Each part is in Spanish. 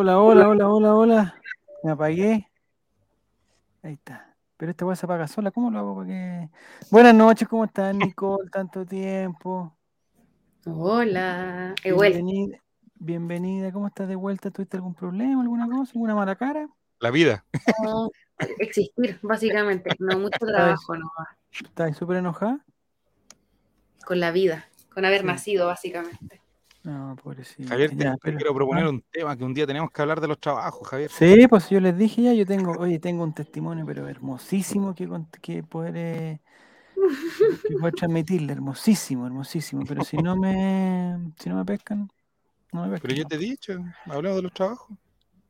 Hola, hola, hola, hola, hola. Me apagué. Ahí está. Pero esta weá se apaga sola. ¿Cómo lo hago para que.? Buenas noches, ¿cómo estás, Nicole? Tanto tiempo. Hola. He vuelto. Bienvenida, bienvenida. ¿Cómo estás de vuelta? ¿Tuviste algún problema, alguna cosa, alguna mala cara? La vida. No, existir, básicamente. No mucho trabajo, no. ¿Estás súper enojada? Con la vida, con haber Sí. nacido, básicamente. No, pobrecito. Javier, te, Ya, te pero- quiero proponer ah. un tema que un día tenemos que hablar de los trabajos, Javier. Sí, pues yo les dije ya, yo tengo, oye, tengo un testimonio, pero hermosísimo que, que poder, eh, que poder transmitirle, hermosísimo, hermosísimo. Pero si no me, si no me pescan, no me pescan. Pero yo te he dicho, hablamos de los trabajos.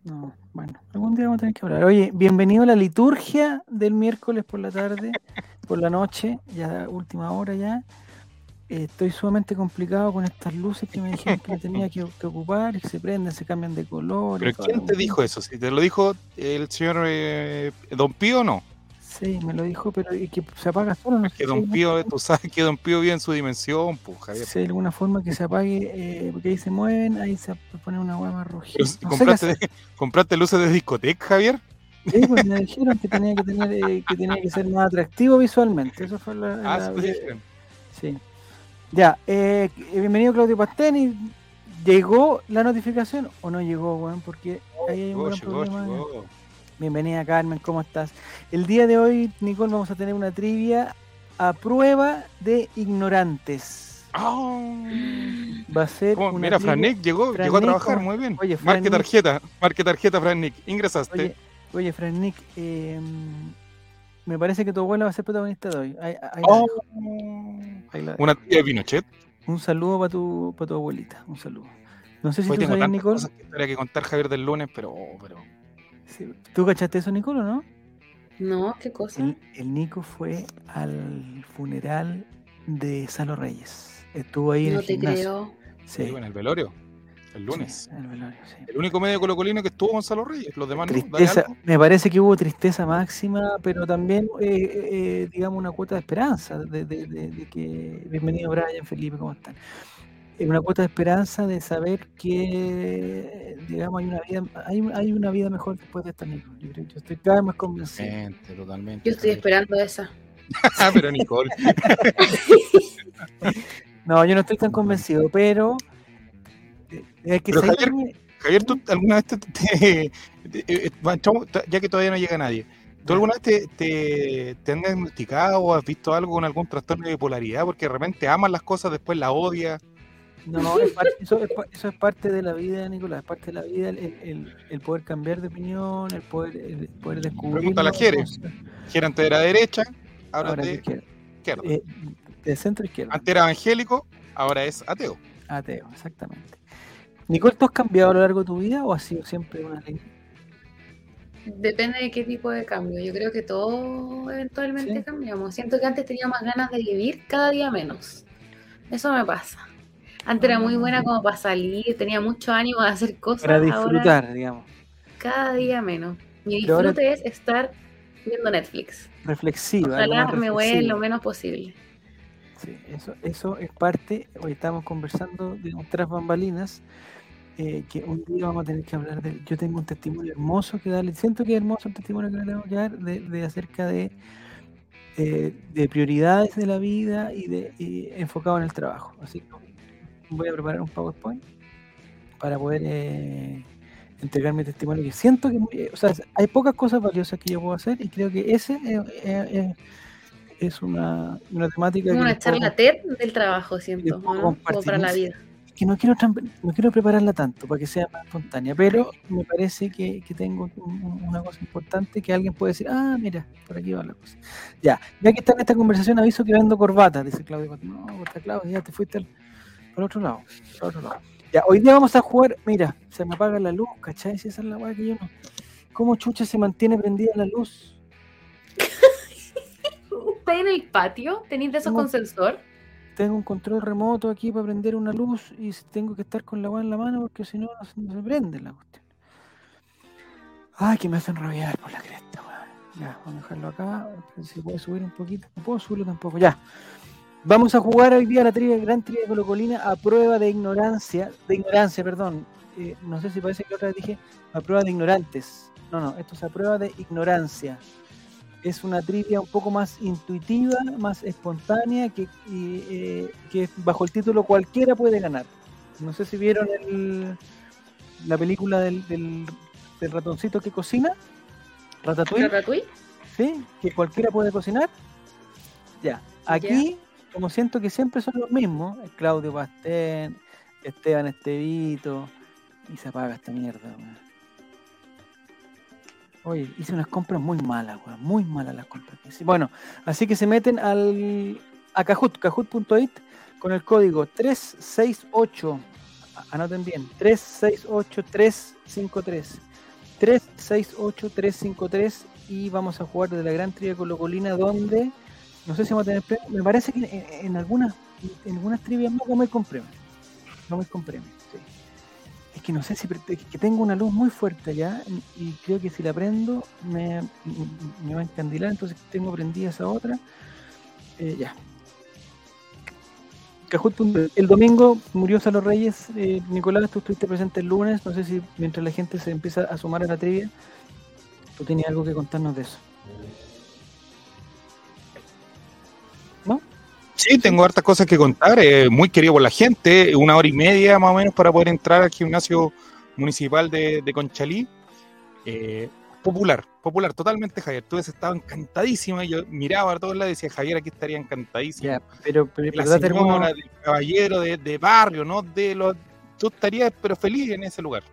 No, bueno, algún día vamos a tener que hablar. Oye, bienvenido a la liturgia del miércoles por la tarde, por la noche, ya última hora ya. Eh, estoy sumamente complicado con estas luces que me dijeron que me tenía que, que ocupar y se prenden, se cambian de color. Pero ¿quién te dijo eso? Si te lo dijo el señor eh, Don Pío, no. Sí, me lo dijo, pero y que se apaga solo. No sé Que Don Pío, tú sabes que Don Pío vive en su dimensión, pues, Javier. si hay alguna forma que se apague, eh, porque ahí se mueven, ahí se pone una hueá más rojita. No ¿compraste, hacer. ¿Compraste luces de discoteca, Javier? Sí, pues me dijeron que tenía que tener, eh, que tenía que ser más atractivo visualmente. Eso fue la, Ah, la-. Sí. Ya, eh, bienvenido Claudio Pasteni. ¿Llegó la notificación o no llegó, weón? Porque ahí hay un Llegó, gran llegó, problema. llegó. Bienvenida Carmen, ¿cómo estás? El día de hoy, Nicole, vamos a tener una trivia a prueba de ignorantes. Ah. Va a ser Mira, Fran Nick llegó, Fran llegó a trabajar, ¿cómo? muy bien. Oye, marque Nick. tarjeta, marque tarjeta, Fran Nick. Ingresaste. Oye, oye, Fran Nick, eh, me parece que tu abuela va a ser protagonista de hoy. Ahí- ahí la Oh. la. Una tía de Pinochet. Un saludo para tu, para tu abuelita, un saludo. No sé si Hoy tú sabías, Nicole. cosas que tendría que contar Javier del lunes, pero, pero Sí, ¿Tú cachaste eso, Nicole, o no? No, qué cosa. El, el Nico fue al funeral de Salo Reyes. Estuvo ahí en No el te gimnasio. creo. Sí, en el velorio, el lunes. el velorio, sí. El único medio colocolino que estuvo Gonzalo Reyes, los demás Tristeza, me parece que hubo tristeza máxima, pero también, eh, eh, eh, digamos, una cuota de esperanza, de, de- de- de que, bienvenido Brian, Felipe, ¿cómo están? Una cuota de esperanza de saber que, digamos, hay una vida, hay, hay una vida mejor después de esta Nico. Yo, yo estoy cada vez más convencido. Totalmente, totalmente. Yo estoy esperando esa. Ah, pero Nicole. No, yo no estoy tan convencido, pero es que Pero ¿sabes Javier? Javier, ¿tú alguna vez te, te- te- eh, ya que todavía no llega nadie, ¿tú alguna vez te, han diagnosticado o has visto algo con algún trastorno de bipolaridad? Porque de repente amas las cosas, después las odias. No, es parte- eso, es, pa- eso es parte de la vida, Nicolás, es parte de la vida el, el- el poder cambiar de opinión, el poder, el poder descubrir. Pregúntale a nuevas Jere. Que antes era derecha, ahora, Ahora de izquierda. izquierda. Eh, de centro izquierda, Antes era evangélico, ahora es ateo. ateo, exactamente. Nicole, ¿tú has cambiado a lo largo de tu vida o has sido siempre una ley? Depende de qué tipo de cambio. Yo creo que todos eventualmente Sí. cambiamos. Siento que antes tenía más ganas de vivir, cada día menos. Eso me pasa. Antes era muy buena como para salir, tenía mucho ánimo de hacer cosas. Para ahora disfrutar, digamos, cada día menos. Mi ahora- disfrute es estar viendo Netflix. reflexiva. Ojalá me voy lo menos posible. Sí, eso, eso es parte, hoy estamos conversando de otras bambalinas, eh, que un día vamos a tener que hablar de Yo tengo un testimonio hermoso que darle, siento que es hermoso el testimonio que le tengo que dar de, de acerca de, eh, de prioridades de la vida y de y enfocado en el trabajo. Así que voy a preparar un PowerPoint para poder eh, entregar mi testimonio que siento que, muy- o sea, hay pocas cosas valiosas que yo puedo hacer y creo que ese es, es- es- es una, una temática que una puedo charla TED del trabajo, siento. Como para la vida. Que no quiero, no quiero prepararla tanto para que sea más espontánea, pero me parece que, que tengo un- un- una cosa importante que alguien puede decir, ah, mira, por aquí va la cosa. Ya, ya que está en esta conversación, aviso que vendo corbata, dice Claudio. No, puta, Claudio, ya te fuiste al, otro lado, por otro lado. Ya, hoy día vamos a jugar, mira, se me apaga la luz, ¿cachai? Si esa es la weá que yo no. ¿Cómo chucha se mantiene prendida la luz? ¿Está en el patio? ¿Tenéis de esos con sensor? Tengo un control remoto aquí para prender una luz y tengo que estar con la weá en la mano porque si no, no se, prende la cuestión. Ay, que me hacen rabiar por la cresta, weón. Ya, vamos a dejarlo acá. Si puedo subir un poquito. No puedo subirlo tampoco. Ya. Vamos a jugar hoy día la trivia, gran trivia colocolina a prueba de ignorancia, de ignorancia, perdón. eh, no sé si parece que otra vez dije a prueba de ignorantes. No, no, esto es a prueba de ignorancia. Es una trivia un poco más intuitiva, más espontánea, que, y, eh, que bajo el título cualquiera puede ganar. No sé si vieron el, la película del, del, del ratoncito que cocina, Ratatouille. ¿Ratatouille? ¿sí? Que cualquiera puede cocinar. Ya. Aquí, como siento que siempre son los mismos, Claudio Pastén, Esteban Estevito, y se apaga esta mierda. Oye, hice unas compras muy malas, weón, muy malas las compras. que. Bueno, así que se meten al a Kahoot, kahoot.it con el código 368, a- anoten bien, 368353. 368353 y vamos a jugar desde la Gran Trivia Colocolina donde no sé si vamos a tener premios, me parece que en, algunas en algunas trivias más vamos a ir premios vamos a que no sé si que tengo una luz muy fuerte allá y- creo que si la prendo me, me va a encandilar entonces tengo prendida esa otra Eh, ya. El domingo murió Salo Reyes. Eh, Nicolás, tú estuviste presente el lunes. No sé si mientras la gente se empieza a sumar a la trivia, tú tenías algo que contarnos de eso. Sí, tengo hartas cosas que contar. eh, muy querido por la gente. Una hora y media más o menos para poder entrar al gimnasio municipal de, de Conchalí. Eh, popular, popular, totalmente, Javier. Tú estado encantadísima. Yo miraba a todos lados y decía, Javier, aquí estaría encantadísimo. Ya, pero, pero, la señora, del caballero de, de barrio, ¿no? De los, tú estarías, pero feliz en ese lugar.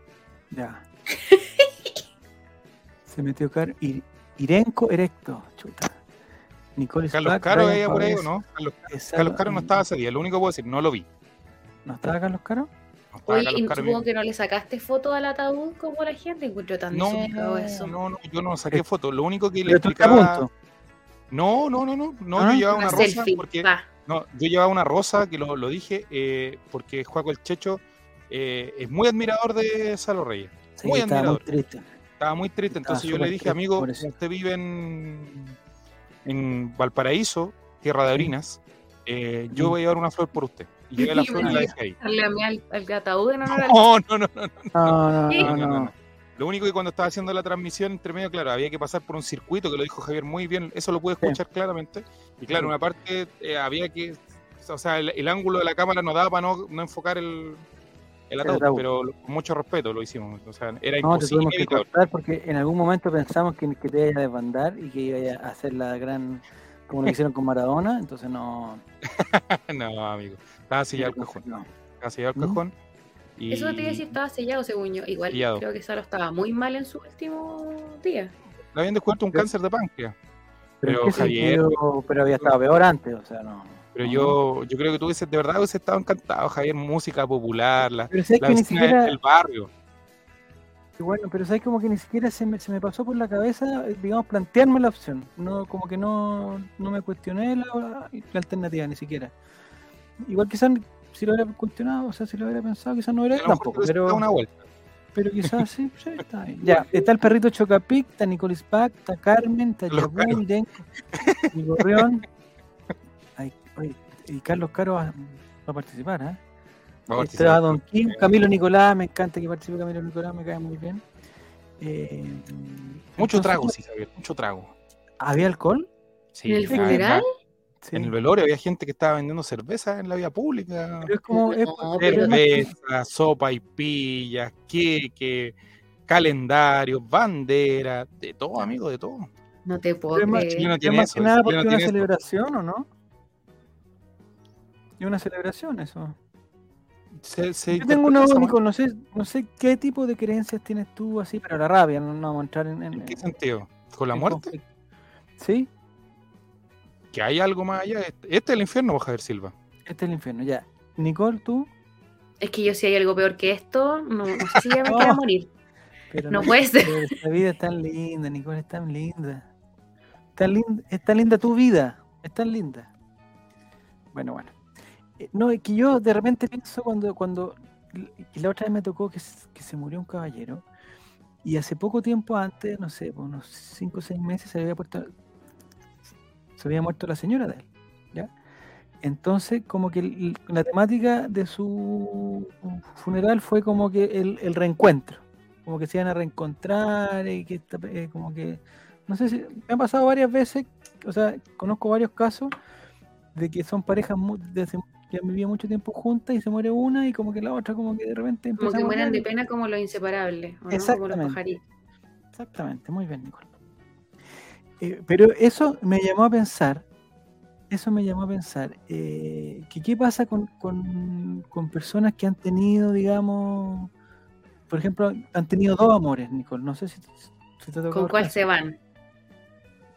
Ya. Se metió Car Ir- Irenco Erecto. Nicole Carlos Spack, Caro Brian veía por ahí, ¿o Pavés, ¿no? Carlos, Caro no estaba ese día, lo único que puedo decir, no lo vi. ¿No estaba Carlos Caro? No estaba Oye, Carlos y Caro supongo que no le sacaste foto al ataúd como la gente. Encuentro tan No, eso. no, no, yo no saqué foto. Lo único que le explicaba. No, no, no, no. No, Ah, yo llevaba Una una rosa selfie. porque. va. No, yo llevaba una rosa que lo, lo dije eh, porque Juaco el Checho eh, es muy admirador de Salo Reyes. Sí, Muy estaba muy admirador. triste. Estaba muy triste, Estaba entonces yo le dije, triste amigo, usted vive en, en Valparaíso, tierra de orinas, eh, yo voy a llevar una flor por usted. Y llevé la flor y la dejé ahí. Al, al ataúd en honor No, no, no, no, No. Lo único que cuando estaba haciendo la transmisión entre medio, claro, había que pasar por un circuito, que lo dijo Javier muy bien, eso lo pude Sí. escuchar claramente. Y claro, una parte eh, había que, o sea, el, el ángulo de la cámara no daba para no, no enfocar el, el ataúd, ataúd. pero con mucho respeto lo hicimos. O sea, era No, te imposible. tuvimos que evitarlo. cortar porque en algún momento pensamos que, que te iba a desbandar y que iba a hacer la gran. como lo hicieron con Maradona, entonces no. no, amigo. Estaba sellado el cajón. No. Estaba sellado el ¿Mm? cajón. Y... Eso te iba a decir, estaba sellado según yo. Igual Sellado. creo que Salo estaba muy mal en su último día. Le habían descubierto un Pero- cáncer de páncreas. Pero, Pero, ¿en qué Javier, sentido? pero había estado peor antes, o sea, no. Pero yo, yo creo que tú de verdad hubiese estado encantado, Javier, música popular, la, Pero la que siquiera. del barrio. Bueno, pero sabes como que ni siquiera se me, se me pasó por la cabeza, eh, digamos, plantearme la opción. No, como que no, no me cuestioné la, la alternativa ni siquiera. Igual quizás si lo hubiera cuestionado, o sea, si lo hubiera pensado, quizás no hubiera tampoco. Pero, una vuelta. pero quizás sí, sí, está bien. Ya, está el perrito Chocapic, está Nicolis Pac, está Carmen, está y Gorrión. Oye, y Carlos Caro va, va a participar, ¿eh? Va a Está participar. Don Kim, Camilo Nicolás, me encanta que participe Camilo Nicolás, me cae muy bien. Eh, Mucho entonces, trago, sí, Javier, mucho trago. ¿Había alcohol? Sí, ¿En el funeral? Sí. En el velorio había gente que estaba vendiendo cerveza en la vía pública. Pero es como. es- pero Cerveza, sopa y pillas, queque, calendarios, banderas, de todo, amigo, de todo. No te puedo pero es más- creer. Chile no tiene más eso. que nada porque no es una eso. celebración, ¿o no? Es una celebración eso. Se- se Yo tengo una interpreta esa Nico, no sé, no sé qué tipo de creencias tienes tú así, pero la rabia, no, no vamos a entrar en, en- ¿En qué sentido? ¿Con la muerte? conflicto. ¿Sí? Que hay algo más allá. Este este es el infierno, Javier Silva. Este es el infierno, ya. Nicole, tú. Es que yo si hay algo peor que esto, no, no sé si ya me No. quiera morir. Pero No puede ser. Esta vida es tan linda, Nicole, es tan linda. Tan linda, es tan linda tu vida, es tan linda. Bueno, bueno. Eh, No, es que yo de repente pienso cuando, cuando la otra vez me tocó que, se murió un caballero y hace poco tiempo antes, no sé, por unos 5 o 6 meses se había puesto, se había muerto la señora de él, ¿ya? Entonces, como que la temática de su funeral fue como que el, reencuentro, como que se iban a reencontrar y que eh, como que, no sé si, me ha pasado varias veces, o sea, conozco varios casos de que son parejas mu- de hace- que han vivido mucho tiempo juntas y se muere una y como que la otra como que de repente Como que mueran de pena como los inseparables, ¿o no? Como los Exactamente. pajaritos. Exactamente, muy bien, Nicole. Eh, pero eso me llamó a pensar, eso me llamó a pensar, eh, que qué pasa con, con- con personas que han tenido, digamos, por ejemplo, han tenido dos amores, Nicole, no sé si, si te ¿Con cuál se van?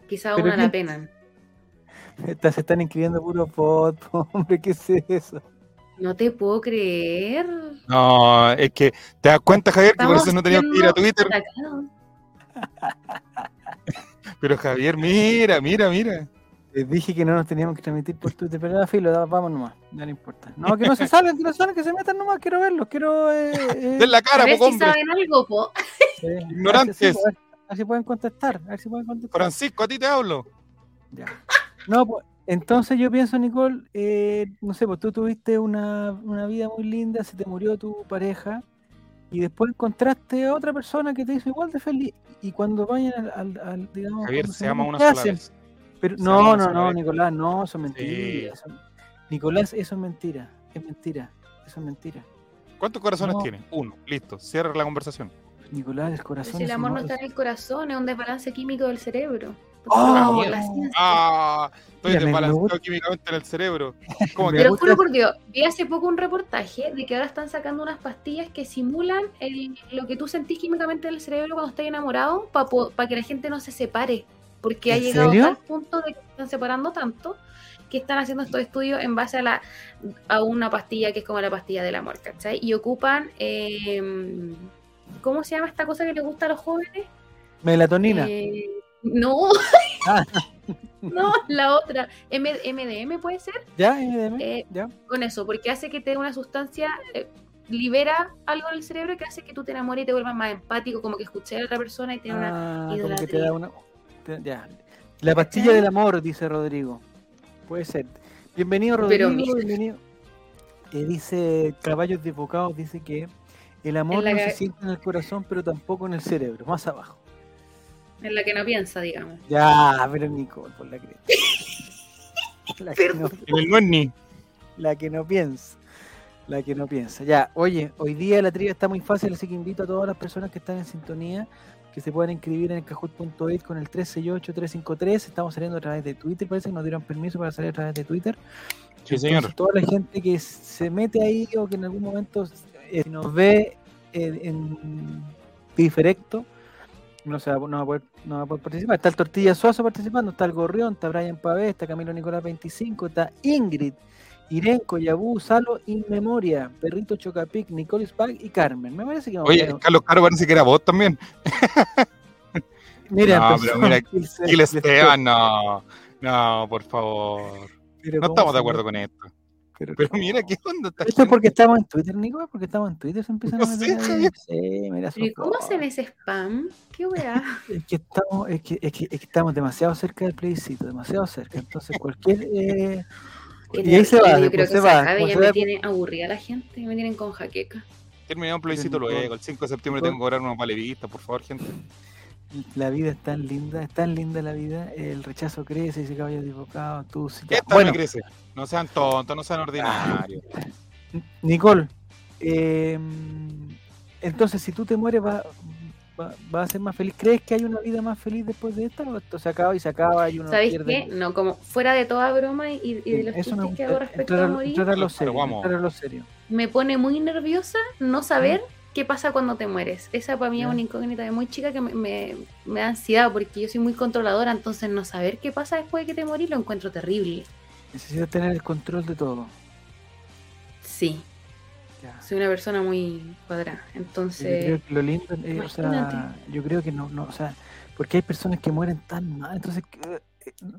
Quizá Pero una la ¿quién- pena. Estas se están inscribiendo puro pot, hombre, ¿qué es eso? No te puedo creer. No, es que te das cuenta, Javier, que por eso no teníamos que ir a Twitter. Pero Javier, mira, mira, mira. Les dije que no nos teníamos que transmitir por Twitter, pero filo, vamos nomás, no le importa. No, que no se salgan, que no se salgan, que se metan nomás, quiero verlos, quiero... Eh, eh, Den la A cara, ver poco si hombre. saben algo, po. eh, Ignorantes. a ver- a ver si pueden contestar, a ver si pueden contestar. Francisco, a ti te hablo. Ya. No, pues, entonces yo pienso, Nicole, eh, no sé, pues tú tuviste una, una vida muy linda, se te murió tu pareja y después encontraste a otra persona que te hizo igual de feliz. Y cuando vayan al, al- al, digamos, Javier, se una ¿qué sola hacen? vez. Pero, Se no, no, no, vez. Nicolás, no, eso es mentira. Sí. eso- Nicolás, eso es mentira, es mentira, eso es mentira. ¿Cuántos corazones No. tiene? Uno. Listo. Cierra la conversación. Nicolás, el Pero corazón si el amor no está en el corazón, es un desbalance químico del cerebro. ¡Oh! Ah, estoy desbalanceado químicamente en el cerebro. ¿Cómo que? Pero juro por Dios, vi hace poco un reportaje de que ahora están sacando unas pastillas que simulan el- lo que tú sentís químicamente en el cerebro cuando estás enamorado para que la gente no se separe. Porque ha ¿En llegado serio? a tal punto de que se están separando tanto que están haciendo estos estudios en base a, la, a una pastilla que es como la pastilla del amor, ¿cachai? Y ocupan, eh, ¿cómo se llama esta cosa que les gusta a los jóvenes? Melatonina. Eh, no, Ah. no, la otra, M- MDM puede ser. ¿Ya? MDM? eh, ¿Ya? con eso, porque hace que te dé una sustancia, eh, libera algo en el cerebro que hace que tú te enamores y te vuelvas más empático, como que escuché a otra persona y. Ah, te idolatría. da una. te- ya. La pastilla del amor, dice Rodrigo. Puede ser. Bienvenido, Pero Rodrigo. mira. Bienvenido. Eh, dice Caballos Desbocados, dice que el amor no se siente en el corazón, pero tampoco en el cerebro, más abajo. En la que no piensa, digamos. Ya, pero Nicole, por la cresta. La que, no, el la que no piensa. La que no piensa. Ya, oye, hoy día la trivia está muy fácil, así que invito a todas las personas que están en sintonía que se puedan inscribir en el cajut.it con el 368-353. Estamos saliendo a través de Twitter, parece que nos dieron permiso para salir a través de Twitter. Sí, señor. Entonces, toda la gente que se mete ahí o que en algún momento eh, nos ve eh, en diferecto, no, se va, no, va a poder, no va a poder participar. Está el Tortilla Suazo participando, está el Gorrión, está Brian Pavé, está Camilo Nicolás 25, está Ingrid, Irenco, Yabú, Salo, In Memoria, Perrito Chocapic, Nicole Spag y Carmen. Me parece que. Oye, Carlos Caro parece que era vos también. mira, no, empezó pero mira, Gil Esteban, no. No, por favor. Pero No ¿cómo estamos de acuerdo con esto. Pero, Pero mira, ¿qué onda? Esto es porque estamos en Twitter, Nico, porque estamos en Twitter, se empiezan a No meter. Sí, mira, Pero ¿y son cómo hacen ese spam? ¿Qué weá? Es que estamos, es que, es que, es que estamos demasiado cerca del plebiscito, demasiado cerca. Entonces cualquier eh, y ahí se va, Yo creo después que se se va, acabe, ya se me tiene aburrida la gente, me tienen con jaqueca. Terminamos un plebiscito luego. El 5 de septiembre tengo que cobrar unos valevistas, por favor, gente. La vida es tan linda, es tan linda la vida. El rechazo crece, dice caballo equivocado. Tú, sí, ya. Esta Bueno, crece. No sean tontos, no sean ordinarios. Nicole, eh, entonces si tú te mueres, va, va, va a ser más feliz. ¿Crees que hay una vida más feliz después de esta? ¿O esto se acaba y se acaba y uno ¿Sabéis pierde? qué? No, como fuera de toda broma y, y de los Eso me chistes que hago respecto entrar, a morir, entrar a lo Pero serio. vamos. entrar a lo serio. me pone muy nerviosa no saber qué pasa cuando te mueres. Esa para mí es una incógnita de muy chica que me, me- me da ansiedad porque yo soy muy controladora, entonces no saber qué pasa después de que te morís lo encuentro terrible. Necesitas tener el control de todo. Sí, Ya. soy una persona muy cuadrada, Yo entonces... creo que lo lindo, eh, o sea, yo creo que no, no, o sea, porque hay personas que mueren tan mal, entonces eh,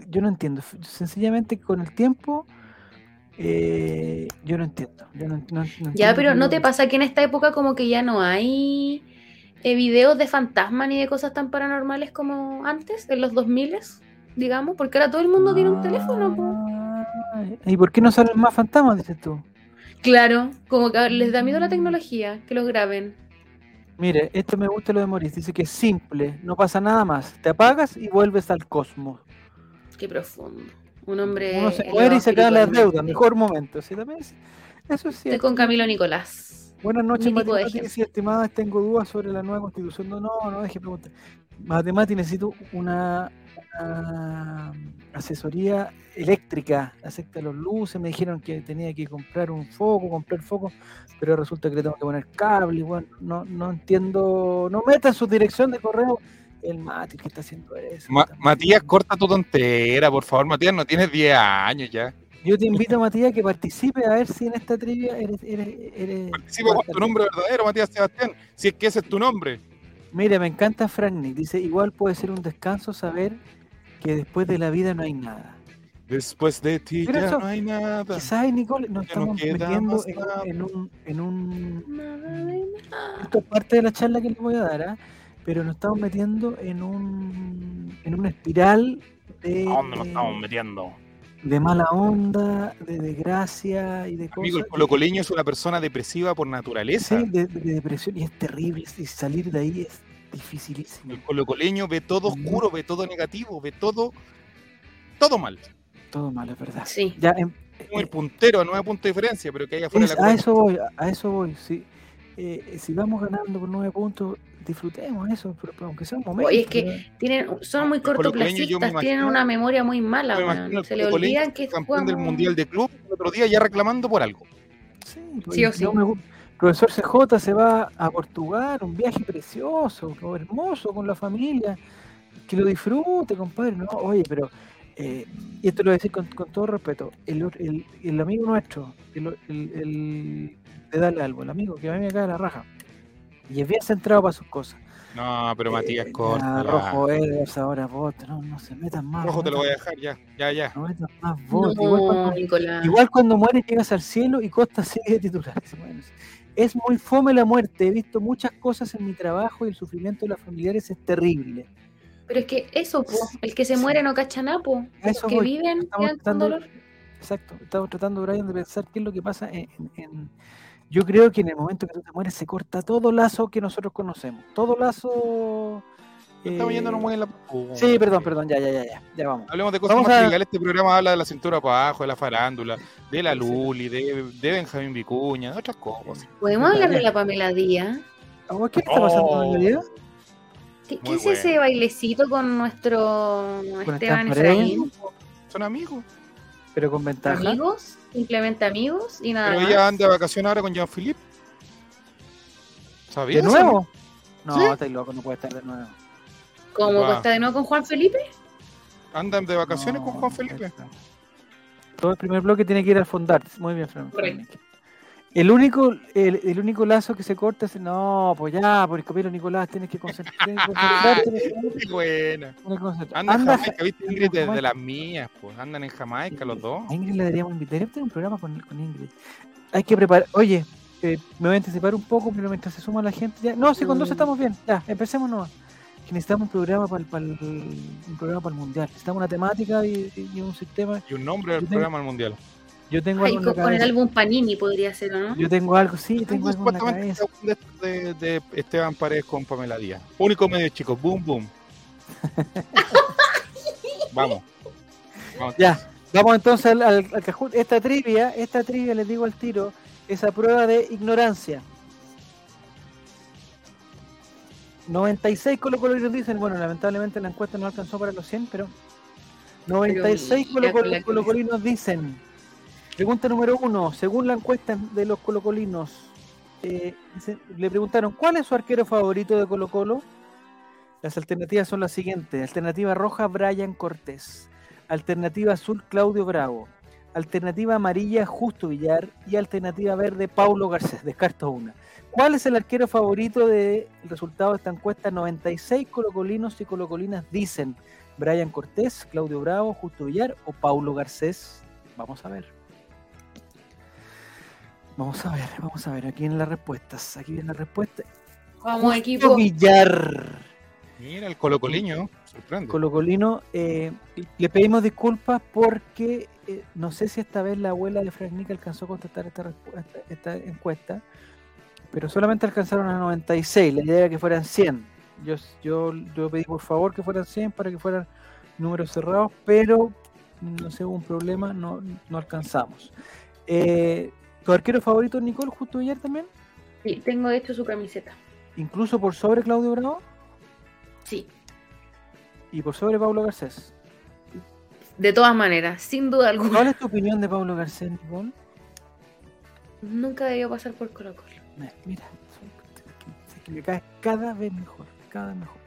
yo no entiendo. Sencillamente con el tiempo, eh, yo no entiendo. Yo no, no- no Ya, entiendo pero ¿no te pasa que en esta época como que ya no hay eh, videos de fantasmas ni de cosas tan paranormales como antes, en los 2000 digamos? Porque ahora todo el mundo tiene un teléfono. po. Ah, ¿Y por qué no salen más fantasmas, dices tú? Claro, como que les da miedo la tecnología, que los graben. Mire, esto me gusta lo de Maurice. Dice que es simple, no pasa nada más. Te apagas y vuelves al cosmos. Qué profundo. Un hombre. Uno se muere y se acaba las deudas. Mejor momento. ¿sí? También es- eso es Estoy cierto. con Camilo Nicolás. Buenas noches, matemáticas y estimadas. Tengo dudas sobre la nueva constitución. No, no, no deje preguntar. Matemáticas, necesito una, una asesoría eléctrica acerca de los luces. Me dijeron que tenía que comprar un foco, comprar foco, pero resulta que le tengo que poner cable. Bueno, no, no entiendo. No meta en su dirección de correo el Mati que está haciendo eso. Ma- Matías, corta tu tontera, por favor. Matías, no tienes 10 años ya. Yo te invito, Matías, que participe a ver si en esta trivia eres. eres, eres Participa con tu nombre verdadero, Matías Sebastián. Si es que ese es tu nombre. Mira, me encanta Frank Nick. Dice: igual puede ser un descanso saber que después de la vida no hay nada. Después de ti Pero ya eso- no hay nada. Quizás, Nicole, nos Ya no estamos metiendo en, un, en un. Esto es parte de la charla que les voy a dar, ¿ah? Pero nos estamos metiendo en un, en una espiral de, ¿A dónde nos estamos metiendo? de mala onda, de desgracia y de cosas. Amigo, el colocoleño es una persona depresiva por naturaleza. Sí, de, de depresión y es terrible. Y salir de ahí es dificilísimo. El colocoleño ve todo oscuro, ve todo negativo, ve todo, todo mal. Todo malo, es verdad. Sí. Ya, em- Como el puntero a nueve puntos de diferencia, pero que haya fuera Es- de la a eso voy, a- a eso voy. Sí. Eh, si vamos ganando por nueve puntos, disfrutemos eso, pero, pero aunque sea un momento. Oye, es que ¿verdad? tienen, son muy cortoplacistas, tienen una memoria muy mala, Me Se le olvidan que campeón del mundial de club el otro día ya reclamando por algo. Sí, pues, Sí o sí. me profesor CJ se va a Portugal, un viaje precioso, hermoso con la familia. Que lo disfrute, compadre. No, oye, pero. eh, y esto lo voy a decir con, con todo respeto. El, el, el amigo nuestro, el, el, el de Dale Albo, el amigo que a mí me cae la raja. Y es bien centrado para sus cosas. No, pero Matías Eh, corta. Rojo Edwards, ahora vos, no, no se metan más. Rojo no te lo voy a dejar ya, ya, ya. No metan más vos. igual, cuando, Nicolás. igual cuando mueres llegas al cielo y Costa sigue de titular. Bueno, es muy fome la muerte. He visto muchas cosas en mi trabajo y el sufrimiento de las familiares es terrible. Pero es que eso, po, el que se muere no cacha nada, Los que voy. viven Estamos quedan con tratando- dolor. Exacto. Estamos tratando, Brian, de pensar qué es lo que pasa en, en- en- Yo creo que en el momento que tú te mueres se corta todo lazo que nosotros conocemos. Todo lazo... Estamos eh, yéndonos muy en la. Sí, perdón, perdón, ya, ya, ya, ya, ya vamos. Hablemos de cosas Vamos más a- triviales. Este programa habla de la cintura para abajo, de la farándula, de la Luli, de, de Benjamín Vicuña, de otras cosas. ¿Podemos hablar de la Pamela Díaz? Oh, ¿Qué está pasando Oh. en la vida? ¿Qué, es ese bailecito con nuestro Con Esteban. Efraín? Son amigos. Pero con ventaja. Amigos, simplemente amigos y nada Pero más. ella anda de vacaciones ahora con Jean-Philippe. ¿De ¿Sabías? eso, nuevo? No, ¿Sí? estáis loco, no puede estar de nuevo. ¿Cómo Guau. está de nuevo con Juan Felipe? Andan de vacaciones No, con Juan Felipe. puede estar. Todo el primer bloque tiene que ir al fondar. Muy bien, Fran. Correcto. El único, el, el único lazo que se corta es. No, pues ya, por el Camilo Nicolás, tienes que concentrarte. Qué buena. Anda en Jamaica, ¿viste? Ingrid desde Jamaica. las mías, pues. Andan en Jamaica los dos. A Ingrid le deberíamos invitar. Tener un programa con, con Ingrid. Hay que preparar. Oye, eh, me voy a anticipar un poco, pero mientras se suma la gente. Ya. No, si con dos Mm. estamos bien. Ya, empecemos nomás. Que necesitamos un programa para el, un programa para el mundial. Necesitamos una temática y, y un sistema. Y un nombre del programa al mundial. Yo tengo Ay, algo con, con el álbum Panini podría ser, ¿o no? Yo tengo algo, sí, tengo algo en la de, de Esteban Paredes con Pamela Díaz. Único medio, chicos. Boom, boom. Vamos. Vamos. Ya, vamos entonces al, al, al cajón. Esta trivia, esta trivia, les digo al tiro, es a prueba de ignorancia. 96 colocolinos dicen, bueno, lamentablemente la encuesta no alcanzó para los 100, pero 96 mira, con la colocol- que- colocolinos dicen. Pregunta número uno, según la encuesta de los colocolinos, eh, le preguntaron, ¿cuál es su arquero favorito de Colo Colo? Las alternativas son las siguientes. Alternativa roja, Brian Cortés. Alternativa azul, Claudio Bravo. Alternativa amarilla, Justo Villar. Y alternativa verde, Paulo Garcés. Descarto una. ¿Cuál es el arquero favorito del resultado de esta encuesta? 96 colocolinos y colocolinas dicen Brian Cortés, Claudio Bravo, Justo Villar o Paulo Garcés. Vamos a ver. Vamos a ver, vamos a ver. Aquí vienen las respuestas. Aquí viene la respuesta. Vamos, equipo. Villar. Mira, el colocoliño. Sorprende. Colocolino, eh, le pedimos disculpas porque eh, no sé si esta vez la abuela de Frank Nick alcanzó a contestar esta, respu- esta, esta encuesta, pero solamente alcanzaron a 96. La idea era que fueran 100. Yo, yo, yo pedí por favor que fueran 100 para que fueran números cerrados, pero no sé, hubo un problema, no, no alcanzamos. Eh, ¿Tu arquero favorito, Nicole, justo ayer también? Sí, tengo de hecho su camiseta. Incluso por sobre Claudio Bravo Sí, y por sobre Pablo Garcés. de todas maneras, sin duda ¿Cuál alguna. es tu opinión de Pablo Garcés, Nicole? Nunca debió pasar por Colo Colo. Mira, me cae cada vez mejor, cada vez mejor.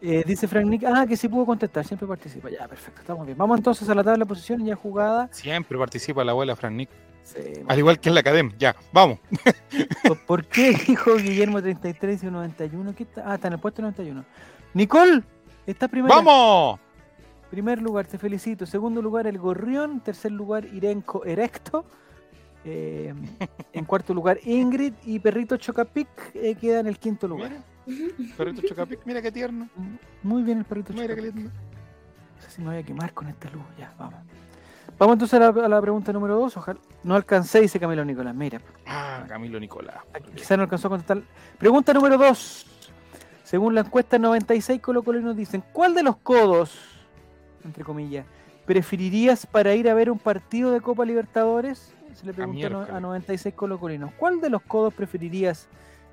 Eh, dice Frank Nick, ah, que sí pudo contestar, siempre participa. Ya, perfecto, estamos bien. Vamos entonces a la tabla de posiciones ya jugada. Siempre participa la abuela Fran Nick. Sí, Al igual que en la academia. Ya, vamos. ¿Por- ¿Por qué dijo Guillermo 33 y 91? ¿Qué está? Ah, está en el puesto 91. Nicole, está primero. ¡Vamos! Primer lugar, te felicito. Segundo lugar, el Gorrión. Tercer lugar, Irenco Erecto. Eh, en cuarto lugar, Ingrid y Perrito Chocapic eh, queda en el quinto lugar. Mira, perrito Chocapic, mira qué tierno. Muy bien el Perrito Mira qué Chocapic. lindo. No sé si me voy a quemar con esta luz. Ya, vamos. Vamos entonces a la, a la pregunta número dos. Ojalá. No alcancé, dice Camilo Nicolás. Mira, Ah, Camilo Nicolás. quizás no alcanzó a contestar. Pregunta número dos. Según la encuesta, 96 colocolinos dicen: ¿Cuál de los codos, entre comillas, preferirías para ir a ver un partido de Copa Libertadores? Se le preguntó a a miércoles. 96 colocolinos. ¿Cuál de los codos preferirías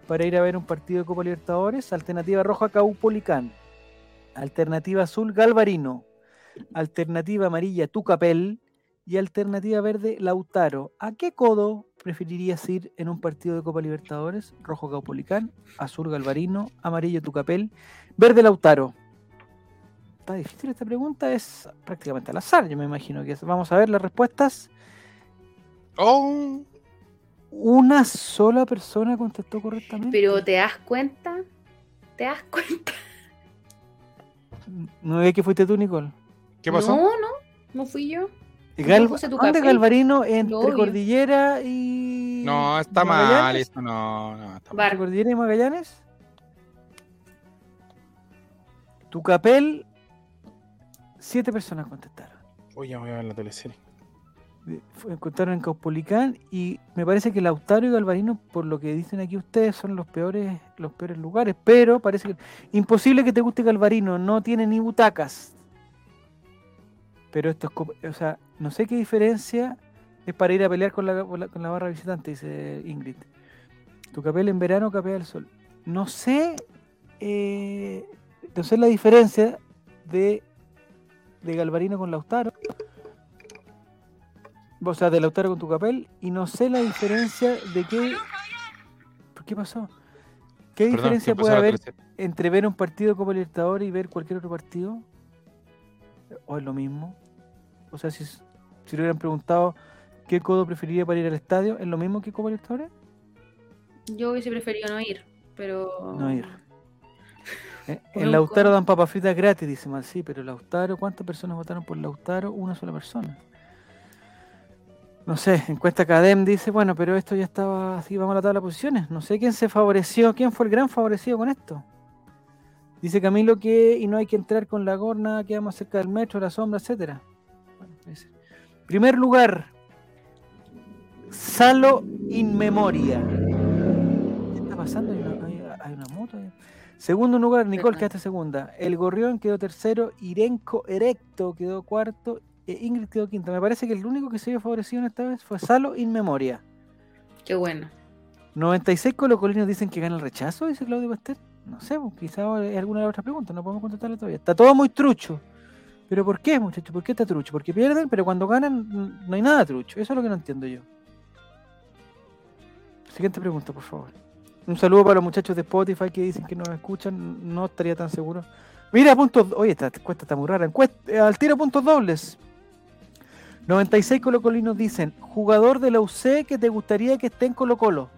para ir a ver un partido de Copa Libertadores? Alternativa roja, Caupolicán. Alternativa azul, Galvarino. Alternativa amarilla, Tucapel. Y alternativa verde, Lautaro. ¿A qué codo preferirías ir en un partido de Copa Libertadores? Rojo Caupolicán, azul Galvarino, amarillo Tucapel, verde Lautaro. Está difícil esta pregunta, es prácticamente al azar, yo me imagino que es. Vamos a ver las respuestas. Oh, Una sola persona contestó correctamente. Pero ¿te das cuenta? ¿Te das cuenta? ¿No ve que fuiste tú, Nicole? ¿qué pasó? No, no, no fui yo. Gal- ¿Dónde. Galvarino? Entre obvio. Cordillera y. No, está mal esto, no, no, está mal. Bar. ¿Entre Cordillera y Magallanes? Tucapel, siete personas contestaron. Oye, voy a ver la teleserie. Encontraron en Caupolicán y me parece que Lautaro y Galvarino, por lo que dicen aquí ustedes, son los peores, los peores lugares. Pero parece que imposible que te guste Galvarino, no tiene ni butacas. Pero esto es, co- o sea, no sé qué diferencia es para ir a pelear con la, con la- barra visitante, dice Ingrid. Tu capel en verano capea el sol. No sé, eh, no sé la diferencia de, de Galvarino con Lautaro. O sea, de Lautaro con tu capel. Y no sé la diferencia de qué. ¿Por qué pasó? ¿Qué Perdón, diferencia puede haber entre ver un partido Copa Libertadores y ver cualquier otro partido? ¿O es lo mismo? O sea, si, si le hubieran preguntado qué codo preferiría para ir al estadio, ¿es lo mismo que Copa Libertadores? Yo hubiese preferido no ir, pero. No ir. Eh, En Lautaro dan papas fritas gratis, dice mal, sí, pero Lautaro, ¿cuántas personas votaron por Lautaro? Una sola persona. No sé, encuesta Cadem dice, bueno, pero esto ya estaba así, vamos a la tabla de posiciones. No sé quién se favoreció, quién fue el gran favorecido con esto. Dice Camilo que y no hay que entrar con la gorna, queda más cerca del metro, la sombra, etcétera. Bueno. Primer lugar, Salo in memoria. ¿Qué está pasando? Hay una, hay- hay una moto. ahí. Segundo lugar, Nicole quedaste segunda. El Gorrión quedó tercero. Irenco Erecto quedó cuarto. E Ingrid quedó quinta. Me parece que el único que se vio favorecido en esta vez fue Salo in memoria. Qué bueno. 96 colocolinos dicen que gana el rechazo, dice Claudio Pastel. No sé, pues, quizá hay alguna de las otras preguntas, no podemos contestarle todavía. Está todo muy trucho. ¿Pero por qué, muchachos? ¿Por qué está trucho? Porque pierden, pero cuando ganan no hay nada trucho. Eso es lo que no entiendo yo. Siguiente pregunta, por favor. Un saludo para los muchachos de Spotify que dicen que nos escuchan. No estaría tan seguro. Mira, puntos. Oye, esta encuesta está muy rara. Encuesta, eh, al tiro puntos dobles. 96 colocolinos dicen: Jugador de la UC que te gustaría que esté en Colo Colo.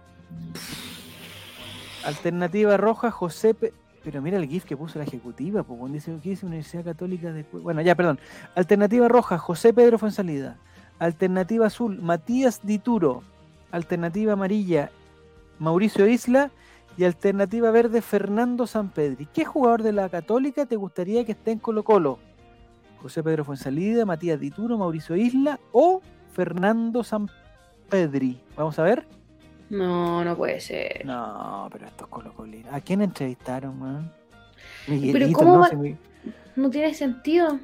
Alternativa roja, José. Pe- Pero mira el GIF que puso la ejecutiva, pues dice Universidad Católica de. Bueno, ya, perdón. Alternativa roja, José Pedro Fuensalida. Alternativa azul, Matías Dituro. Alternativa amarilla, Mauricio Isla. Y alternativa verde, Fernando Sampedri. ¿Qué jugador de la Católica te gustaría que esté en Colo Colo? José Pedro Fuensalida, Matías Dituro, Mauricio Isla o Fernando Sampedri. Vamos a ver. No, no puede ser. No, pero estos colocolinos. ¿A quién entrevistaron, man? Pero Miguelito, ¿cómo ¿no? va- No tiene sentido.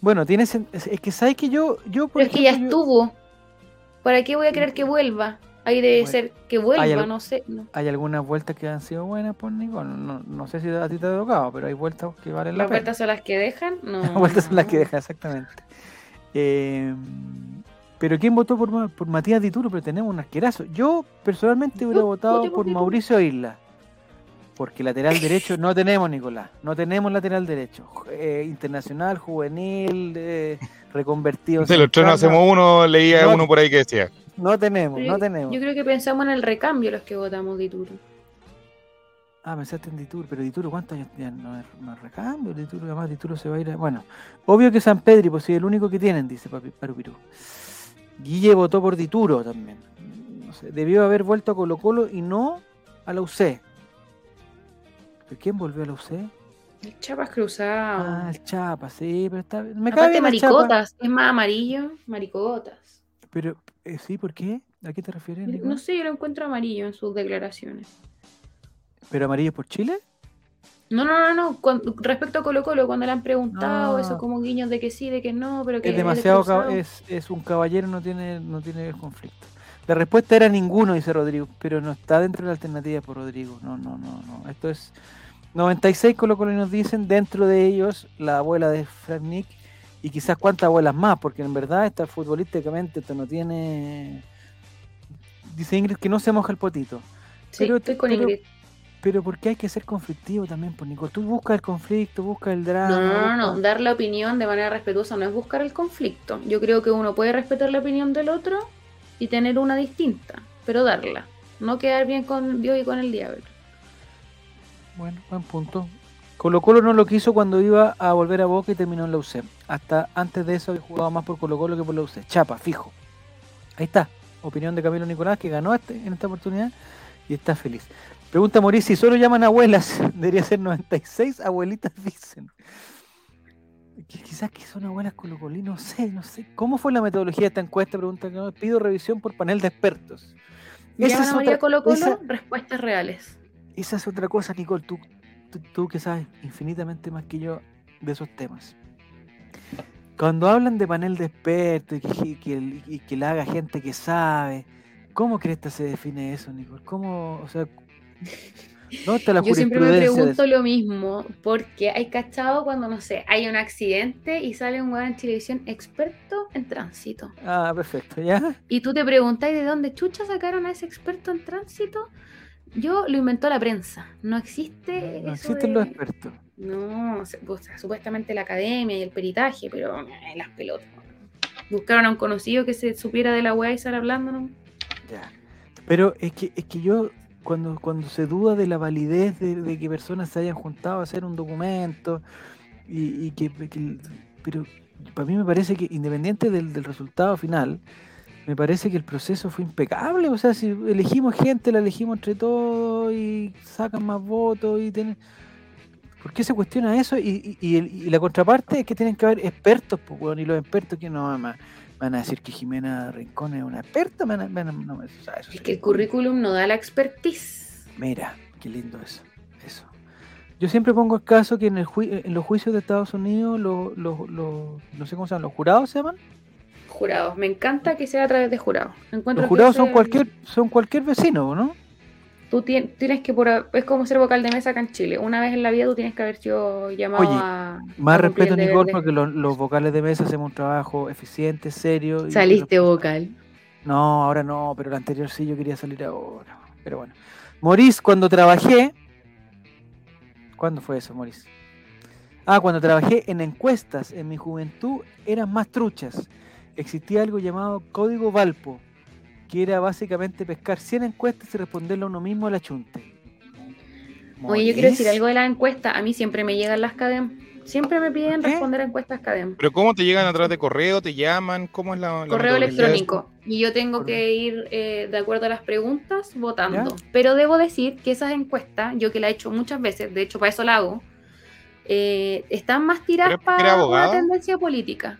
Bueno, tiene sen- es que sabes que yo, yo por Pero es que ya yo- estuvo. ¿Para qué voy a querer que vuelva? Ahí debe Bueno, ser que vuelva, no sé. no. hay algunas vueltas que han sido buenas por Nicole. No, no sé si a ti te ha tocado, pero hay vueltas que valen la ¿Las vueltas son las que dejan? No. Las vueltas son las que deja, exactamente. Eh, pero ¿quién votó por, por Matías Dituro? Pero tenemos un asquerazo. Yo personalmente hubiera votado por. Mauricio Isla. Porque lateral derecho no tenemos, Nicolás. No tenemos lateral derecho. Eh, internacional, juvenil, eh, reconvertido. De los tres no hacemos uno, leía No. uno por ahí que decía. No tenemos, Pero no tenemos. Yo creo que pensamos en el recambio los que votamos Dituro. Ah, pensaste en Dituro, pero Dituro, ¿cuántos años ya no es, no es recambio? Dituro, además Dituro se va a ir a... Bueno, obvio que San Pedri, pues sí, el único que tienen, dice Papi Parupirú. Guille votó por Dituro también. No sé, debió haber vuelto a Colo Colo y no a la UC. ¿Pero quién volvió a la UC? El Chapas cruzado. Ah, el Chapa, sí, pero está bien. Me cae Aparte bien el Chapa, maricotas, es más amarillo, maricotas. Pero, eh, sí, ¿por qué? ¿A qué te refieres, Nico? No sé, yo lo encuentro amarillo en sus declaraciones. ¿Pero amarillo por Chile? No, no, no, no. cuan- respecto a Colo Colo, cuando le han preguntado Ah. eso como guiños de que sí, de que no, pero que es demasiado es, es un caballero no tiene no tiene conflicto la respuesta era ninguno dice Rodrigo pero no está dentro de la alternativa por Rodrigo no no no no esto es 96 Colo Colo nos dicen dentro de ellos la abuela de Frank Nick y quizás cuántas abuelas más porque en verdad esta futbolísticamente esto no tiene dice Ingrid que no se moja el potito Sí, pero- estoy con pero- Ingrid. Pero porque hay que ser conflictivo también por Nicole tú buscas el conflicto buscas el drama No, no, no, dar la opinión de manera respetuosa no es buscar el conflicto. Yo creo que uno puede respetar la opinión del otro y tener una distinta, pero darla. No quedar bien con Dios y con el diablo. Bueno, buen punto. Colo Colo no lo quiso cuando iba a volver a Boca y terminó en la UC. Hasta antes de eso había jugado más por Colo Colo que por la UC. Chapa, fijo. Ahí está. Opinión de Camilo Nicolás que ganó este, en esta oportunidad y está feliz. Pregunta Mauricio, si solo llaman abuelas, debería ser 96 abuelitas dicen. Qui- Quizás que son abuelas colocolinas, no sé, no sé. ¿Cómo fue la metodología de esta encuesta? Pregunta que pido revisión por panel de expertos. Esa ¿Llaman es otra- Colo Colo? esa- Respuestas reales. esa es otra cosa, Nicole, tú, tú, tú que sabes infinitamente más que yo de esos temas. Cuando hablan de panel de expertos y que, y que la haga gente que sabe, ¿cómo crees que se define eso, Nicole? ¿Cómo, o sea, ¿dónde está la Yo siempre me pregunto lo mismo, porque hay cachado cuando, no sé, hay un accidente y sale un weón en televisión experto en tránsito. Ah, perfecto, ¿ya? Y tú te preguntas ¿y de dónde chucha sacaron a ese experto en tránsito? Yo lo inventó la prensa. No existe. No eso existen de- los expertos. No, se- o sea, supuestamente la academia y el peritaje, pero eh, las pelotas. Buscaron a un conocido que se supiera de la weá y estar hablando, ¿no? Ya. Pero es que, es que yo, cuando, cuando se duda de la validez de, que personas se hayan juntado a hacer un documento, y, y que, Pero para mí me parece que, independiente del, del resultado final, me parece que el proceso fue impecable. O sea, si elegimos gente, la elegimos entre todos y sacan más votos y tienen. ¿Por qué se cuestiona eso? Y, y- la contraparte es que tienen que haber expertos, pues, weón, y los expertos que no me van a decir que Jimena Rincón es una experta, van a- van a- no me- o sea, eso Es que el currículum no da la expertise. Mira, qué lindo eso. Eso. Yo siempre pongo el caso que en, el jui- en los juicios de Estados Unidos, los, los- los- no sé cómo se llaman, los jurados se llaman. Jurados. Me encanta que sea a través de jurados. Encuentro Los jurados son cualquier, son cualquier vecino, ¿no? Tú tien- tienes que, por, es como ser vocal de mesa acá en Chile. Una vez en la vida tú tienes que haber sido llamado Oye, a. Más a respeto, Nicole, de- porque los, los vocales de mesa hacemos un trabajo eficiente, serio. y- Saliste vocal. No, ahora no, pero el anterior sí, yo quería salir ahora. Pero bueno. Morís, cuando trabajé. ¿Cuándo fue eso, Morís? Ah, cuando trabajé en encuestas en mi juventud eran más truchas. Existía algo llamado Código Valpo, que era básicamente pescar 100 encuestas y responderle a uno mismo a la chunte. Oye, yo quiero decir algo de la encuesta. A mí siempre me llegan las CADEM. Siempre me piden responder a encuestas CADEM. Pero ¿cómo te llegan a través de correo? ¿Te llaman? ¿Cómo es la, la Correo electrónico. Y yo tengo que ir eh, de acuerdo a las preguntas votando. ¿Ya? Pero debo decir que esas encuestas, yo que la he hecho muchas veces, de hecho para eso la hago, eh, están más tiradas ¿Pero es porque era para una tendencia política.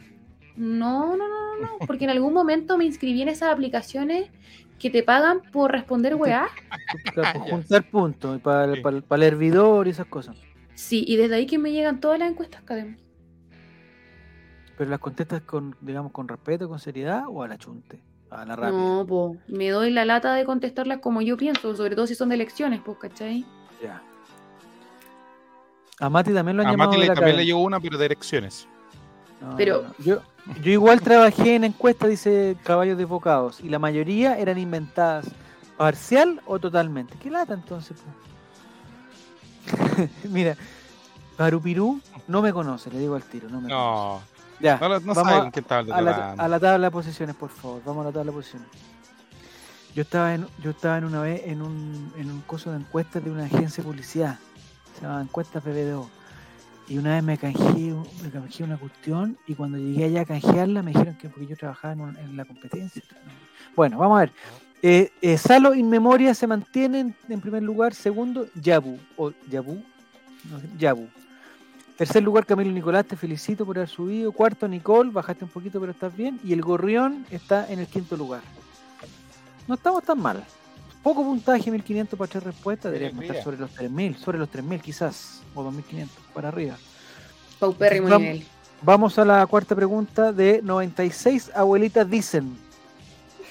No, no, no, no, no, porque en algún momento me inscribí en esas aplicaciones que te pagan por responder weá. Para juntar puntos, para, para, para el hervidor y esas cosas. Sí, y desde ahí que me llegan todas las encuestas, Cadem. Pero las contestas con, digamos, con respeto, con seriedad o a la chunte, a la rápida. No, po, me doy la lata de contestarlas como yo pienso, sobre todo si son de elecciones, pues, ¿cachai? Ya. A Mati también lo han A llamado Mati de le, la también llegó una, pero de elecciones. No, Pero- no, no. Yo, yo igual trabajé en encuestas, dice Caballos Desbocados, y la mayoría eran inventadas parcial o totalmente. ¿Qué lata entonces? po? Mira, Parupirú no me conoce, le digo al tiro, no me conoce. No, Ya, no, no vamos sabe a- con quién estaba a la, hablando. a la tabla de posiciones, por favor. Vamos a la tabla de posiciones. Yo estaba en, yo estaba en una vez en un, en un curso de encuestas de una agencia de publicidad. Se llama Encuestas PBDO. Y una vez me canjeé, me canjeé una cuestión y cuando llegué allá a canjearla me dijeron que porque yo trabajaba en, la competencia. Bueno, vamos a ver. Eh, eh, Salo In Memoria se mantiene en, primer lugar. Segundo, Yabu. O Yabu. Yabu. Tercer lugar, Camilo Nicolás, te felicito por haber subido. Cuarto, Nicole, bajaste un poquito, pero estás bien. Y el Gorrión está en el quinto lugar. No estamos tan mal. Poco puntaje, 1500 para tres respuestas. Deberíamos estar sobre los 3000, sobre los 3000 quizás, o 2500, para arriba. Paupérrimo Vamos. nivel. Vamos a la cuarta pregunta de 96 abuelitas dicen.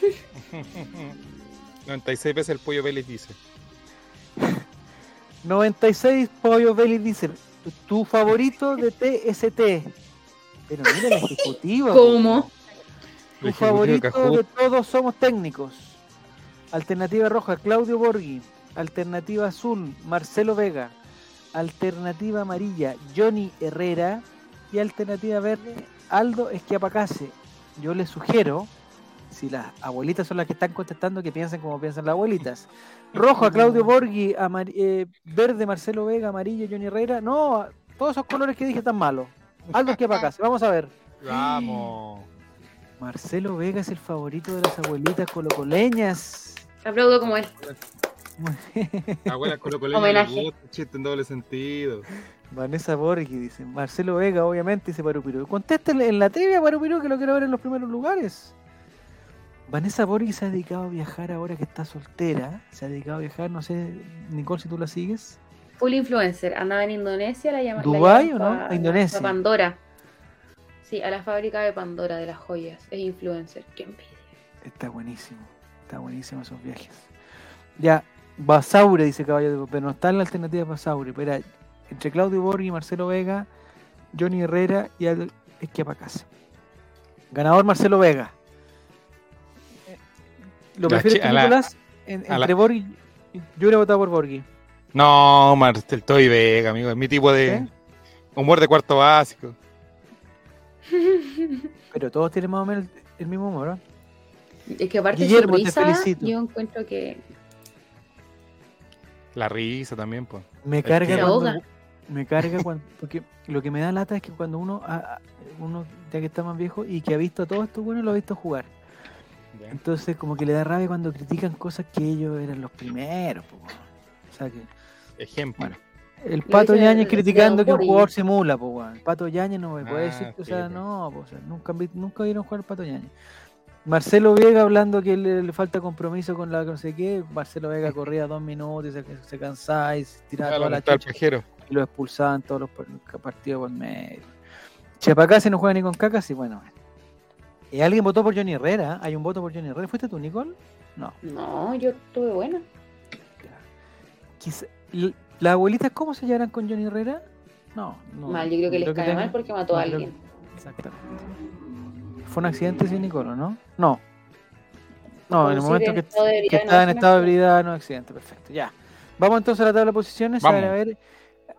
96 veces el pollo Vélez dice. 96 pollo Belly dicen. Tu favorito de TST. Pero mira la ejecutiva. ¿Cómo? Tu favorito de todos somos técnicos. Alternativa roja, Claudio Borghi. Alternativa azul, Marcelo Vega. Alternativa amarilla, Johnny Herrera. Y alternativa verde, Aldo Esquiapacase. Yo les sugiero, si las abuelitas son las que están contestando, que piensen como piensan las abuelitas. Rojo a Claudio Borghi, amar- eh, verde Marcelo Vega, amarillo Johnny Herrera. No, todos esos colores que dije están malos. Aldo Esquiapacase, vamos a ver. Vamos. Marcelo Vega es el favorito de las abuelitas colocoleñas. Aplaudo como él. Abuela Colo Homenaje. chiste en doble sentido. Vanessa Borghi dice. Marcelo Vega, obviamente, dice Parupirú. Contéstale en la trivia, Parupirú, que lo quiero ver en los primeros lugares. Vanessa Borghi se ha dedicado a viajar ahora que está soltera. Se ha dedicado a viajar, no sé, Nicole, si tú la sigues. Full influencer. Andaba en Indonesia, la llama, ¿Dubái la o llaman no? A Indonesia. pa Pandora. Sí, a la fábrica de Pandora de las joyas. Es influencer. Qué envidia. Está buenísimo. Está buenísimo esos viajes. Ya, Basaure, dice Caballo de pero no está en la alternativa Basaure. Pero era entre Claudio Borghi, Marcelo Vega, Johnny Herrera y Aldo Esquiapacase. Ganador Marcelo Vega. Eh, ¿Lo prefieres tú, Nicolás? En- a la- entre Borghi. Yo hubiera votado por Borghi. No, Martel Toy Vega, amigo. Es mi tipo de humor de cuarto básico. Pero todos tienen más o menos el, el mismo humor. ¿no? Es que aparte Guillermo, su te risa, felicito. yo encuentro que La risa también, pues. Me carga Se cuando, me carga cuando porque lo que me da lata es que cuando uno ah, ah, uno ya que está más viejo y que ha visto a todos estos buenos lo ha visto jugar entonces como que le da rabia cuando critican cosas que ellos eran los primeros po, o sea que Ejemplo. Bueno. el pato Yañez criticando que un jugador simula po, weón. el pato Yañez no me puede Ah, decir que, o sea no po, o sea, nunca nunca vieron jugar al pato Yañez Marcelo Vega hablando que le, le falta compromiso con la no sé qué Marcelo Vega corría dos minutos y se, se cansaba y se tiraba toda lo la chucha y lo expulsaban todos los par- partidos por medio. Chapacase no juega ni con cacas y bueno. Eh, alguien votó por Johnny Herrera. ¿eh? Hay un voto por Johnny Herrera. ¿Fuiste tú, Nicole? No. no, yo tuve buena. ¿Las abuelitas cómo se llevarán con Johnny Herrera? No, no. Mal, yo creo que les cae mal porque mató a alguien. Exactamente. ¿Fue un accidente, sí, Nicole, o no? No. No, en el momento en que, que estaba es en estado de ebriedad, no accidente. Perfecto, ya. Vamos entonces a la tabla de posiciones. A ver, Vamos. a ver,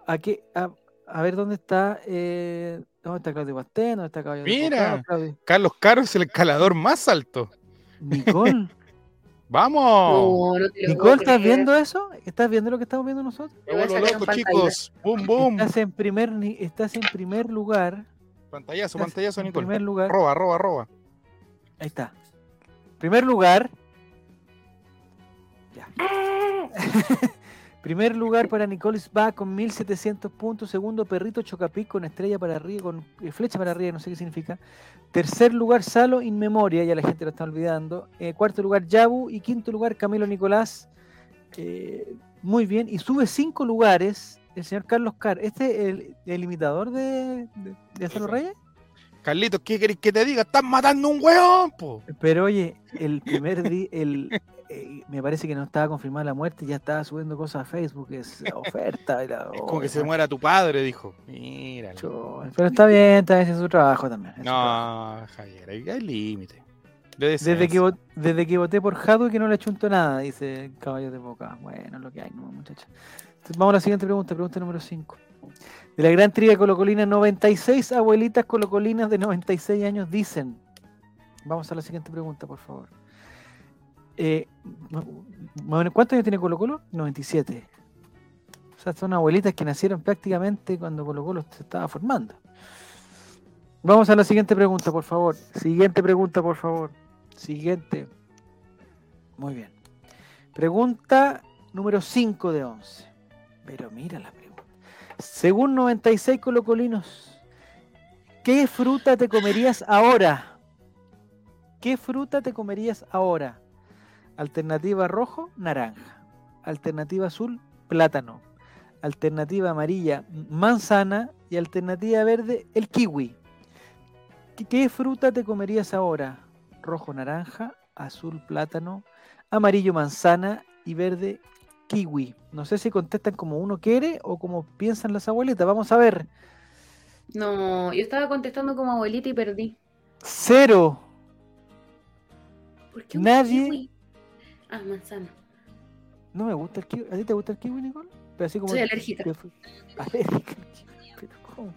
a, qué, a, a ver dónde está. Eh, ¿Dónde está Claudio Pastén? ¿Dónde está Caballo Mira. Claudio- Carlos Caro es el escalador más alto. Nicole. ¡Vamos! No, no Nicole, ¿estás creer. viendo eso? ¿Estás viendo lo que estamos viendo nosotros? Me vuelvo loco, chicos. ¡Bum, bum! Estás en primer, ni- estás en primer lugar. Pantallazo, Estás pantallazo, en Nicole. primer lugar. Roba, roba, roba. Ahí está. Primer lugar. Ya. Primer lugar para Nicole Sba con 1700 puntos. Segundo, Perrito Chocapic con estrella para arriba, con eh, flecha para arriba, no sé qué significa. Tercer lugar, Salo In Memoria, ya la gente lo está olvidando. Eh, cuarto lugar, Yabu. Y quinto lugar, Camilo Nicolás. Eh, muy bien. Y sube cinco lugares el señor Carlos Carr. ¿Este es el, el imitador de, de, de Salo Reyes? Carlitos, ¿qué querés que te diga? ¡Estás matando un weón, po! Pero oye, el primer día, el, eh, me parece que no estaba confirmada la muerte, ya estaba subiendo cosas a Facebook, es oferta. y la- Es como que se oh, muera tu padre, dijo. Mira. Cho- Pero está bien, está bien, es su trabajo también. su trabajo. No, Javier, hay, hay límite. Desde que, vo- desde que voté por Jadwe que no le chunto nada, dice el caballo de boca. Bueno, lo que hay, no, muchacha. Vamos a la siguiente pregunta, pregunta número 5. De la gran trivia colocolina, 96 abuelitas colocolinas de 96 años dicen. Vamos a la siguiente pregunta, por favor. Eh, ¿Cuántos años tiene Colo Colo? 97. O sea, son abuelitas que nacieron prácticamente cuando Colo Colo se estaba formando. Vamos a la siguiente pregunta, por favor. Siguiente pregunta, por favor. Siguiente. Muy bien. Pregunta número 5 de 11. Pero mira la pregunta. Según 96 colocolinos, ¿qué fruta te comerías ahora? ¿Qué fruta te comerías ahora? Alternativa rojo, naranja. Alternativa azul, plátano. Alternativa amarilla, manzana. Y alternativa verde, el kiwi. ¿Qué, qué fruta te comerías ahora? Rojo, naranja, azul, plátano, amarillo, manzana y verde, kiwi. No sé si contestan como uno quiere o como piensan las abuelitas. Vamos a ver. No, yo estaba contestando como abuelita y perdí. Cero. ¿Por qué un Nadie- kiwi? Ah, manzana. No me gusta el kiwi. ¿A ti te gusta el kiwi, Nicole? Pero así como Soy alérgica. Alérgica. Pero ¿cómo?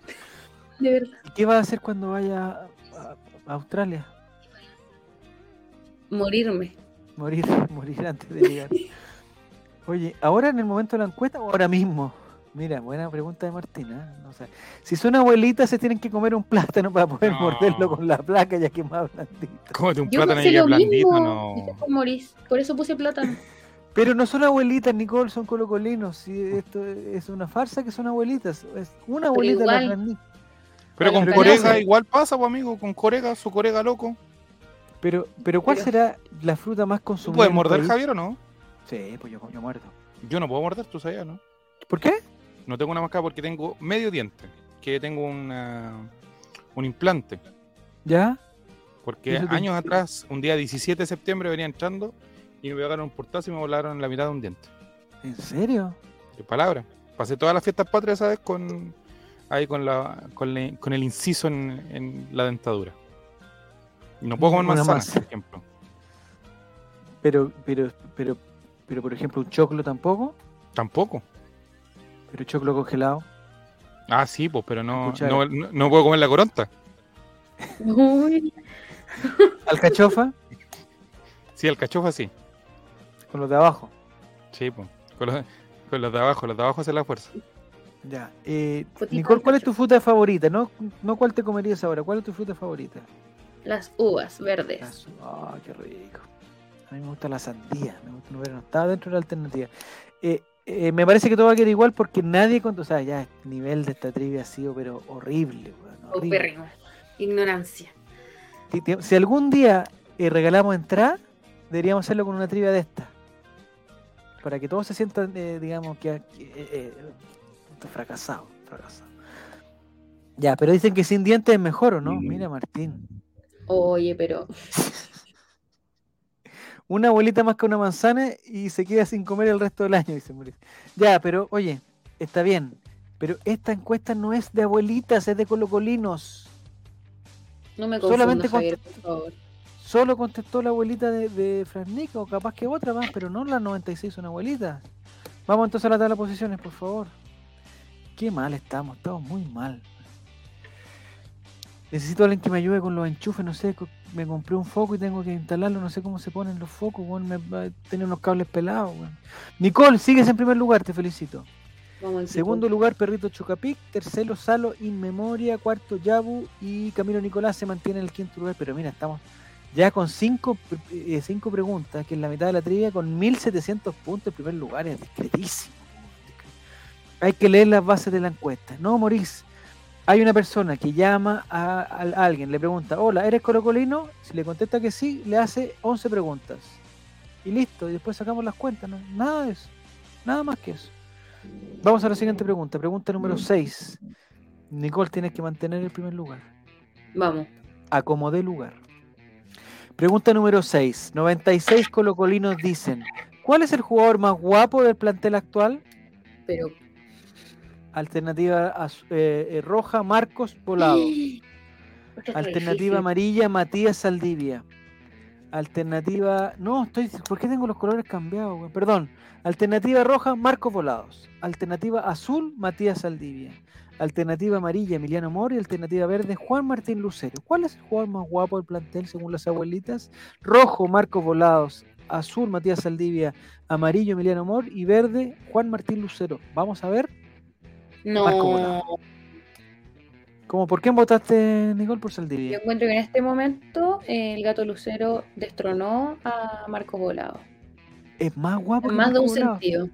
De verdad. ¿Y qué vas a hacer cuando vaya a, a- a Australia? Morirme. Morir, morir antes de llegar. Oye, ¿ahora en el momento de la encuesta o ahora mismo? Mira, buena pregunta de Martina. No sé. Si son abuelitas, se tienen que comer un plátano para poder No. morderlo con la placa, ya que es más blandito. Cómete un Yo plátano y lo blandito, mismo. no. Por eso puse plátano. Pero no son abuelitas, Nicole, son colocolinos. Si esto es una farsa que son abuelitas. Es una abuelita la igual. blandita. Pero con Pero corega igual pasa, pues amigo, con corega, su corega loco. Pero, pero ¿cuál Pero- será la fruta más ¿Tú consumida? puedes morder? Javier, o no? Sí, pues yo, yo muerdo. Yo no puedo morder, tú sabías, ¿no? ¿Por qué? No tengo una máscara porque tengo medio diente, que tengo una, un implante. ¿Ya? Porque te- años atrás, un día 17 de septiembre, venía entrando y me pegaron un portazo y me volaron la mitad de un diente. ¿En serio? De palabra. Pasé todas las fiestas patrias, ¿sabes? Con, ahí con, la, con, el inciso en, en la dentadura. Y no puedo comer Una manzana, más. por ejemplo. Pero, pero, pero, pero, por ejemplo, un choclo tampoco. Tampoco. Pero choclo congelado. Ah, sí, pues, pero no, no, no- no puedo comer la coronta. Uy, Alcachofa Sí, el cachofa sí. con los de abajo. Sí, pues. Con los, con los de abajo, los de abajo hacen la fuerza. Ya. Eh, Nicole, ¿cuál es tu alcachofa. fruta favorita? No, no cuál te comerías ahora. ¿Cuál es tu fruta favorita? las uvas verdes. Las- Ah, qué rico. A mí me gusta la sandía. Me gusta, no, pero no estaba dentro de la alternativa. Eh, eh, me parece que todo va a quedar igual porque nadie, con, o sea, ya el nivel de esta trivia ha sido pero horrible. weón, horrible. Ignorancia. Si, te- si algún día eh, regalamos entrada, deberíamos hacerlo con una trivia de esta. Para que todos se sientan, eh, digamos, que, que, eh, eh, fracasado, fracasado. Ya, pero dicen que sin dientes es mejor, ¿o no? Mira, Martín. Oye, pero Una abuelita más que una manzana y se queda sin comer el resto del año, dice Mauricio. Ya, pero oye, está bien. Pero esta encuesta no es de abuelitas, es de colocolinos. no me confundas, Solamente Javier, por favor. Solo contestó la abuelita de, de o capaz que otra más, pero no las 96 son abuelitas. Vamos entonces a la tabla de posiciones, por favor. Qué mal estamos, estamos muy mal. Necesito a alguien que me ayude con los enchufes, no sé, me compré un foco y tengo que instalarlo, no sé cómo se ponen los focos, weón, me va a tener unos cables pelados, weón. Nicole, sigues en primer lugar, te felicito. Vamos Segundo lugar, Perrito Chocapic. Tercero, Salo In Memoria. Cuarto, Yabu. Y Camilo Nicolás se mantiene en el quinto lugar. Pero mira, estamos ya con cinco, eh, cinco preguntas, que es la mitad de la trivia, con 1700 puntos en primer lugar. Es discretísimo. Hay que leer las bases de la encuesta. No, Morís. Hay una persona que llama a, a alguien, le pregunta, hola, ¿eres colocolino? Si le contesta que sí, le hace 11 preguntas. Y listo, y después sacamos las cuentas. ¿no? Nada de eso. Nada más que eso. Vamos a la siguiente pregunta. Pregunta número 6. Nicole, tienes que mantener el primer lugar. Vamos. Acomodé lugar. Pregunta número 6. 96 colocolinos dicen, ¿cuál es el jugador más guapo del plantel actual? Pero. Alternativa az- eh, eh, roja, Marcos está Alternativa amarilla, Matías Saldivia. Alternativa. No, estoy. ¿Por qué tengo los colores cambiados? güey? Perdón. Alternativa roja, Marcos Volados. Alternativa azul, Matías Saldivia. Alternativa amarilla, Emiliano Mori. Alternativa verde, Juan Martín Lucero. ¿Cuál es el jugador más guapo del plantel según las abuelitas? Rojo, Marcos Volados. Azul, Matías Saldivia. Amarillo, Emiliano Mor. Y verde, Juan Martín Lucero. Vamos a ver. Marco No. Volado. ¿Cómo, ¿Por quién votaste, Nicole, por Yo Saldivia? encuentro que en este momento eh, el gato Lucero destronó a Marco Volado. Es más guapo que más de Marco un sentido.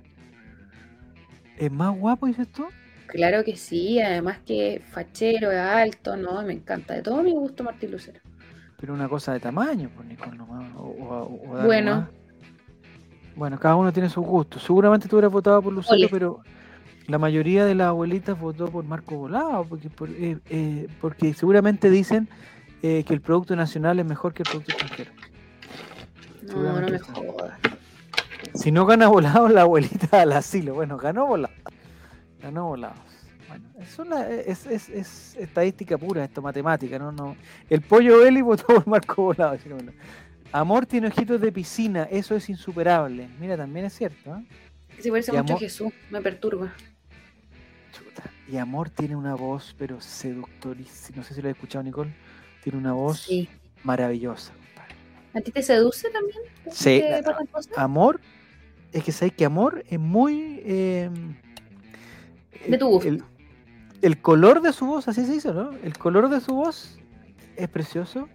¿Es más guapo, dices tú? Claro que sí, además que fachero, es alto, no, me encanta. De todo mi gusto Martín Lucero. Pero una cosa de tamaño, pues Nicole, nomás. O, o- o Bueno. más. Bueno, cada uno tiene sus gustos. Seguramente tú hubieras votado por Lucero, pero la mayoría de las abuelitas votó por Marco Volado, porque, por- eh, eh, porque seguramente dicen eh, que el producto nacional es mejor que el producto extranjero. No, no me jodas. Si no gana Volado, la abuelita al asilo. Bueno, ganó Volado. Ganó Volados. Bueno, eso la- es, es, es estadística pura, esto matemática, ¿no? no El pollo Eli votó por Marco Volado. Amor tiene ojitos de piscina, eso es insuperable. Mira, también es cierto, ¿eh? Se parece mucho a Jesús, me perturba. Y Amor tiene una voz, pero seductorísima. No sé si lo has escuchado, Nicole. Tiene una voz Sí. maravillosa. compadre. ¿A ti te seduce también? Sí. Amor, es que sabes que Amor es muy. eh, De tu gusto. El, el color de su voz, así se dice, ¿no? El color de su voz es precioso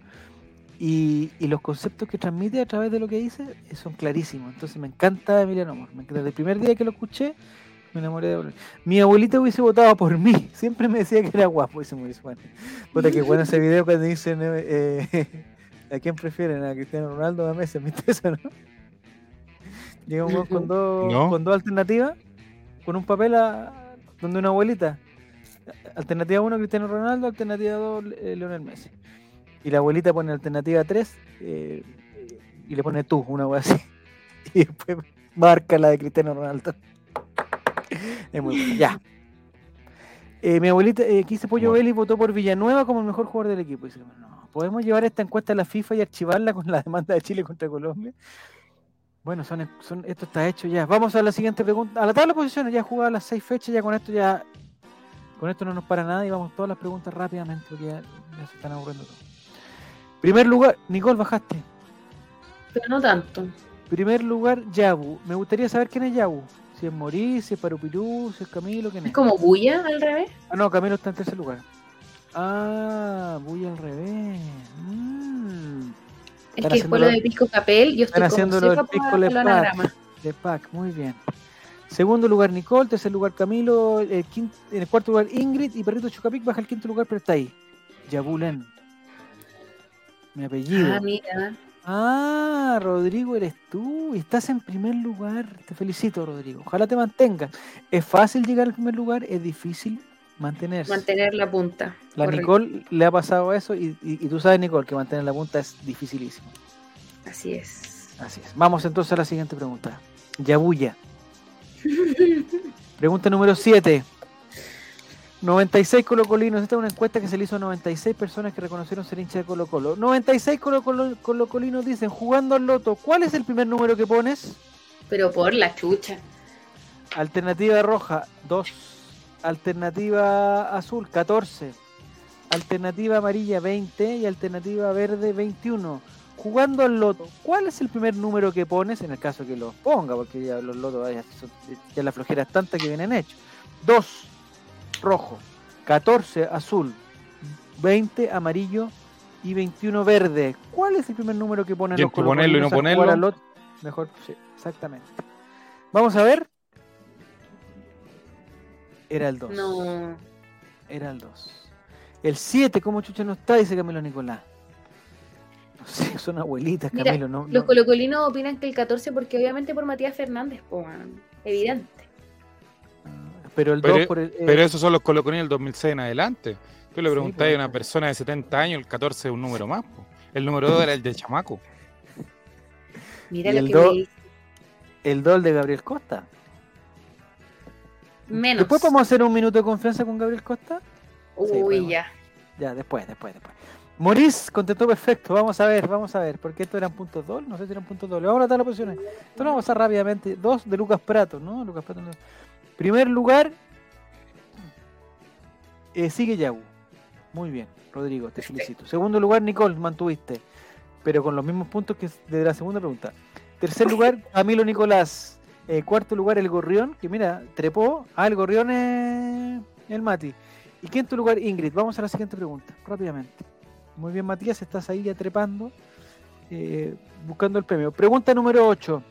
y, y los conceptos que transmite a través de lo que dice son clarísimos. Entonces me encanta Emiliano Amor. Me encanta. Desde el primer día que lo escuché, me enamoré de. Mi abuelita hubiese votado por mí. Siempre me decía que era guapo. Dice muy bueno. Puta, qué bueno ese video cuando dicen eh, eh, ¿a quién prefieren? ¿A Cristiano Ronaldo o a Messi? ¿Viste eso, no? Llega un con dos, No. con dos alternativas, con un papel a- donde una abuelita. Alternativa 1, Cristiano Ronaldo, alternativa 2, Leonel Messi. Y la abuelita pone alternativa 3 y le pone tú, una wea así. Y después marca la de Cristiano Ronaldo. Es muy bueno. Ya. Eh, mi abuelita, eh, aquí dice Pollo Bueno. Belli, votó por Villanueva como el mejor jugador del equipo. Dice, no, ¿podemos llevar esta encuesta a la FIFA y archivarla con la demanda de Chile contra Colombia? Bueno, son, son, esto está hecho ya. Vamos a la siguiente pregunta. A la tabla de posiciones, ya jugadas las seis fechas, ya con esto ya. Con esto no nos para nada y vamos todas las preguntas rápidamente porque ya, ya se están aburriendo todos. Primer lugar, Nicole, bajaste. Pero no tanto. Primer lugar, Yabu. Me gustaría saber quién es Yabu. Si es Morí, si es Parupirú, si es Camilo, quién Es es. como bulla al revés. Ah, no, Camilo está en tercer lugar. Ah, voy al revés. Mm, Es Están que después lo haciéndolo- de Pisco Capel, yo estoy como haciéndolo seca el Pisco el Pac. de Pac, muy bien. Segundo lugar, Nicole. Tercer lugar, Camilo. El quin- en el cuarto lugar, Ingrid. Y Perrito Chucapic baja al quinto lugar, pero está ahí. Yabulen. Mi apellido. Ah, mira. Ah, Rodrigo, eres tú. y Estás en primer lugar. Te felicito, Rodrigo. Ojalá te mantengas. Es fácil llegar al primer lugar, es difícil mantenerse. Mantener la punta. La Correcto. Nicole le ha pasado eso y, y- y tú sabes, Nicole, que mantener la punta es dificilísimo. Así es. Así es. Vamos entonces a la siguiente pregunta. Yabuya. Pregunta número 7. 96 colocolinos. Esta es una encuesta que se le hizo a 96 personas que reconocieron ser hinchas de Colo Colo. 96 colocolo- colocolinos dicen, jugando al loto, ¿cuál es el primer número que pones? Pero por la chucha. Alternativa roja, 2. Alternativa azul, 14. Alternativa amarilla, 20. Y alternativa verde, 21. Jugando al loto, ¿cuál es el primer número que pones? En el caso que los ponga, porque ya los lotos ya, son- ya la flojera es tanta que vienen hechos. 2. Rojo. 14. Azul. 20. Amarillo. Y 21 verde. ¿Cuál es el primer número que ponen los entre ponerlo y no ponerlo. Mejor, sí, exactamente. Vamos a ver. Era el 2. No. Era el 2. El 7, ¿cómo chucha no está? Dice Camilo Nicolás. No sé, son abuelitas, Mira, Camilo. No, Los no- colocolinos opinan que el 14 porque obviamente por Matías Fernández, po, evidente. Pero el Pero- 2 por el. eh, Pero esos son los coloconios del 2006 en adelante. Tú le Sí, preguntas pues. a una persona de 70 años, el 14 es un número más. po. El número 2 era el de chamaco. Mira Y lo el que do- me el 2 de Gabriel Costa. Menos. Después podemos hacer un minuto de confianza con Gabriel Costa. Uy, ya. Ya, después, después, después. Moris contestó perfecto. Vamos a ver, vamos a ver. Porque estos eran puntos dobles. No sé si eran puntos dobles. Vamos a tratar las posiciones. Esto lo vamos a pasar rápidamente. Dos de Lucas Prato, ¿no? Lucas Prato. no. Primer lugar, eh, sigue Yagu. Muy bien, Rodrigo, te felicito. Segundo lugar, Nicole, mantuviste. Pero con los mismos puntos que de la segunda pregunta. Tercer lugar, Camilo Nicolás. Eh, cuarto lugar, el Gorrión, que mira, trepó. Ah, el Gorrión es el Mati. Y quinto lugar, Ingrid. Vamos a la siguiente pregunta, rápidamente. Muy bien, Matías, estás ahí ya trepando, eh, buscando el premio. Pregunta número 8.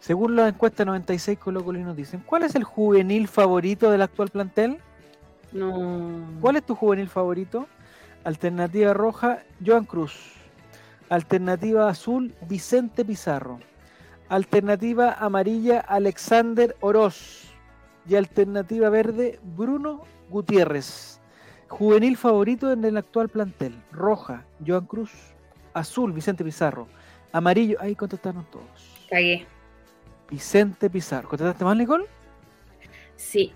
Según la encuesta 96 colocolinos dicen, ¿cuál es el juvenil favorito del actual plantel? No. ¿Cuál es tu juvenil favorito? Alternativa roja, Joan Cruz. Alternativa azul, Vicente Pizarro. Alternativa amarilla, Alexander Oroz. Y alternativa verde, Bruno Gutiérrez. Juvenil favorito en el actual plantel. Roja, Joan Cruz. Azul, Vicente Pizarro. Amarillo, ahí contestaron todos. Cagué. Vicente Pizarro. ¿Contestaste mal, Nicole? Sí.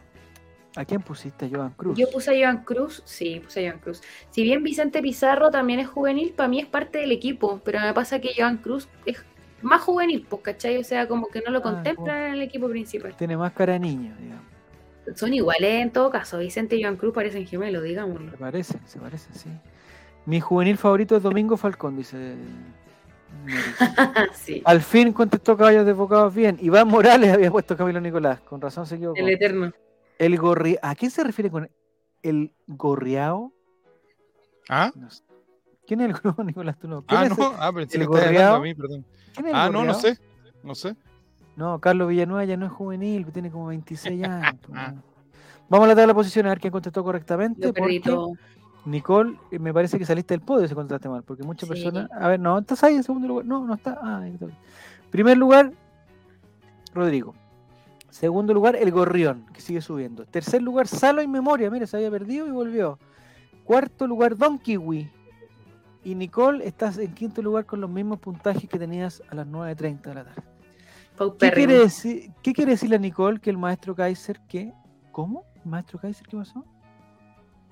¿A quién pusiste, Joan Cruz? Yo puse a Joan Cruz, sí, puse a Joan Cruz. Si bien Vicente Pizarro también es juvenil, para mí es parte del equipo, pero me pasa que Joan Cruz es más juvenil, pues, ¿cachai? O sea, como que no lo Ah, contemplan en el equipo principal. Tiene más cara de niño, digamos. Son iguales en todo caso. Vicente y Joan Cruz parecen gemelos, digámoslo. Se parece, se parece, sí. Mi juvenil favorito es Domingo Falcón, dice. Sí, Al fin contestó Caballos Desbocados bien. Iván Morales había puesto Camilo Nicolás, con razón se equivocó. el eterno. El gorri... ¿A quién se refiere con el gorriao? ¿Ah? No sé. ¿Quién es el gorriao, Nicolás? ¿Tú no? ¿Quién Ah, es no. Ah, el gorreado? a mí, perdón. ¿Quién es el Ah, no, no sé. No sé. No, Carlos Villanueva ya no es juvenil, tiene como 26 años. pues, Ah. no. Vamos a la tabla de posiciones a ver quién contestó correctamente. Yo perdí porque- todo. Nicole, eh, me parece que saliste del podio si contestaste mal, porque muchas Sí. personas. A ver, no, estás ahí en segundo lugar. No, no está. Ah, está. Primer lugar, Rodrigo. Segundo lugar, el Gorrión, que sigue subiendo. Tercer lugar, Salo en memoria. Mira, se había perdido y volvió. Cuarto lugar, Don Kiwi. Y Nicole, estás en quinto lugar con los mismos puntajes que tenías a las 9.30 de la tarde. ¿Qué quiere, decir, ¿Qué quiere decirle a Nicole que el maestro Kaiser que... ¿Cómo? ¿Maestro Kaiser qué pasó?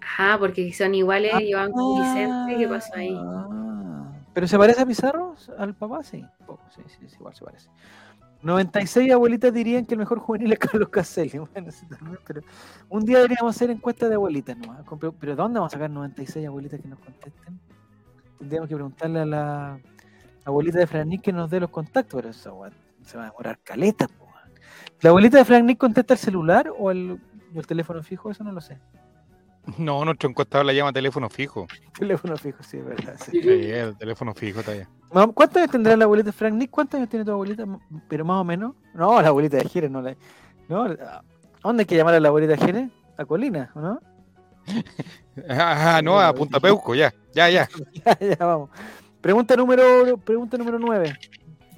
Ajá, porque son iguales Joan con Vicente. ¿Qué pasó ahí? Ah, ¿Pero se parece a Pizarro? ¿Al papá? Sí, poco, sí, sí, sí, igual se parece. 96 abuelitas dirían que el mejor juvenil es Carlos Caselli. Bueno, sí, también, pero un día deberíamos hacer encuesta de abuelitas nomás. Pero ¿pero ¿dónde vamos a sacar 96 abuelitas que nos contesten? Tendríamos que preguntarle a la abuelita de Frank Nick que nos dé los contactos, pero eso weón, se va a demorar caleta. po. ¿La abuelita de Frank Nick contesta el celular o el, o el teléfono fijo? Eso no lo sé. No, nuestro encuestador la llama teléfono fijo. Teléfono fijo, sí, es verdad. sí. Sí, el teléfono fijo está allá. ¿Cuántos años tendrá la abuelita de Frank Nick? ¿Cuántos años tiene tu abuelita? Pero más o menos. No, la abuelita de Jerez, no la. No, ¿a ¿Dónde hay que llamar a la abuelita de Jerez? A Colina, ¿o no? Ah, no, a Punta Peuco, ya, ya, ya. ya, ya, vamos. Pregunta número, pregunta número 9.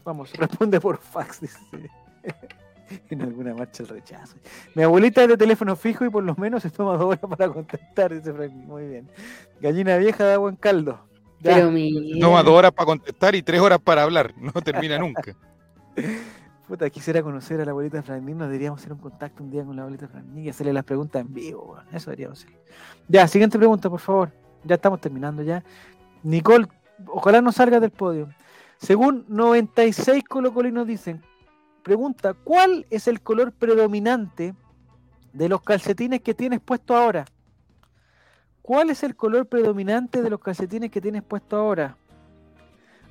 Vamos, responde por fax. dice. en alguna marcha el rechazo. Mi abuelita es de teléfono fijo y por lo menos se toma dos horas para contestar, dice Frank Nick. Muy bien. Gallina vieja de agua en caldo. Ya. Pero mi. Toma dos horas para contestar y tres horas para hablar. No termina nunca. Puta, quisiera conocer a la abuelita Franklin. Nos deberíamos hacer un contacto un día con la abuelita Franklin y hacerle las preguntas en vivo. weón. Eso deberíamos hacer. Ya, siguiente pregunta, por favor. Ya estamos terminando ya. Nicole, ojalá no salga del podio. Según 96 colocolinos dicen, pregunta, ¿cuál es el color predominante de los calcetines que tienes puesto ahora? ¿Cuál es el color predominante de los calcetines que tienes puesto ahora?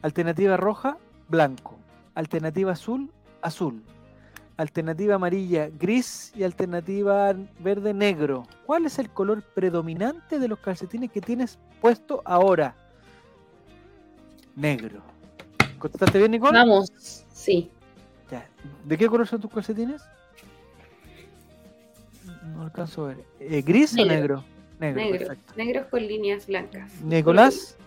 Alternativa roja, blanco. Alternativa azul, azul. Alternativa amarilla, gris. Y alternativa verde, negro. ¿Cuál es el color predominante de los calcetines que tienes puesto ahora? Negro. ¿Contestaste bien, Nicole? Vamos, sí. Ya. ¿De qué color son tus calcetines? No alcanzo a ver. Eh, ¿Gris o Negro. negro? Negro, perfecto. Negros con líneas blancas. Nicolás.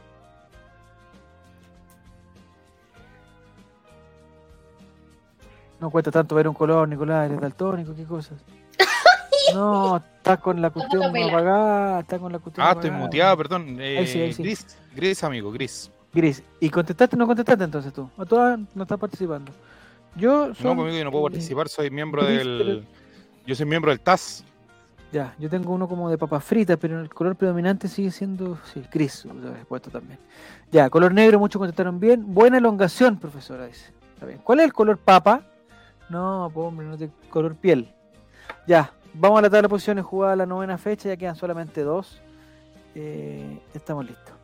No cuesta tanto ver un color, Nicolás, eres daltónico, qué cosas. No, estás con la cuestión apagada, estás con la cuestión Ah, estoy apagada. muteado, perdón. Eh, Ahí sí, ahí sí. Gris, gris, amigo, gris. Gris. ¿Y contestaste o no contestaste entonces tú? ¿O todas no estás participando? Yo No, son- conmigo yo no puedo eh, participar, soy miembro del. Yo soy miembro del TAS. Ya, yo tengo uno como de papas fritas, pero el color predominante sigue siendo, sí, gris, lo he puesto también. Ya, color negro, muchos contestaron bien. Buena elongación, profesora, dice. Está bien. ¿Cuál es el color papa? No, hombre, no tiene color piel. Ya, vamos a la tabla de posiciones, jugada la novena fecha, ya quedan solamente dos. Eh, estamos listos.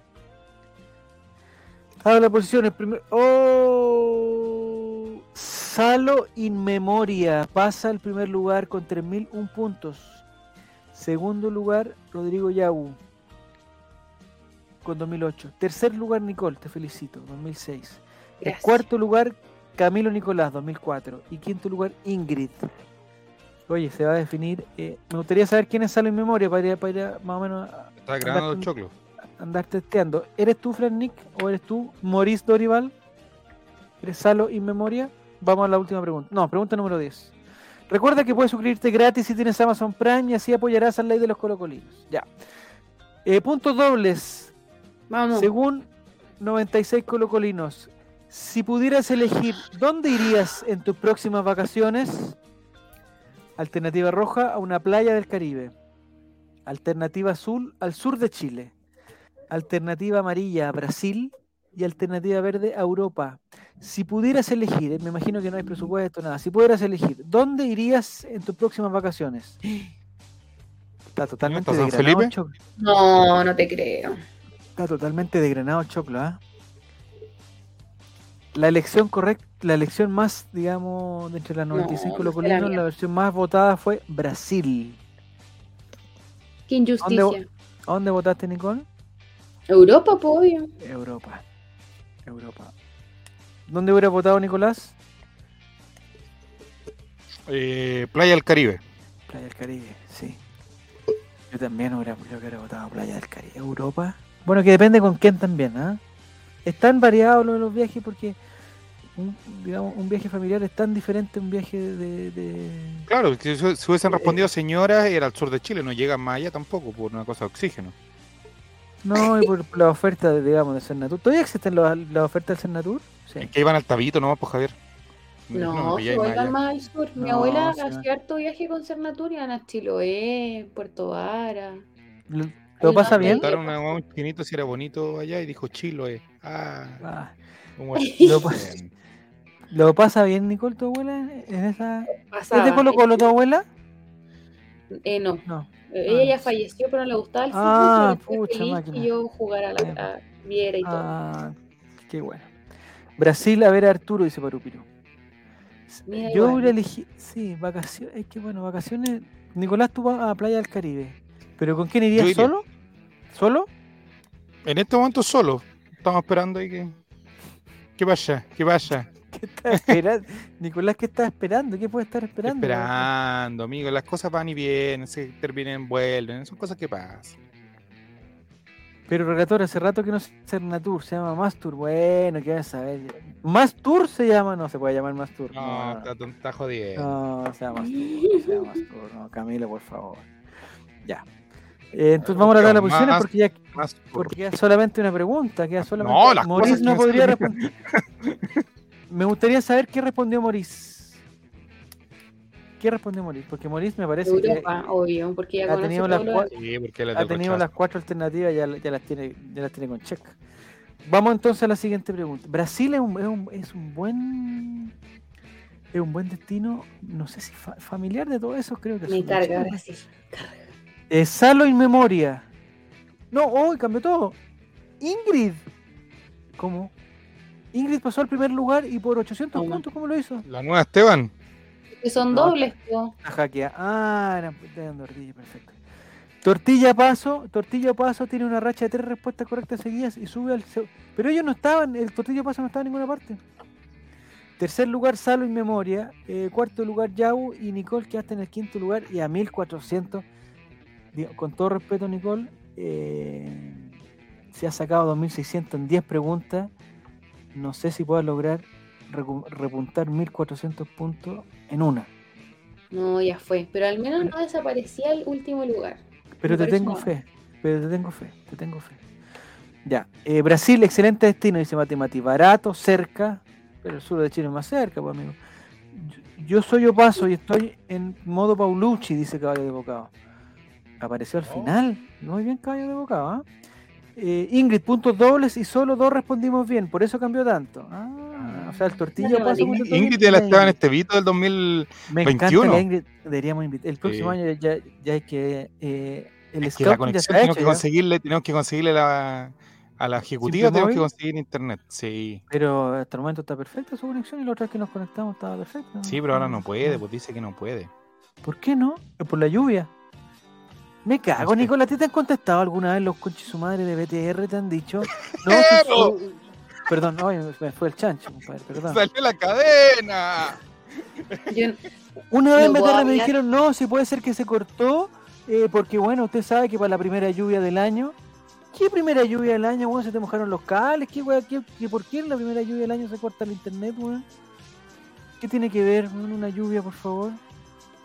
Tabla de posiciones, primero... ¡Oh! Salo in memoria pasa al primer lugar con 3.001 puntos. Segundo lugar, Rodrigo Yabu con 2008. Tercer lugar, Nicole, te felicito, 2006. En Gracias. cuarto lugar, Camilo Nicolás, 2004. Y quinto lugar, Ingrid. Oye, se va a definir. eh, me gustaría saber quién es Salo en memoria para ir, para ir a- más o menos a Está grabando el choclo. andar testeando. ¿Eres tú, Fran Nick? ¿O eres tú, Maurice Dorival? ¿Eres Salo in memoria? Vamos a la última pregunta. No, pregunta número 10. Recuerda que puedes suscribirte gratis si tienes Amazon Prime y así apoyarás al ley de los colocolinos. Ya. Eh, puntos dobles. Vamos. Según 96 colocolinos, si pudieras elegir dónde irías en tus próximas vacaciones, alternativa roja a una playa del Caribe, alternativa azul al sur de Chile, alternativa amarilla a Brasil y alternativa verde a Europa. Si pudieras elegir, eh, me imagino que no hay presupuesto, nada, si pudieras elegir, ¿dónde irías en tus próximas vacaciones? Está totalmente ¿Está Felipe? el choclo. No, no te creo. Está totalmente degranado el choclo, ¿ah? La elección correcta, la elección más, digamos, de entre las No, 95 no será colocolinos, mía. la versión más votada fue Brasil. Qué injusticia. ¿Dónde ¿A dónde votaste, Nicole? Europa, pues, obvio. Europa. Europa. ¿Dónde hubiera votado Nicolás? Eh, Playa del Caribe. Playa del Caribe, sí. Yo también hubiera, yo hubiera votado Playa del Caribe. Europa. Bueno, que depende con quién también, ¿ah? Es tan variado lo de los viajes porque un, digamos, un viaje familiar es tan diferente a un viaje de, de- Claro, que si, hubiesen Eh, respondido señoras, era al sur de Chile, no llegan más allá tampoco por una cosa de oxígeno. No, y por la oferta, de, digamos, de Cernatur. ¿Todavía existen las ofertas del Cernatur? Sí. Es que iban al tabito nomás, pues Javier. No, pilláis más vuelvan más al sur. Mi No, abuela sí. hacía harto viaje con Cernatur, iban a Chiloé, Puerto Vara. ¿Lo, lo pasa no, bien? Preguntaron a un chinito si era bonito allá y dijo Chiloé. Ah, Ah, ¿cómo es? Lo pa- Bien. ¿Lo pasa bien, Nicole, tu abuela? ¿En esa... ¿Es de Colo Colo tu abuela? Eh, no. No. Eh, Ella ya falleció, pero no le gustaba el fútbol. Ah, pucha máquina. que yo jugara a la a- viera y todo. Ah, qué bueno. Brasil a ver a Arturo, dice Parupiru. Mira, Yo hubiera elegido, sí, vacaciones, es que bueno, vacaciones. Nicolás, tú vas a Playa del Caribe. ¿Pero con quién irías? ¿Solo? ¿Solo? En este momento solo. Estamos esperando ahí que. ¿Qué pasa? ¿Qué pasa? ¿Qué estás esperando? Nicolás, ¿qué estás esperando? ¿Qué puede estar esperando? Esperando, amigo. Las cosas van y vienen, se terminan, vuelven. Son cosas que pasan. Pero relator, hace rato que no es Cernatur, se llama Mastur. Bueno, ¿qué vas a ver? ¿Mastur se llama? No se puede llamar Mastur. No, No, está, está jodiendo. no, se llama Mastur. Se llama Mastur. No, Camilo, por favor. Ya. Eh, entonces vamos a dar las posiciones porque ya Porque queda solamente una pregunta, queda solamente. No, las cosas no podría responder. Me gustaría saber qué respondió Maurice. ¿Qué respondió Maurice? Porque Maurice me parece Europa, obvio, porque ya ha tenido las lo cua- Sí, porque que ha tenido las cuatro alternativas, ya, ya las tiene, ya las tiene con check. Vamos entonces a la siguiente pregunta. Brasil es un, es un, es un buen es un buen destino, no sé si fa- familiar de todo eso, creo que Me carga. Brasil. Eh, Salo in memoria. No, hoy cambió todo. Ingrid. ¿Cómo? Ingrid pasó al primer lugar y por 800 ¿Cómo? puntos, ¿cómo lo hizo? La nueva Esteban. Que son No, dobles, hackea. Ah, era de Tortilla, perfecto. Tortilla Paso, Tortilla Paso tiene una racha de tres respuestas correctas seguidas y sube al. Pero ellos no estaban, el Tortilla Paso no estaba en ninguna parte. Tercer lugar, Salo y Memoria. Eh, cuarto lugar, Yau y Nicole, que hasta en el quinto lugar y a 1400. Digo, Con todo respeto, Nicole, eh, se ha sacado 2600 en 10 preguntas. No sé si pueda lograr repuntar 1400 puntos en una. No, ya fue. Pero al menos no desaparecía el último lugar. Pero Me te tengo fe, pero te tengo fe, te tengo fe. Ya, eh, Brasil, excelente destino, dice Mati Mati. Barato, cerca, pero el sur de Chile es más cerca, pues amigo. Yo, yo soy Opaso y estoy en modo Paulucci, dice Caballo de Bocado. Apareció al Oh. final. Muy bien, Caballo de Bocado. ¿ah? Eh, Ingrid, puntos dobles y solo dos respondimos bien, por eso cambió tanto. Ah, o sea, el tortillo Bueno, Opaso Ingrid- Ingrid ya la estaba en este vito del 2000. Me encanta 21. la Ingrid, deberíamos invitar. El próximo Sí. año ya, ya hay que. eh, el Es que la conexión tenemos hecho. que conseguirle, tenemos que conseguirle la, a la ejecutiva, ¿Simple tenemos que conseguir internet. Sí. Pero hasta el momento está perfecta su conexión y la otra vez que nos conectamos estaba perfecta. Sí, pero ahora no puede, pues dice que no puede. ¿Por qué no? Por la lluvia. Me cago. Nicolás, ¿te, te han contestado alguna vez los conches su madre de BTR? ¿Te han dicho? No, ¡Pero! que su- Perdón, no, me fue el chancho, compadre, perdón. ¡Salió la cadena! Yo, Una vez en BTR me dijeron, no, si puede ser que se cortó, eh, porque bueno, usted sabe que para la primera lluvia del año. ¿Qué primera lluvia del año, weón? ¿Se te mojaron los cables? ¿Qué, weón? ¿Qué, qué- por qué en la primera lluvia del año se corta el internet, weón? ¿Qué tiene que ver, weón, una lluvia, por favor?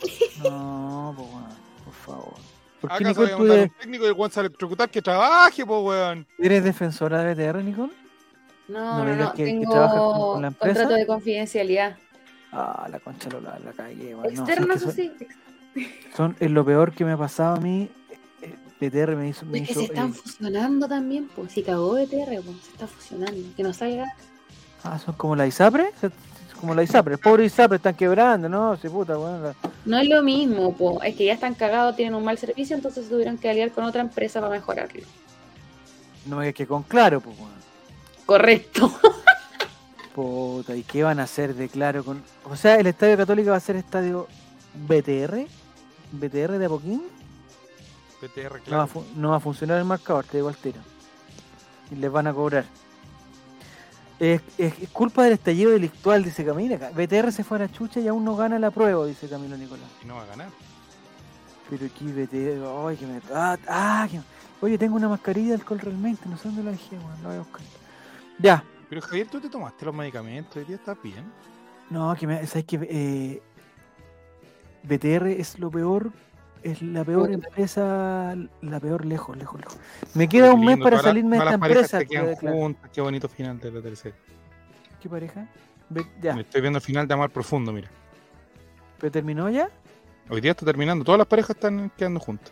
No, pues, weón, por favor. Porque Acá se Nicole, va a tú un técnico y va a electrocutar que trabaje, pues weón. eres defensora de BTR, Nicole. no, No no, me no, que- tengo con- con la empresa. contrato de confidencialidad. Ah, la concha Lola, la cagué, weón. No, Externo, es que eso son, sí. son- es lo peor que me ha pasado a mí. eh, BTR me hizo. Me Es que hizo se están eh, fusionando también, pues. Si cagó BTR, pues se está fusionando. Que no salga. Ah, son como la ISAPRE. Se- Como la ISAPRE. El pobre ISAPRE están quebrando, ¿no? Sí, puta, weón. la- No es lo mismo, pues. Es que ya están cagados, tienen un mal servicio, entonces tuvieron que aliar con otra empresa para mejorarlo. No me digas que con claro, pues, weón. Correcto. Puta, ¿y qué van a hacer de claro con.? O sea, el Estadio Católico va a ser estadio BTR. BTR de Apoquín. PTR, No va, a claro. no va a funcionar el marcador, te digo al tiro. Y les van a cobrar. Es, es- es culpa del estallido delictual, dice Camila. BTR se fue a la chucha y aún no gana la prueba, dice Camilo Nicolás. Y no va a ganar. Pero aquí BTR, ay, que me. Ah, ah, que- Oye, tengo una mascarilla de alcohol realmente, no sé dónde la dejé, weón, la voy a buscar. Ya, Pero Javier, ¿tú te tomaste los medicamentos? ¿Hoy día estás bien? no, que me. ¿Sabes que eh, BTR es lo peor, es la peor empresa, la peor lejos, lejos, lejos. Me queda un mes para salirme de esta empresa. quedan juntas. Qué bonito final de la tercera. ¿Qué pareja? Ve- ya, Me estoy viendo el final de Amar Profundo, mira. ¿pero terminó ya? Hoy día está terminando. Todas las parejas están quedando juntas.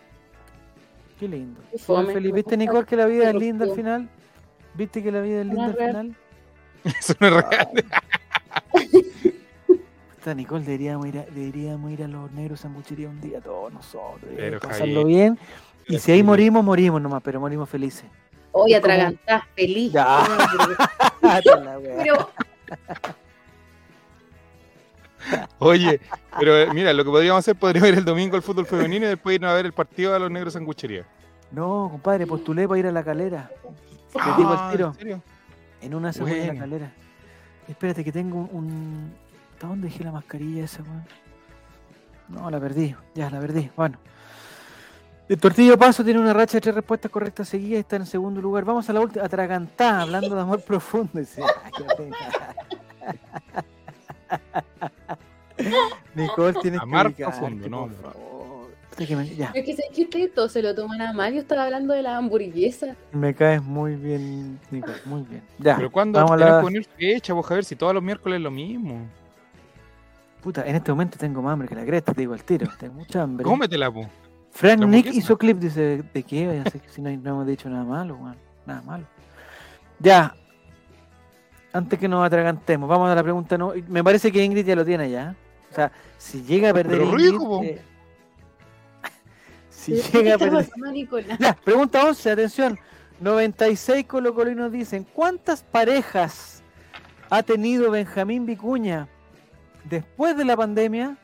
Qué lindo. Qué fome. ¿Viste, Nicole, que la vida es linda al final? ¿Viste que la vida es linda al final? Eso no es real. Puta, Nicole, deberíamos ir, a, deberíamos ir a los negros sanguchería un día todos nosotros. y Pero, pasarlo Javier, bien. Y si ahí morimos, morimos nomás, pero morimos felices. Hoy atragantás, feliz. Ya. Pero Oye, pero eh, mira, lo que podríamos hacer, podríamos ir el domingo al fútbol femenino y después irnos a ver el partido a los negros sanguchería. No, compadre, postulé para ir a la calera. Digo Ah, el tiro. ¿en serio? En una se fue a la calera. Espérate que tengo un- ¿Hasta dónde dejé la mascarilla esa, weón? No, la perdí. Ya, la perdí. Bueno. El Tortillo Paso tiene una racha de tres respuestas correctas seguidas y está en segundo lugar. Vamos a la última. Atragantá, hablando de amor profundo. Nicole, tienes Amar que ubicarte, profundo, no, por favor. Ya, es que sé que ustedes todos se lo toman a mal. Yo estaba hablando de la hamburguesa. me caes muy bien, Nicole, muy bien. Ya, Pero cuando vamos a la... poner fecha, vos a ver si todos los miércoles es lo mismo. Puta, en este momento tengo más hambre que la cresta, te digo al tiro. Tengo mucha hambre. Cómetela, po. Frank la Nick hizo clip, dice, ¿de qué? Ya sé que si no, hemos dicho nada malo, weón. Nada malo. Ya. Antes que nos atragantemos, vamos a la pregunta. No, me parece que Ingrid ya lo tiene ya. O sea, si llega a perder. Pero Ingrid, rico, eh, si ¿Pero ¿Qué llega a perder. pasando? Ya, pregunta 11, atención. 96 colocolinos dicen, ¿cuántas parejas ha tenido Benjamín Vicuña después de la pandemia?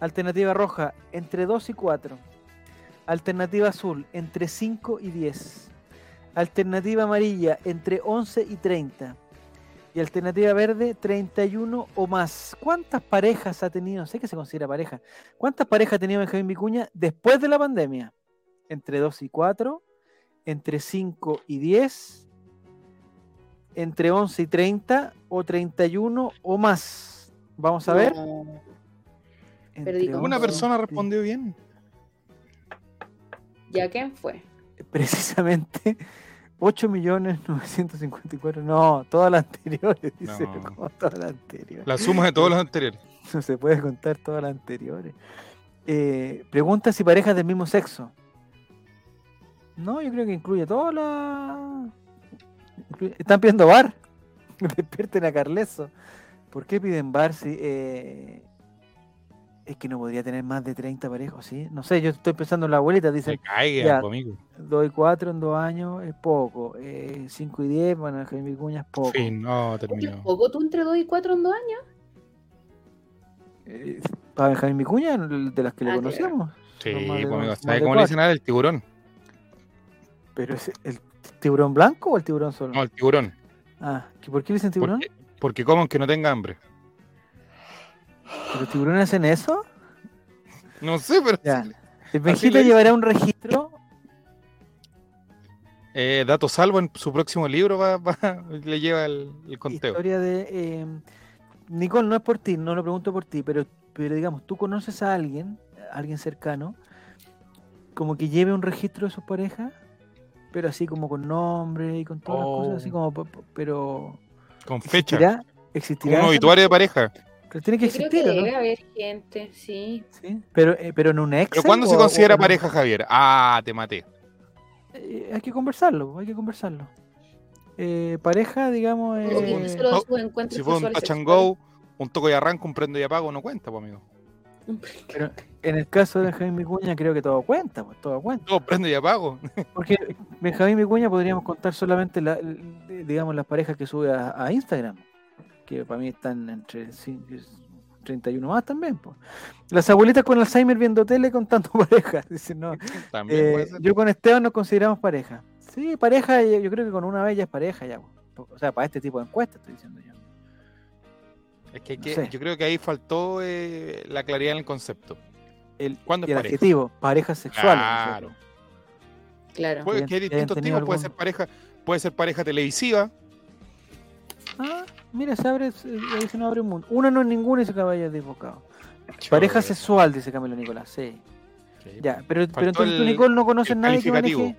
Alternativa roja, entre 2 y 4. Alternativa azul, entre 5 y 10. Alternativa amarilla, entre 11 y 30. Y alternativa verde, 31 o más. ¿Cuántas parejas ha tenido? Sé que se considera pareja. ¿Cuántas parejas ha tenido Benjamín Vicuña después de la pandemia? ¿Entre 2 y 4? ¿Entre 5 y 10? ¿Entre 11 y 30? ¿O 31 o más? Vamos a ver. Una 11 persona respondió bien. ¿Ya quién fue? Precisamente 8 millones 954. No, todas las anteriores, dice. No. como todas las anteriores. La suma de todos los anteriores. No se puede contar todas las anteriores. Eh, pregunta si parejas del mismo sexo. No, yo creo que incluye todas las. Están pidiendo bar. Despierten a Carleso. ¿Por qué piden bar si.? eh, Es que no podría tener más de 30 parejas, ¿sí? No sé, yo estoy pensando en la abuelita. Se Dicen caiga, ya. po, amigo. 2 y 4 en 2 años es poco. 5 y 10, bueno, Jaime Vicuña es poco. Fin, no, ¿Qué terminó. poco tú entre 2 y 4 en 2 años? Eh, para Benjamín Vicuña, de las que le Ah, claro. conocíamos. Sí, Son más de po, amigo. dos- ¿Sabe más de cómo le cuatro. dicen ahora el tiburón? Pero es el tiburón blanco o el tiburón solo? No, el tiburón. Ah, ¿que ¿por qué le dicen tiburón? Porque, porque comen que no tenga hambre. ¿Pero los tiburones hacen eso? No sé, pero Ya. El Benjita le llevará un registro. Eh, Dato Salvo en su próximo libro va, va- le lleva el, el conteo. Historia de. eh, Nicole, no es por ti, no lo pregunto por ti, pero, pero digamos, tú conoces a alguien, a alguien cercano, como que lleve un registro de sus parejas, pero así como con nombre y con todas las cosas, así Oh. como. Pero. Con fecha. ¿Existirá? Como ¿Existirá? un obituario de pareja. Pero tiene que Yo creo existir, que ¿o ¿no? debe haber gente, sí. Sí, Pero, eh, pero en un Excel. ¿Pero cuándo se o- considera o en un- pareja, Javier? Ah, te maté. Eh, hay que conversarlo, hay que conversarlo. Eh, pareja, digamos. Que eh, no, sus encuentros Si fue un touch and go, un toco y arranco, un prendo y apago, no cuenta, pues, amigo. Pero en el caso de Benjamín Vicuña, creo que todo cuenta, pues todo cuenta. Todo prendo y apago. Porque Benjamín Vicuña podríamos contar solamente, la, digamos, las parejas que sube a, a Instagram, que para mí están entre cin- 31 más también. pues. Las abuelitas con Alzheimer viendo tele contando parejas. Dicen, no. También Eh, yo con Esteban nos consideramos pareja. Sí, pareja, yo yo creo que con una vez ya es pareja ya. pues. O sea, para este tipo de encuestas estoy diciendo yo. Es que, hay no que- sé. yo creo que ahí faltó eh, la claridad en el concepto. El, ¿Cuándo y es el pareja? adjetivo, parejas sexuales. ¿no es Claro. Claro. Puede, que hay distintos tipos, puede ser pareja, puede ser pareja televisiva, Ah, mira, se abre, se- ahí se nos abre un mundo. Una no es ninguna y se acaba ya desbocado. Pareja sexual, dice Camilo Nicolás, sí. Sí. Ya, pero, pero entonces tú, Nicole, no conoces nadie que maneje,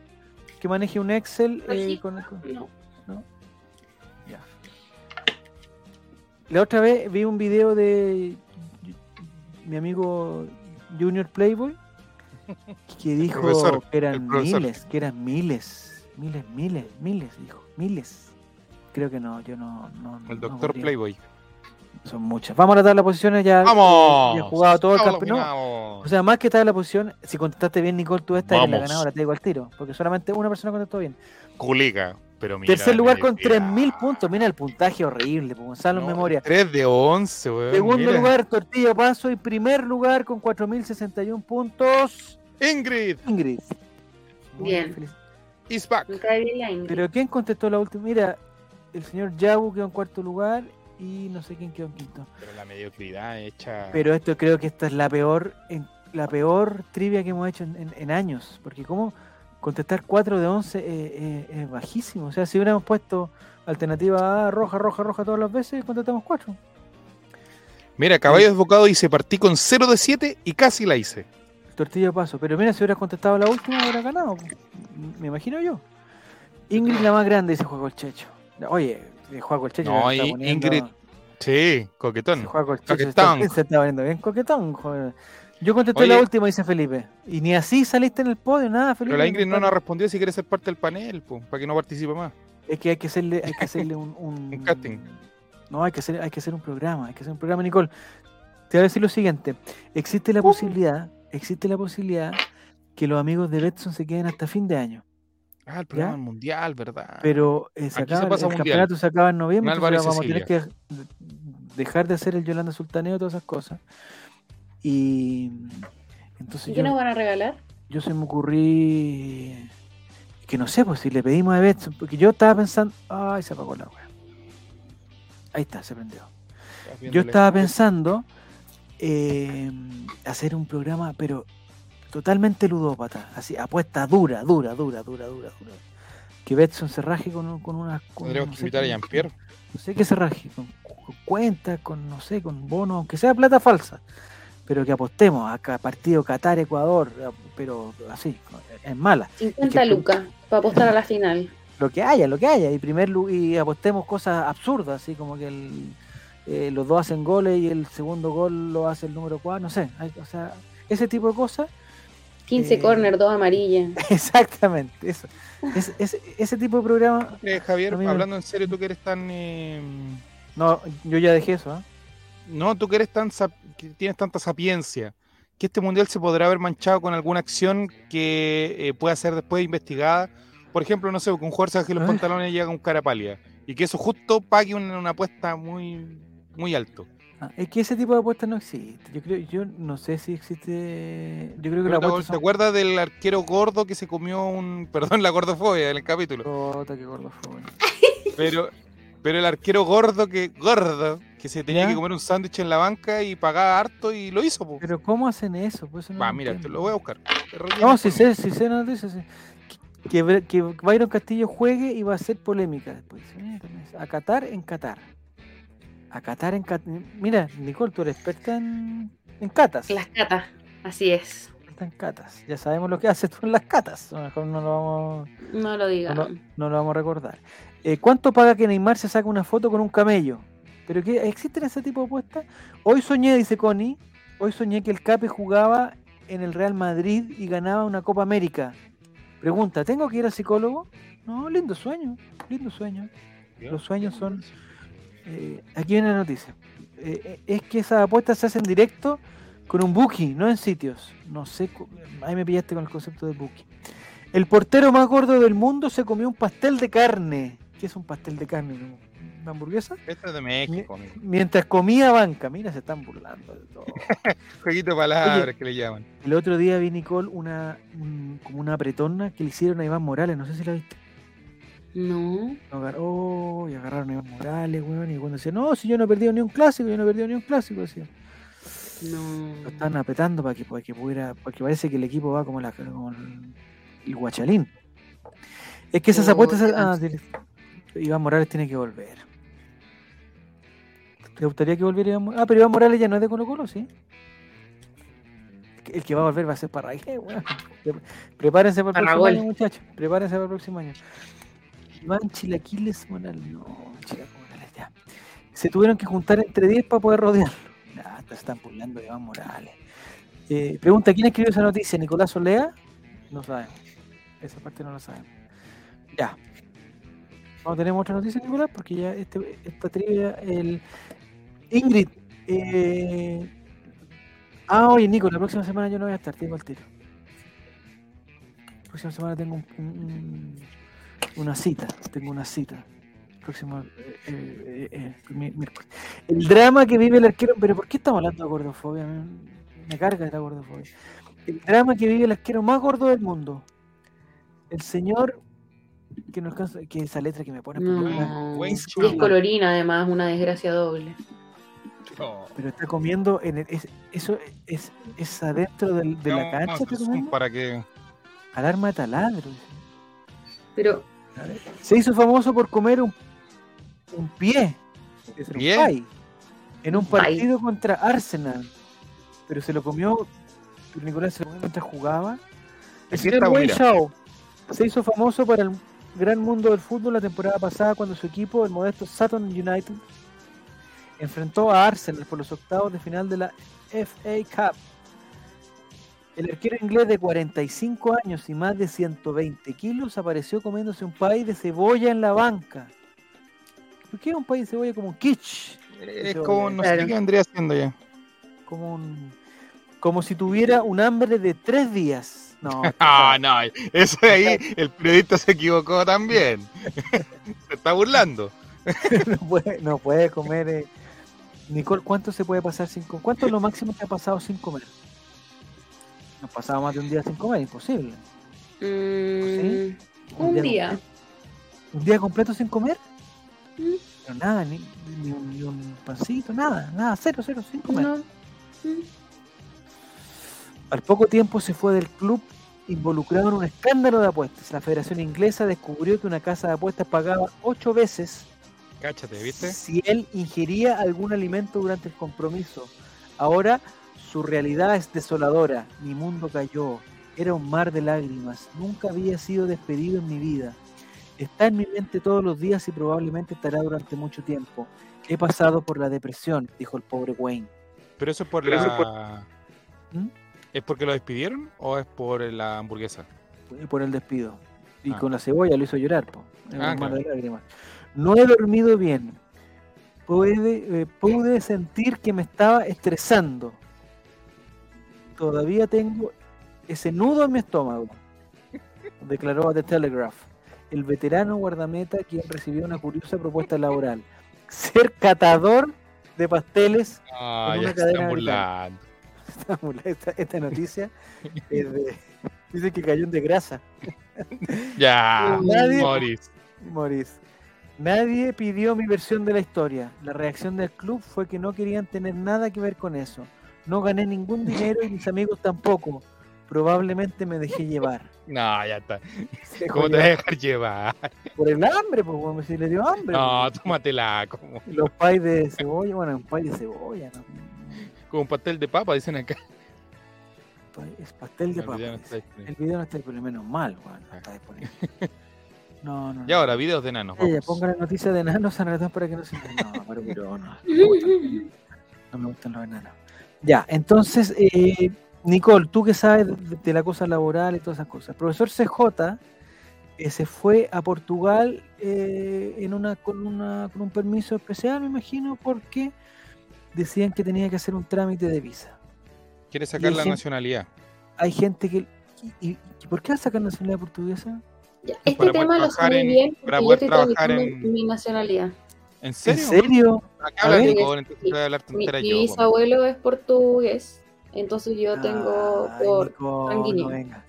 que maneje un Excel eh, con- No. La otra vez vi un video de mi amigo Junior Playboy que dijo profesor, que eran miles, que eran miles, miles, miles, miles, dijo, miles. Creo que no, yo no. no El doctor. Playboy. Son muchas. Vamos a tratar las posiciones ya. ¡Vamos! Ya he jugado todo el campeonato. O sea, más que estar en la posición, si contestaste bien, Nicole, tú esta eres la ganadora, te digo al tiro. Porque solamente una persona contestó bien. Culica, pero mira. Tercer lugar con mira. 3.000 puntos. Mira el puntaje horrible, Gonzalo en No, memoria. 3 de 11, weón. Segundo mira. lugar, Tortillo Paso. Y primer lugar con 4.061 puntos, Ingrid Ingrid. Bien. feliz. is back. Ingrid. Pero ¿quién contestó la última? Mira, el señor Yabu quedó en cuarto lugar y no sé quién quedó en quinto. Pero la mediocridad hecha. Pero esto creo que esta es la peor, en- la peor trivia que hemos hecho en, en- en años. Porque como contestar 4 de 11 eh, eh, es bajísimo. O sea, si hubiéramos puesto alternativa A, roja, roja, roja todas las veces, contestamos 4. Mira, Caballo Desbocado dice: partí con 0 de 7 y casi la hice. Tortilla de paso. Pero mira, si hubieras contestado la última, hubiera ganado. Me imagino yo. Ingrid la más grande, dice Juego el Checho. Oye, Juego el Checho. No, está poniendo- Ingrid, Sí, coquetón. Juego el Checho se está, Coquetón. se está poniendo bien coquetón. joder. Yo contesté Oye. la última, dice Felipe. Y ni así saliste en el podio, nada, Felipe. Pero la Ingrid no nos respondió si quiere ser parte del panel, po, para que no participe más. Es que hay que hacerle, hay que hacerle un, un, Un casting. No, hay que hacer, hay que hacer un programa, hay que hacer un programa, Nicole. Te voy a decir lo siguiente. Existe Uh. la posibilidad, existe la posibilidad que los amigos de Betson se queden hasta fin de año. Ah, el programa mundial, ¿verdad? Pero eh, se acaba- pasa el mundial. campeonato se acaba en noviembre, entonces vamos a tener que dejar de hacer el Yolanda Sultaneo y todas esas cosas. Y entonces ¿Y yo, nos van a regalar? yo se me ocurrí que no sé, pues si le pedimos a Betson, porque yo estaba pensando, ay, se apagó la wea. Ahí está, se prendió. Yo estaba pensando eh, hacer un programa, pero totalmente ludópata, así, apuesta dura, dura, dura, dura, dura, dura. Que Betson se raje con, un- con una... con Tendríamos no que sé invitar a qué- Jean-Pierre. No sé qué se raje, con, con cuentas, con, no sé, con bonos, aunque sea plata falsa. Pero que apostemos a partido Qatar-Ecuador, pero así, en mala. 50 que- lucas para apostar a la final. Lo que haya, lo que haya. Y, primer, lu- y apostemos cosas absurdas, así como que el, eh, los dos hacen goles y el segundo gol lo hace el número 4, no sé. hay- o sea, ese tipo de cosas 15 Eh, corner, 2 amarillas. Exactamente, eso. Es- es- ese tipo de programa. Eh, Javier, hablando en serio, tú que eres tan... eh, No, yo ya dejé eso, ¿ah? No, tú que eres tan sap- que tienes tanta sapiencia, que este mundial se podrá haber manchado con alguna acción que eh, pueda ser después investigada. Por ejemplo, no sé, que un jugador se baje los pantalones y llega un cara pálida. Y que eso justo pague una, una apuesta muy, muy alto. Ah, es que ese tipo de apuestas no existe. Yo creo, yo no sé si existe. Yo creo que Pero las ¿Te, son. acuerdas del arquero gordo que se comió un. Perdón, la gordofobia del capítulo. Puta, qué gordo fue, bueno. Pero, pero el arquero gordo que. Gordo, que se tenía ¿Ya? que comer un sándwich en la banca y pagaba harto y lo hizo, po. Pero ¿cómo hacen eso? Pues eso no Va, lo mira, te lo voy a buscar. No, conmigo. sé, sí sé, no dice, sí. Que, que Byron Castillo juegue y va a ser polémica después. A Qatar en Qatar. A Qatar en Qatar. Mira, Nicole, tú eres experta en, en catas. Las catas. Así es. En catas. Ya sabemos lo que haces tú en las catas. A lo mejor no lo vamos, No lo digan. no, no lo vamos a recordar. Eh, ¿Cuánto paga que Neymar se saca una foto con un camello? ¿Pero qué? ¿Existen ese tipo de apuestas? Hoy soñé, dice Connie, hoy soñé que el Cape jugaba en el Real Madrid y ganaba una Copa América. Pregunta, ¿tengo que ir al psicólogo? No, lindo sueño, lindo sueño. Los sueños son... eh, aquí viene la noticia. Eh, eh, es que esas apuestas se hacen directo con un bookie, no en sitios. No sé, ahí me pillaste con el concepto de bookie. El portero más gordo del mundo se comió un pastel de carne. ¿Qué es un pastel de carne? ¿Una hamburguesa? Este es de México, amigo. Mientras comía banca. Mira, se están burlando de todo. Jueguito de palabras que le llaman. El otro día vi, Nicole, una, un- como una apretona que le hicieron a Iván Morales. No sé si la viste. No. Lo agar- oh, y agarraron a Iván Morales, weón. Y cuando decía, no, si yo no he perdido ni un clásico, yo no he perdido ni un clásico, decía. No. Lo están apretando para que, para que pudiera, porque parece que el equipo va como, la, como el, el guachalín. Es que esas Oh, apuestas. Ah. Iván Morales tiene que volver. ¿Te gustaría que volviera Iván Morales? Ah, pero Iván Morales ya no es de Colo Colo, ¿sí? El que- va a volver va a ser Parragué, weón. Pre- Prepárense para el próximo año, muchachos. Prepárense para el próximo año. Iván Chilaquiles Morales. No, Chilaquiles Morales, ya. Se tuvieron que juntar entre 10 para poder rodearlo. Nah, te están burlando de Iván Morales. Eh, pregunta, ¿quién escribió esa noticia? ¿Nicolás Olea? No sabemos. Esa parte no la sabemos. Ya. No tenemos otra noticia, Nicolás, porque ya este, esta trivia, el Ingrid. eh, Ah, oye, Nico, la próxima semana yo no voy a estar, tengo el tiro. La próxima semana tengo un- un- un- una cita, tengo una cita. Próximo eh, eh, eh, mi- miércoles. El drama que vive el arquero, pero ¿por qué estamos hablando de gordofobia? Me, me carga la gordofobia. El drama que vive el arquero más gordo del mundo. El señor que no alcanza, que esa letra que me pone No. Es colorina, además, una desgracia doble. No. pero está comiendo en el- es- eso es, es adentro del- de la cancha comiendo? para que alarma de taladro. Pero, se hizo famoso por comer un, un pie es un ¿Pie? pie, en un partido contra Arsenal pero se lo comió Nicolás se lo comió mientras jugaba el señor. Shaw se hizo famoso para el gran mundo del fútbol la temporada pasada cuando su equipo, el modesto Sutton United, enfrentó a Arsenal por los octavos de final de la FA Cup. El arquero inglés de 45 años y más de 120 kilos apareció comiéndose un pay de cebolla en la banca. ¿Por qué un pay de cebolla como un kitsch? es como no sé qué vendría haciendo ya. Como un... Como si tuviera un hambre de tres días. No, Ah, no, eso de ahí el periodista se equivocó también. se está burlando. no, puede, no puede comer. eh. Nicole, ¿cuánto se puede pasar sin comer? ¿Cuánto es lo máximo que ha pasado sin comer? No ha pasado más de un día sin comer, imposible. mm, ¿Sí? un día. ¿Un día completo sin comer? Mm. Pero nada, ni, ni un, ni un pancito, nada, nada, cero, cero, sin comer. No. Mm. Al poco tiempo se fue del club involucrado en un escándalo de apuestas. La Federación Inglesa descubrió que una casa de apuestas pagaba ocho veces Cáchate, ¿viste? si él ingería algún alimento durante el compromiso. Ahora su realidad es desoladora. Mi mundo cayó. Era un mar de lágrimas. Nunca había sido despedido en mi vida. Está en mi mente todos los días y probablemente estará durante mucho tiempo. He pasado por la depresión, dijo el pobre Wayne. Pero eso es por la... ¿Mm? ¿Es porque lo despidieron o es por la hamburguesa? Por el despido. Y Ah. con la cebolla lo hizo llorar. po. Ah, un mar claro. de lágrimas. No he dormido bien. Eh, pude sentir que me estaba estresando. Todavía tengo ese nudo en mi estómago, declaró a The Telegraph. El veterano guardameta quien recibió una curiosa propuesta laboral. Ser catador de pasteles Ah, ya una cadena esta, esta noticia es de- dice que cayó en desgrasa. Ya, Nadie- Morris. Morris. Nadie pidió mi versión de la historia. La reacción del club fue que no querían tener nada que ver con eso. No gané ningún dinero y mis amigos tampoco. Probablemente me dejé llevar. No, ya está. ¿Cómo te vas a llevar dejar llevar? Por el hambre, pues, como si le dio hambre. No, pues. tómatela como, Los pais de cebolla, bueno, un pay de cebolla, ¿no? como un pastel de papa, dicen acá. Es pastel de papa. no disponible. El video no está disponible, menos mal, weón, no está disponible. No, no. Y ahora, videos de enanos. Ya, ya, vamos. ponga la noticia de enanos San Antonio para que no se. No, pero, pero no. No me gustan los enanos. Ya, entonces, eh, Nicole, tú que sabes de, de la cosa laboral y todas esas cosas. El profesor CJ eh, se fue a Portugal eh, en una, con, una, con un permiso especial, me imagino, porque decían que tenía que hacer un trámite de visa. Quiere sacar la gente- nacionalidad. Hay gente que. ¿Y, y- y por qué va a sacar nacionalidad portuguesa? Ya, Este tema lo sé bien porque yo estoy trabajar en- mi nacionalidad. ¿En ¿En serio? Acá habla. Nicole, entonces Sí. voy a hablar Mi, tontera mi yo. po. bisabuelo es portugués, entonces yo tengo Ay, por... Nicole, sanguíneo. no venga.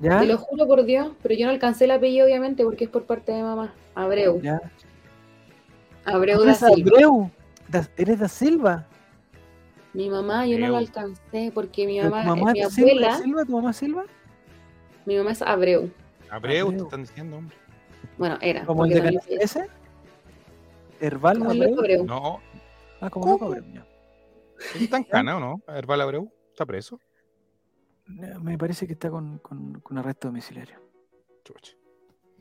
¿Ya? Te lo juro por Dios, pero yo no alcancé el apellido obviamente porque es por parte de mamá. Abreu. ¿Ya? Abreu da ¿Eres Silva. Abreu? Da- ¿Eres da Silva? Mi mamá yo no la alcancé porque mi ¿Pero mamá, ¿Tu mamá mi es Silva, abuela, Silva? ¿Tu mamá es Silva? mi mamá es Abreu. Abreu, te están diciendo, hombre. Bueno, era. ¿Como el de Canal falleció. 13? ¿Herbal Abreu? No, Ah, como ¿Cómo? loco Abreu. ya. ¿está en cana o no? Herbal Abreu, ¿está preso? Me parece que está con, con, con arresto domiciliario. Chucha.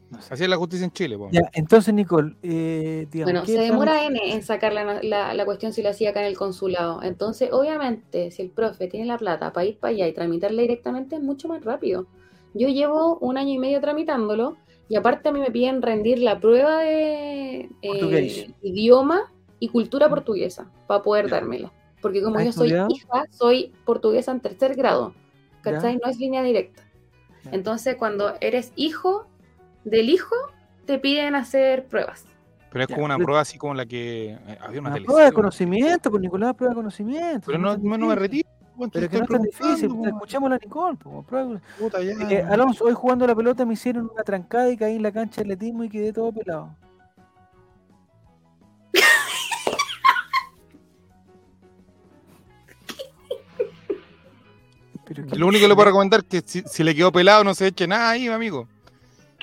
No sé. Así es la justicia en Chile, po. Ya, entonces, Nicole, eh, digamos, Bueno, ¿qué se demora N en sacar la, la, la cuestión si lo hacía acá en el consulado. Entonces, obviamente, si el profe tiene la plata para ir para allá y tramitarla directamente, es mucho más rápido. Yo llevo un año y medio tramitándolo y aparte a mí me piden rendir la prueba de eh, idioma y cultura portuguesa para poder Ya. dármela. Porque como ¿Has yo soy hija, soy portuguesa en tercer grado. Ya. ¿Cachai? No es línea directa. Ya. Entonces, cuando eres hijo del hijo, te piden hacer pruebas. Pero es Ya, como una prueba así como la que eh, había una Una prueba de ¿no? conocimiento, pues Nicolás, prueba de conocimiento. Pero no, no, me retiro. Pero que no es tan difícil, pues, escuchemos a Nicole. pues. Eh, Alonso, hoy jugando la pelota me hicieron una trancada y caí en la cancha de atletismo y quedé todo pelado. Pero que- Lo único que le puedo recomendar es que si, si le quedó pelado no se eche nada ahí, amigo.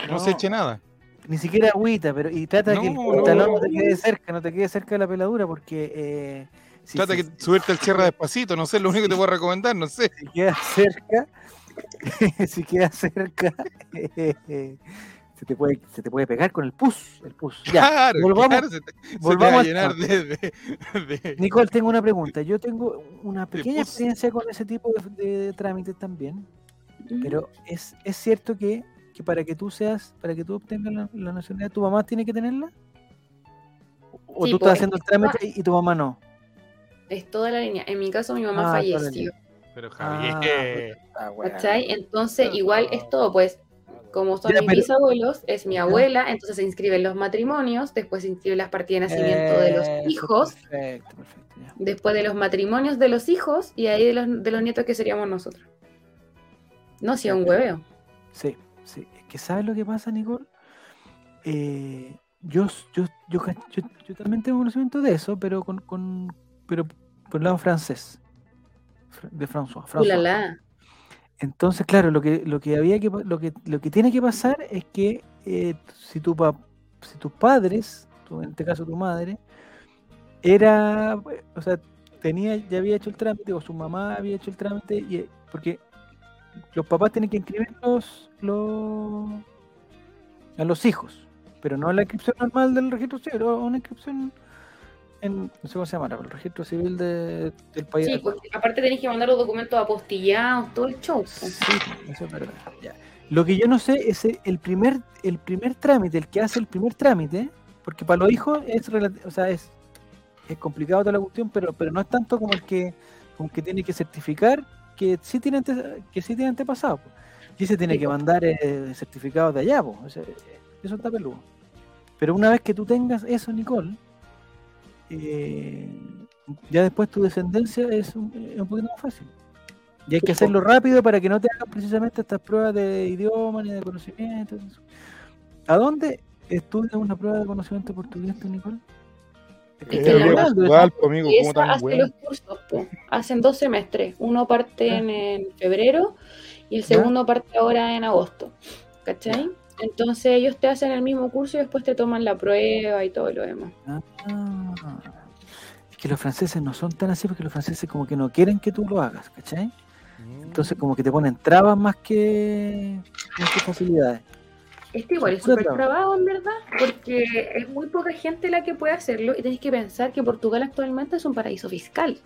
No, No. se eche nada. Ni siquiera agüita, pero y trata de que el No, pantalón no, no. te quede cerca, no te quede cerca de la peladura porque eh, si, Trata que subirte al cierre despacito, no sé, lo único que te puedo recomendar, no sé. si queda cerca, si queda cerca, eh, se te puede se te puede pegar con el pus, el pus. Ya, Claro, volvamos- claro, se te, se te volvamos va a llenar de, de- de- Nicole, tengo una pregunta. Yo tengo una pequeña experiencia con ese tipo de, de trámites también, Ujú. pero es, es cierto que, que para que tú seas, para que tú obtengas la, la nacionalidad, ¿tu mamá tiene que tenerla? ¿O Sí, tú pues, estás haciendo el trámite y, y tu mamá no? Es toda la línea. En mi caso, mi mamá Ah, falleció. Pero Ah, Javier, ¿Cachai? Entonces, igual es todo, pues, como son Ya, mis pero- bisabuelos, es mi abuela, entonces se inscriben los matrimonios, después se inscriben las partidas de nacimiento de los hijos, Perfecto, perfecto. ya. después de los matrimonios de los hijos y ahí de los, de los nietos que seríamos nosotros. No, si es un hueveo. Sí, sí. Es que ¿sabes lo que pasa, Nicole? Eh, yo, yo, yo, yo, yo también tengo conocimiento de eso, pero con, con pero por el lado francés. Fr- De François. François. Ulala. Entonces, claro, lo que, lo que había que lo que, lo que tiene que pasar es que eh, si tu pa- si tus padres, tu- en este caso tu madre, era, o sea, tenía, ya había hecho el trámite, o su mamá había hecho el trámite, y, eh, porque los papás tienen que inscribir los, los a los hijos, pero no la inscripción normal del registro civil, o una inscripción en, no sé cómo se llama, el registro civil de- del país. Sí, porque aparte tenés que mandar los documentos apostillados, todo el show. Sí, eso es verdad. ya. Lo que yo no sé es el- primer, el primer trámite, el que hace el primer trámite, porque para los hijos es, o sea, es, es complicado toda la cuestión, pero, pero no es tanto como el que, como el que tiene que certificar que sí tiene, ante- que sí tiene antepasado. po. Y se tiene Sí, que mandar eh, certificados de allá, po. O sea, eso está peludo. Pero una vez que tú tengas eso, Nicole, eh, ya después tu descendencia es un, es un poquito más fácil. Y hay que hacerlo rápido para que no te hagan precisamente estas pruebas de idioma ni de conocimiento. ¿A dónde estudias una prueba de conocimiento portugués, tú, Nicole? Es que Eh, Portugal, po, amigo, ¿cómo tan hace bueno? los cursos, po. hacen dos semestres. Uno parte Ah. en, en febrero y el segundo parte ahora en agosto. ¿Cachai? Entonces ellos te hacen el mismo curso y después te toman la prueba y todo lo demás. Ah, es que los franceses no son tan así porque los franceses como que no quieren que tú lo hagas, ¿cachai? Entonces como que te ponen trabas más que, más que facilidades. Este igual es súper traba. trabado, en verdad, porque es muy poca gente la que puede hacerlo y tienes que pensar que Portugal actualmente es un paraíso fiscal.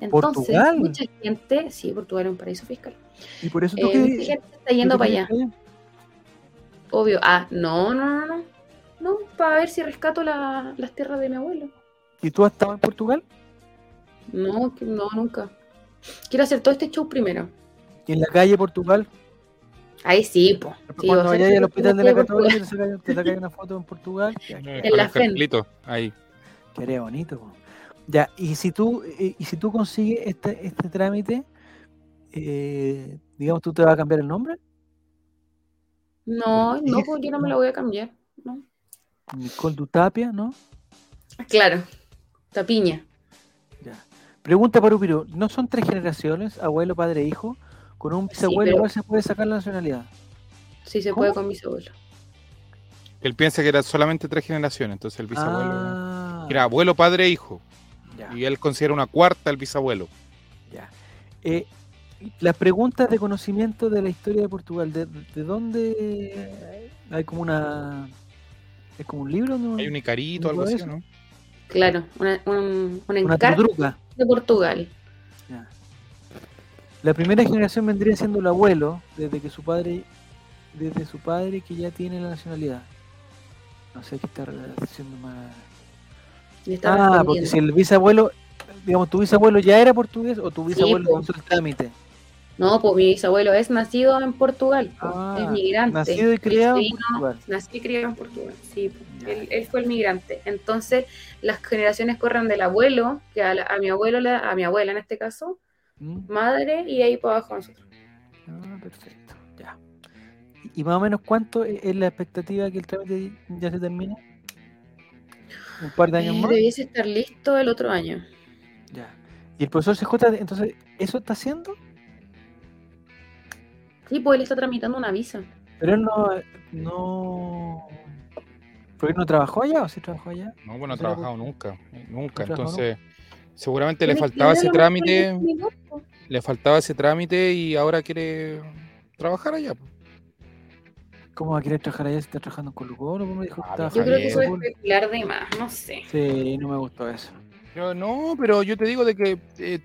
Entonces, ¿Portugal? mucha gente, sí, Portugal es un paraíso fiscal. Y por eso tú Eh, que- mucha gente está yendo para allá, vives obvio. Ah, no, no, no, no. No, para ver si rescato la- las tierras de mi abuelo. ¿Y tú has estado en Portugal? No, no, nunca. Quiero hacer todo este show primero. ¿Y en la calle Portugal? Ahí sí, po. Sí, Cuando vayas al hospital de la. Católica te sacas una foto en Portugal. Con la cartelito, ahí. Quedaría bonito. po. Ya, y si tú, eh, y si tú consigues este, este trámite, eh, digamos, tú te vas a cambiar el nombre, No, no, pues yo no me lo voy a cambiar. No. Nicole Dutapia, ¿no? Claro, tapiña. Ya. Pregunta para Upiro, ¿no son tres generaciones, abuelo, padre, hijo? Con un bisabuelo pero- igual se puede sacar la nacionalidad. Sí se ¿Cómo? puede con mis abuelos. Él piensa que era solamente tres generaciones, entonces el bisabuelo Ah, era abuelo, padre, hijo. ya, Y él considera una cuarta el bisabuelo. ya. Eh, las preguntas de conocimiento de la historia de Portugal, ¿de, de dónde hay como una... ¿Es como un libro? ¿no? Hay un icarito, ¿No algo así? ¿no? Claro, una- un, un Una encargo de Portugal. Ya. La primera generación vendría siendo el abuelo, desde que su padre, desde su padre que ya tiene la nacionalidad. No sé qué está haciendo más. Ah, porque si el bisabuelo, digamos, tu bisabuelo ya era portugués o tu bisabuelo po. hizo el trámite. No, pues mi bisabuelo es nacido en Portugal, po, Ah, es migrante. nacido y criado en Portugal. Nací y criado en Portugal, sí. Él, él fue el migrante. Entonces, las generaciones corren del abuelo, que a, la- a mi abuelo, la- a mi abuela en este caso, Mm, madre, y ahí para abajo nosotros. Ah, perfecto. Ya. ¿Y más o menos cuánto es la expectativa que el trámite ya se termine? ¿Un par de años Eh, más? debiese estar listo el otro año. Ya. ¿Y el profesor CJ, entonces, eso está haciendo? Sí, pues él está tramitando una visa. Pero él no, no. ¿Por qué no trabajó allá o sí trabajó allá? No, bueno, no ha trabajado nunca, nunca. No Entonces, seguramente le faltaba ese trámite, le faltaba ese trámite y ahora quiere trabajar allá. ¿Cómo va a querer trabajar allá si está trabajando en Colo que Ah, pero Yo creo que eso es especular de más, no sé. Sí, no me gustó eso. Pero no, pero yo te digo de que eh,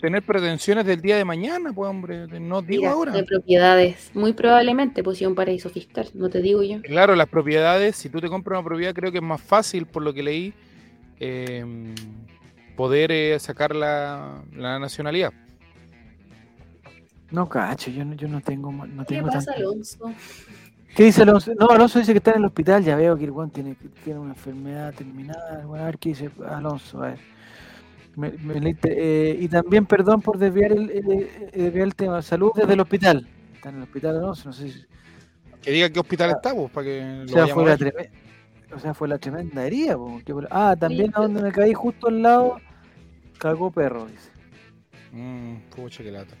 tener pretensiones del día de mañana, pues hombre, no digo Mira, ahora. De propiedades, muy probablemente, pues un paraíso fiscal, no te digo yo. Claro, las propiedades, si tú te compras una propiedad, creo que es más fácil, por lo que leí, eh, poder eh, sacar la, la nacionalidad. No, cacho, yo no, yo no tengo, no ¿Qué tengo pasa, tanto- Alonso? ¿Qué dice Alonso? No, Alonso dice que está en el hospital, ya veo que el Juan tiene, que tiene una enfermedad terminal. Bueno, a ver qué dice Alonso, a ver. Me- me leíste, eh, y también perdón por desviar el, el- el- desviar el tema. Salud desde el hospital. Está en el hospital Alonso, no sé si Que diga qué hospital está, pues, para que lo sea, fue la treme- O sea, fue la tremenda herida. po, que por- Ah, también a donde me caí justo al lado, cagó perro, dice. Mm, pucha, qué lata.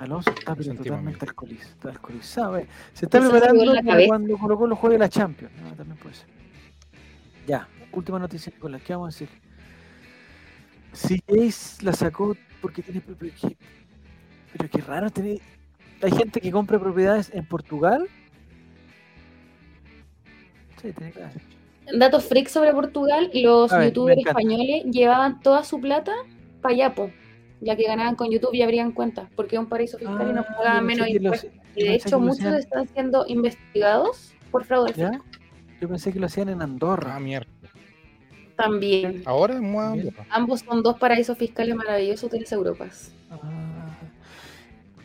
Alonso está pero totalmente alcoholizado. eh. Se está preparando la para cuando Colo Colo juegue la Champions. No, también puede ser. Ya, última noticia, Nicolás. ¿Qué vamos a decir? Si Jace la sacó porque tiene. Pero, pero qué, pero qué raro tener. Hay gente que compra propiedades en Portugal. Sí, tiene que haber. Datos freak sobre Portugal, los ver, youtubers españoles llevaban toda su plata para allá, po, ya que ganaban con YouTube y abrían cuentas, porque es un paraíso fiscal y no Ah, pagaban menos impuestos. Y de hecho, muchos hacían- están siendo investigados por fraude fiscal. Yo pensé que lo hacían en Andorra. Ah, mierda. También. Ahora es muy Bien. Ambos son dos paraísos fiscales maravillosos de las Europas. Ah.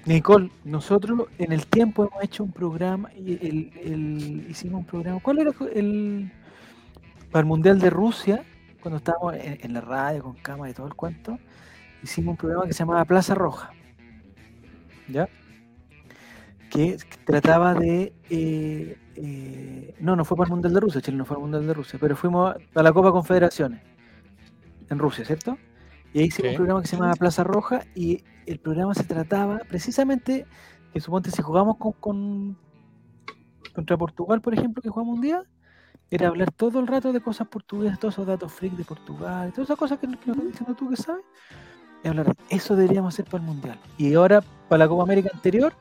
Nicole, nosotros en el tiempo hemos hecho un programa, y el, el- hicimos un programa, ¿cuál era el para el Mundial de Rusia? Cuando estábamos en, en la radio con cámara y todo el cuento, hicimos un programa que se llamaba Plaza Roja, ¿ya? Que trataba de, eh, eh, no, no fue para el Mundial de Rusia, Chile no fue al Mundial de Rusia, pero fuimos a la Copa Confederaciones en Rusia, ¿cierto? Y ahí hicimos un programa que se llamaba Plaza Roja y el programa se trataba precisamente que suponte si jugamos con, con- contra Portugal, por ejemplo, que jugamos un día, era hablar todo el rato de cosas portuguesas, todos esos datos freak de Portugal, todas esas cosas que, que nos diciendo tú que sabes. Eso deberíamos hacer para el Mundial. Y ahora, para la Copa América anterior,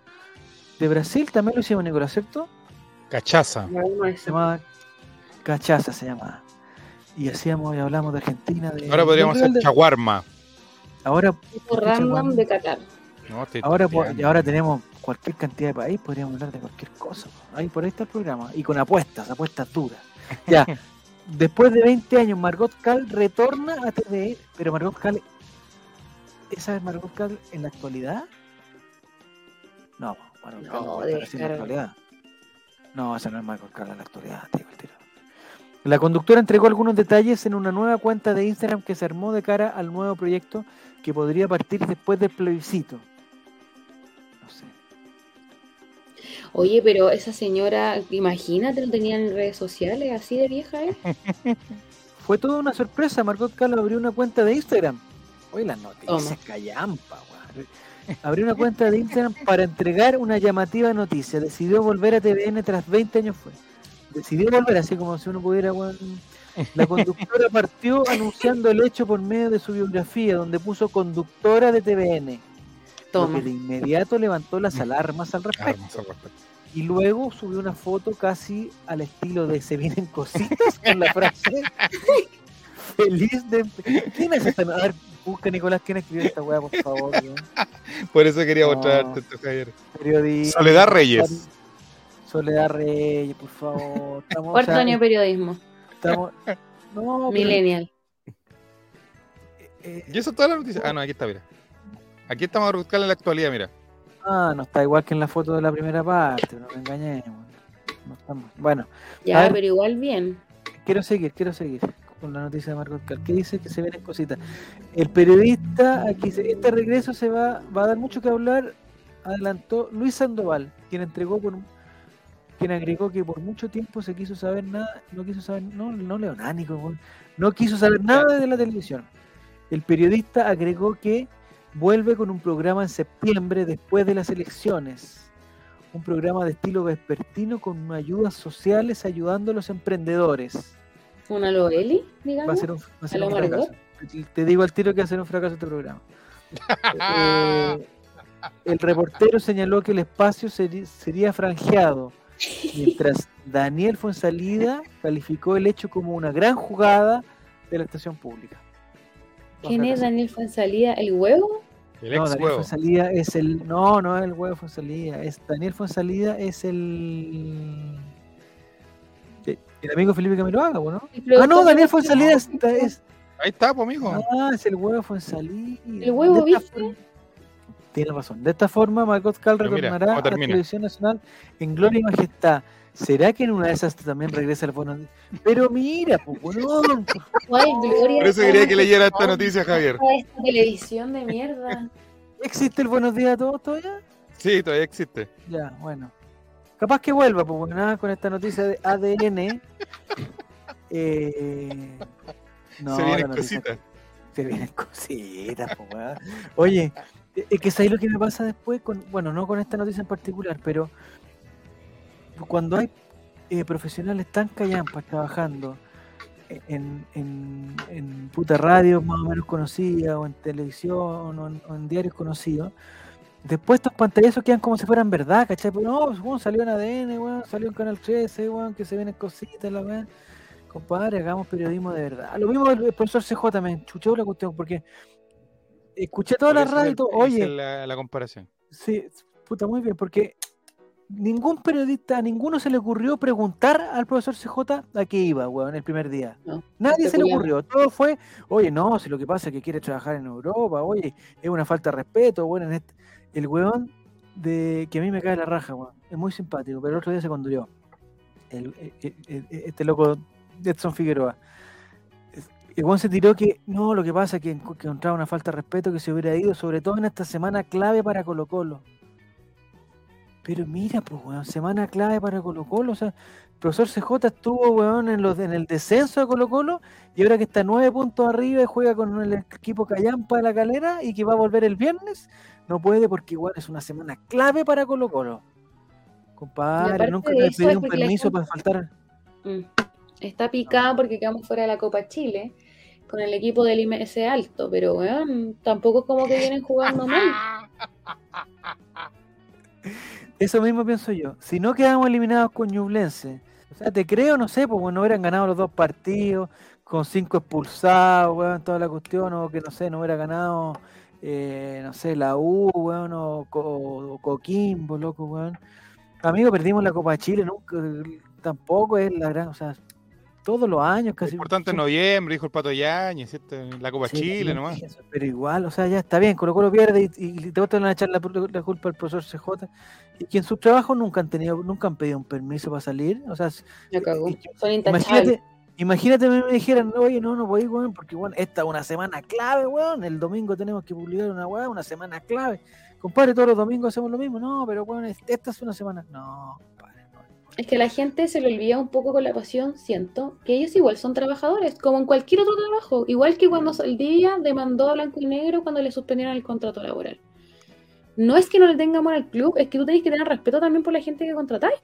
de Brasil también lo hicimos, Nicolás, ¿cierto? Cachaza. Se llamaba Cachaza, se llamaba. Y hacíamos y hablamos de Argentina. De, Ahora podríamos hacer de- chaguarma. Ahora Tipo random de Qatar. No, Ahora, y ahora tenemos cualquier cantidad de país, podríamos hablar de cualquier cosa. Ahí por ahí está el programa. Y con apuestas, apuestas duras. Ya. Después de 20 años, Margot Cal retorna a TV, pero Margot Cal. ¿Esa es Margot Cal en la actualidad? No, Margot No, en la actualidad. No, esa no es Margot Cal en la actualidad, el tiro. La conductora entregó algunos detalles en una nueva cuenta de Instagram que se armó de cara al nuevo proyecto que podría partir después del plebiscito. No sé. Oye, pero esa señora, imagínate, no tenía en redes sociales, así de vieja, ¿eh? Fue toda una sorpresa. Margot Calo abrió una cuenta de Instagram. Oye, las noticias callampa, weón. Abrió una cuenta de Instagram para entregar una llamativa noticia. Decidió volver a TVN tras 20 años fue. Decidió volver así como si uno pudiera, weón. La conductora partió anunciando el hecho por medio de su biografía, donde puso conductora de TVN. Lo Toma. que de inmediato levantó las alarmas al respecto. Armas al respecto. Y luego subió una foto casi al estilo de Se vienen cositas con la frase Feliz de... ¿Quién es esta? A ver, busca Nicolás, ¿quién escribió esta weá, por favor? Por eso quería No. mostrarte esto, Javier. Periodista. Soledad Reyes. Soledad Reyes, por favor. Estamos, o Cuarto sea, año de periodismo. estamos- No, pero, Millennial. eh, ¿Y eso es toda la noticia? Ah, no, aquí está, mira. Aquí está Margot Cal en la actualidad, mira. ah, no está igual que en la foto de la primera parte, no me engañemos. No estamos. Bueno, A Ya, ver. pero igual bien. quiero seguir, quiero seguir con la noticia de Margot Cal, que dice que se vienen cositas. El periodista, aquí dice, este regreso se va, va a dar mucho que hablar, adelantó Luis Sandoval, quien entregó por quien agregó que por mucho tiempo se quiso saber nada, no quiso saber, no, no leo nada, Nico, weón. no quiso saber nada de la televisión. El periodista agregó que vuelve con un programa en septiembre después de las elecciones. Un programa de estilo vespertino con ayudas sociales ayudando a los emprendedores. Una Loeli, Va a digamos. ser un, va a ser ¿A un fracaso. Te digo al tiro que va a ser un fracaso este programa. Eh, el reportero señaló que el espacio sería franjeado, mientras Daniel Fuensalida calificó el hecho como una gran jugada de la estación pública. Va ¿Quién es. Daniel Fuensalida? ¿El huevo? El No, ex Daniel huevo. Fuensalida es el. No, no es el huevo Fuensalida. Es Daniel Fuensalida es el. El amigo Felipe Camiloaga, ¿no? Ah, no, Daniel Fuensalida es, es, Ahí está, pues, mijo. Ah, es el huevo Fuensalida. ¿El huevo, viste? forma- Tiene razón. De esta forma, Margot Cal retornará ¿cómo a la televisión nacional en gloria y majestad. ¿Será que en una de esas también regresa el buenos días? Pero mira, pues, weón. Por eso quería que leyera esta noticia, Javier. Esta televisión de mierda. ¿existe el buenos días a todos todavía? Sí, todavía existe. Ya, bueno. Capaz que vuelva, pues nada, con esta noticia de ADN. Eh, no, Se vienen cositas. Se vienen cositas, po, weón. Oye, es que sabéis lo que me pasa después con, bueno, no con esta noticia en particular, pero cuando hay eh, profesionales tan callampas trabajando en, en, en puta radio más o menos conocida, o en televisión, o en, o en diarios conocidos, después estos pantallazos quedan como si fueran verdad, ¿cachai? Pues no, weón, salió en ADN, weón, salió en Canal 13, weón, que se vienen cositas, la weón. Compadre, hagamos periodismo de verdad. Lo mismo el, el profesor CJ me enchuchó la cuestión, porque escuché toda la radio el- todo, oye, la, la comparación. Sí, puta, muy bien, porque ningún periodista, a ninguno se le ocurrió preguntar al profesor CJ a qué iba, weón, el primer día. No, Nadie se le ocurrió. Todo fue, oye, no, si lo que pasa es que quiere trabajar en Europa, oye, es una falta de respeto, bueno, en este- el weón de que a mí me cae la raja, weón. Es muy simpático, pero el otro día se condució. El, el- el- el- este loco Edson Figueroa. El weón se tiró que no, lo que pasa es que encontraba una falta de respeto que se hubiera ido, sobre todo en esta semana clave para Colo Colo. Pero mira, pues, weón, semana clave para Colo Colo. O sea, el profesor CJ estuvo, weón, en, los, en el descenso de Colo Colo y ahora que está nueve puntos arriba y juega con el equipo Callampa de la calera y que va a volver el viernes, no puede porque igual es una semana clave para Colo Colo. Compadre, nunca le pedí un porque permiso para faltar. Mm. Está picado porque quedamos fuera de la Copa Chile con el equipo del IMS Alto, pero weón, tampoco es como que vienen jugando mal. Eso mismo pienso yo. Si no quedamos eliminados con Ñublense, o sea, te creo, no sé, pues bueno, hubieran ganado los dos partidos, con cinco expulsados, weón, toda la cuestión, o que no sé, no hubiera ganado, eh, no sé, la U, weón, o, Co- o Coquimbo, loco, weón. Amigo, perdimos la Copa de Chile, nunca, tampoco es la gran, o sea, todos los años Lo casi. importante en noviembre, dijo el Pato Yañez, ¿cierto? la Copa Sí, Chile sí, nomás. eso, Pero igual, o sea, ya está bien, Colo Colo pierde y, y te van a echar la, la culpa al profesor CJ. Y que en sus trabajos nunca han tenido, nunca han pedido un permiso para salir. O sea, s- Ya cagó. y- Son intachables. imagínate, imagínate me, dijeran, oye, no, no voy, weón, porque weón, esta es una semana clave, weón. El domingo tenemos que publicar una weá, una semana clave. Compadre, todos los domingos hacemos lo mismo. No, pero weón, es- esta es una semana. No, compadre, no. Es que la gente se le olvida un poco con la pasión, siento, que ellos igual son trabajadores, como en cualquier otro trabajo. Igual que cuando el día demandó a Blanco y Negro cuando le suspendieron el contrato laboral. No es que no le tengamos al club, es que tú tenés que tener respeto también por la gente que contratáis.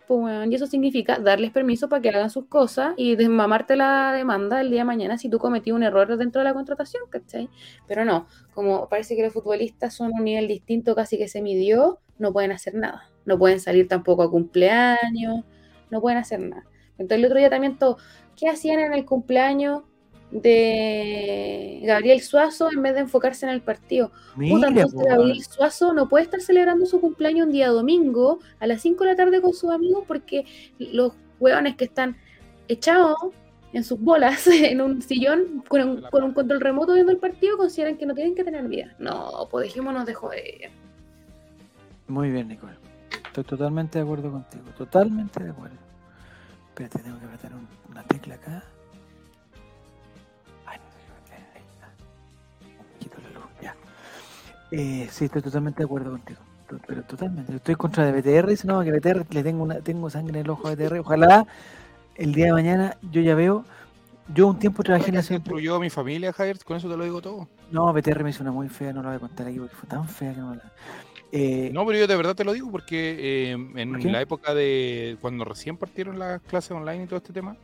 Y eso significa darles permiso para que hagan sus cosas y desmamarte la demanda el día de mañana si tú cometí un error dentro de la contratación, ¿cachai? Pero no, como parece que los futbolistas son un nivel distinto, casi que se midió, no pueden hacer nada. No pueden salir tampoco a cumpleaños, no pueden hacer nada. Entonces el otro día también todo, ¿qué hacían en el cumpleaños de Gabriel Suazo en vez de enfocarse en el partido? Puta, Mira, weón. Gabriel Suazo no puede estar celebrando su cumpleaños un día domingo a las 5 de la tarde con sus amigos porque los hueones que están echados en sus bolas en un sillón con un, con un control remoto viendo el partido consideran que no tienen que tener vida. No, pues dejémonos de joder. Muy bien, Nicole. Estoy totalmente de acuerdo contigo. Totalmente de acuerdo. Espérate, tengo que apretar un- una tecla acá. Eh, sí, estoy totalmente de acuerdo contigo. Pero totalmente. Estoy contra de BTR. Dice, no, que BTR le tengo, una, tengo sangre en el ojo a BTR. Ojalá el día de mañana yo ya veo. Yo un tiempo trabajé en ¿Qué la destruyó mi familia, Javier? Con eso te lo digo todo. No, BTR me hizo una muy fea, no la voy a contar aquí porque fue tan fea que no la. Eh, No, pero yo de verdad te lo digo porque eh, en la época de cuando recién partieron las clases online y todo este tema,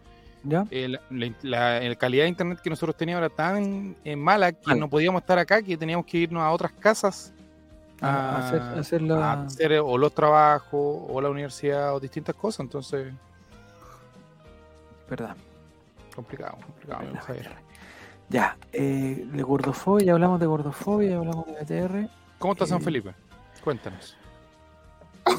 ¿Ya? eh, la, la- la calidad de internet que nosotros teníamos era tan eh, mala que no podíamos estar acá, que teníamos que irnos a otras casas A, a hacer, a hacer la- a hacer eh, o los trabajos o la universidad o distintas cosas. Entonces, Verdad. complicado, complicado. verdad, Javier. verdad. Ya, eh, de gordofobia, hablamos de gordofobia, ya hablamos de BTR. ¿Cómo está San Eh, Felipe? Cuéntanos.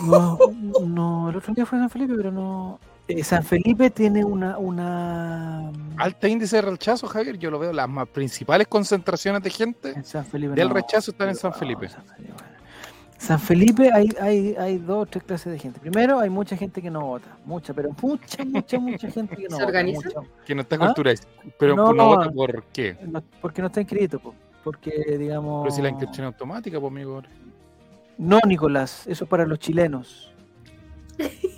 No, no, el otro día fue San Felipe, pero no. Eh, San Felipe tiene una. una Alta índice de rechazo, Javier. Yo lo veo, las más principales concentraciones de gente en San Felipe. del no, rechazo están en San no, Felipe. San Felipe, bueno. San Felipe hay, hay, hay dos o tres clases de gente. Primero, hay mucha gente que no vota. Mucha, pero mucha, mucha, mucha gente que no ¿Se vota. mucha. Que no está ¿Ah? cultural. Pero No, no, vota por qué? No, porque no está inscrito, po. porque digamos... Pero si la inscripción es automática, pues amigo. No, Nicolás, eso es para los chilenos.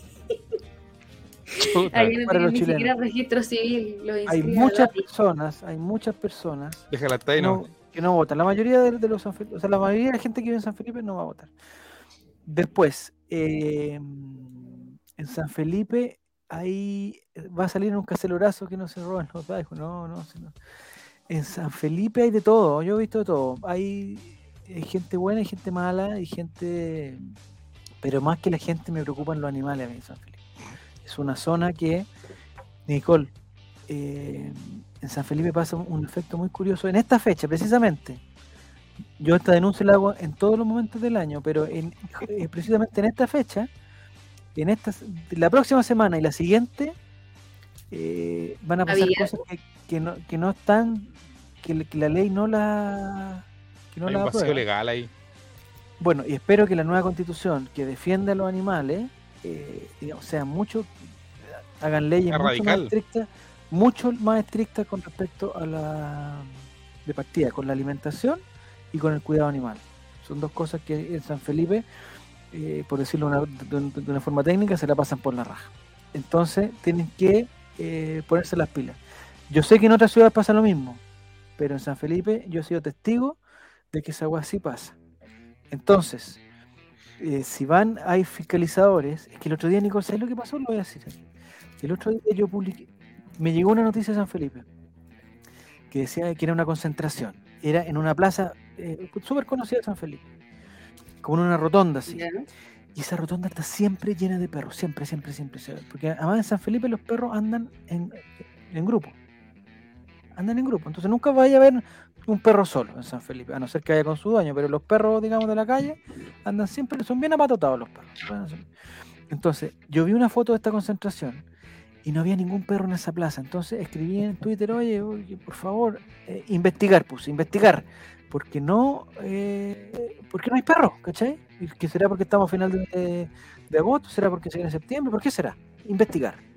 Chuta, Ahí no Para tienen los ni siquiera chilenos. registro civil. Los Hay muchas personas, hay muchas personas déjala que ahí, no, no. que no votan. La mayoría de, de los San Felipe, o sea, la mayoría de la gente que vive en San Felipe no va a votar. Después, eh, en San Felipe ahí va a salir un cacelorazo que no se roban los datos. No, no, no. En San Felipe hay de todo, yo he visto de todo. Hay eh, gente buena y gente mala y gente... Pero más que la gente me preocupan los animales a mí en San Felipe. Es una zona que, Nicole, eh, en San Felipe pasa un, efecto muy curioso. En esta fecha, precisamente, yo esta denuncia la hago en todos los momentos del año, pero en, eh, precisamente en esta fecha, en esta, la próxima semana y la siguiente, eh, van a pasar cosas que, que no, que no están, que, la ley no la, que no Hay la un vacío aprueba. legal ahí. Bueno, y espero que la nueva constitución que defienda a los animales, eh, digamos, sea mucho, hagan leyes mucho radical. más estrictas, mucho más estrictas con respecto a la de partida, con la alimentación y con el cuidado animal. Son dos cosas que en San Felipe, eh, por decirlo una- de, de una forma técnica, se la pasan por la raja. Entonces tienen que eh, ponerse las pilas. Yo sé que en otras ciudades pasa lo mismo, pero en San Felipe yo he sido testigo de que esa agua sí pasa. Entonces, eh, si van, hay fiscalizadores. Es que el otro día, Nicole, ¿sabes lo que pasó? Lo voy a decir aquí. El otro día yo publiqué, me llegó una noticia de San Felipe que decía que era una concentración. Era en una plaza eh, súper conocida de San Felipe, como en una rotonda así. Y esa rotonda está siempre llena de perros, siempre, siempre, siempre. siempre. Porque además en San Felipe los perros andan en, en grupo. Andan en grupo. Entonces nunca vaya a ver un perro solo en San Felipe, a no ser que vaya con su dueño. Pero los perros, digamos, de la calle andan siempre, son bien apatotados los perros. Entonces, yo vi una foto de esta concentración y no había ningún perro en esa plaza. Entonces escribí en Twitter, oye, oye, por favor, eh, investigar, puse, investigar. Porque no, eh, porque no hay perros, ¿cachai? ¿Y ¿Qué será porque estamos a final de, de agosto? ¿Será porque se viene septiembre? ¿Por qué será? Investigar.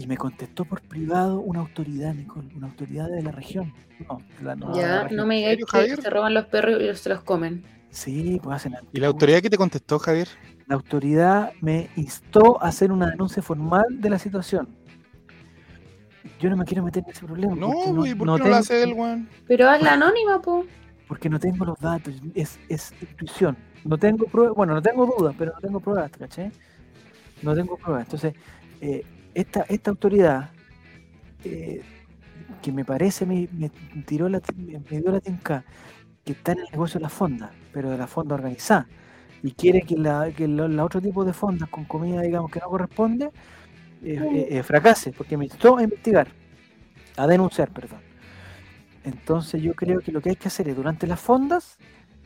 Y me contestó por privado una autoridad, Nicole, una autoridad de la región. No, la, no, de la Ya, región. no me digáis serio, que Javier? se roban los perros y se los comen. Sí, pues hacen ¿Y la autoridad que te contestó, Javier? La autoridad me instó a hacer una denuncia formal de la situación. Yo no me quiero meter en ese problema. No, porque güey, ¿por no qué no tengo, lo hace él, weón? Pero hazla anónima, po. Porque no tengo los datos, es, es intuición. No tengo pruebas, bueno, no tengo dudas, pero no tengo pruebas, ¿cachai? No tengo pruebas. Entonces, eh, esta, esta autoridad, eh, que me parece, me, me tiró la, me, dio la tinca, que está en el negocio de la fonda, pero de la fonda organizada, y quiere que la, que la otro tipo de fondas con comida, digamos, que no corresponde, eh, eh, eh, fracase, porque me instó a investigar, a denunciar, perdón. Entonces yo creo que lo que hay que hacer es durante las fondas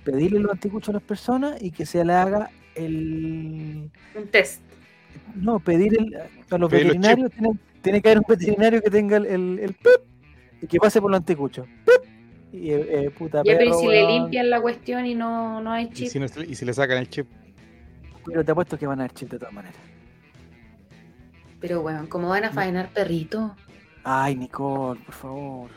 pedirle los anticuchos a las personas y que se le haga el Un test. No pedir el, a los Pedir los veterinarios tiene, tiene que haber un veterinario que tenga el, el, el pip y que pase por los anticuchos. Y eh, eh, puta Ya, pero perro, ¿y si le limpian la cuestión y no, no hay ¿Y chip. si, no- y si le sacan el chip? pero te apuesto que van a haber chip de todas maneras. Pero, weón, ¿cómo van a faenar perritos? ay Nicole por favor.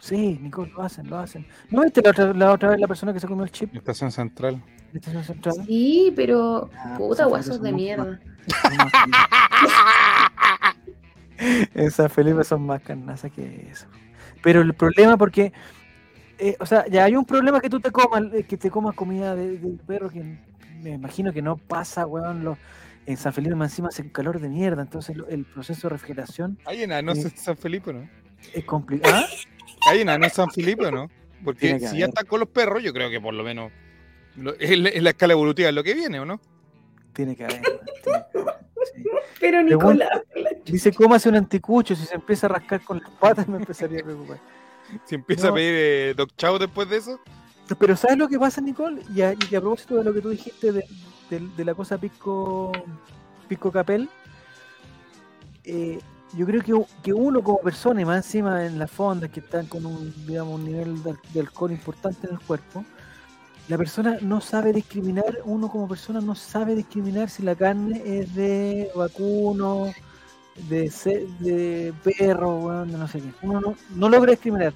Sí Nicole lo hacen lo hacen. ¿no viste la otra, la otra vez la persona que se comió el chip Estación Central. Estación central? Sí, pero. Ah, Puta, San guasos de mierda. En San Felipe son más carnazas que eso. Pero el problema porque, eh, o sea, ya hay un problema que tú te comas, eh, que te comas comida de, de perro que me imagino que no pasa, weón. Lo, en San Felipe más encima hace un calor de mierda, entonces lo- el proceso de refrigeración Hay enanos Sí. en San Felipe, ¿no? es complicado. Hay enanos en San Felipe, ¿no? Porque si ya están con los perros, yo creo que por lo menos es la, es la escala evolutiva lo que viene, ¿o no? Tiene que haber. weón, tiene que haber, sí. Pero Pregunta- Nicolás. Dice, cómase un anticucho, si se empieza a rascar con las patas me empezaría a preocupar. Si empieza No. a pedir eh, Doc Chow después de eso, Pero ¿sabes lo que pasa, Nicole? Y a, y a propósito de lo que tú dijiste de, de- de la cosa Pisco, Pisco Capel, eh, yo creo que, que uno como persona, y más encima en las fondas que están con un, digamos, un nivel de, de alcohol importante en el cuerpo, la persona no sabe discriminar, uno como persona no sabe discriminar si la carne es de vacuno, de, de perro, de no sé qué. Uno no, no logra discriminar.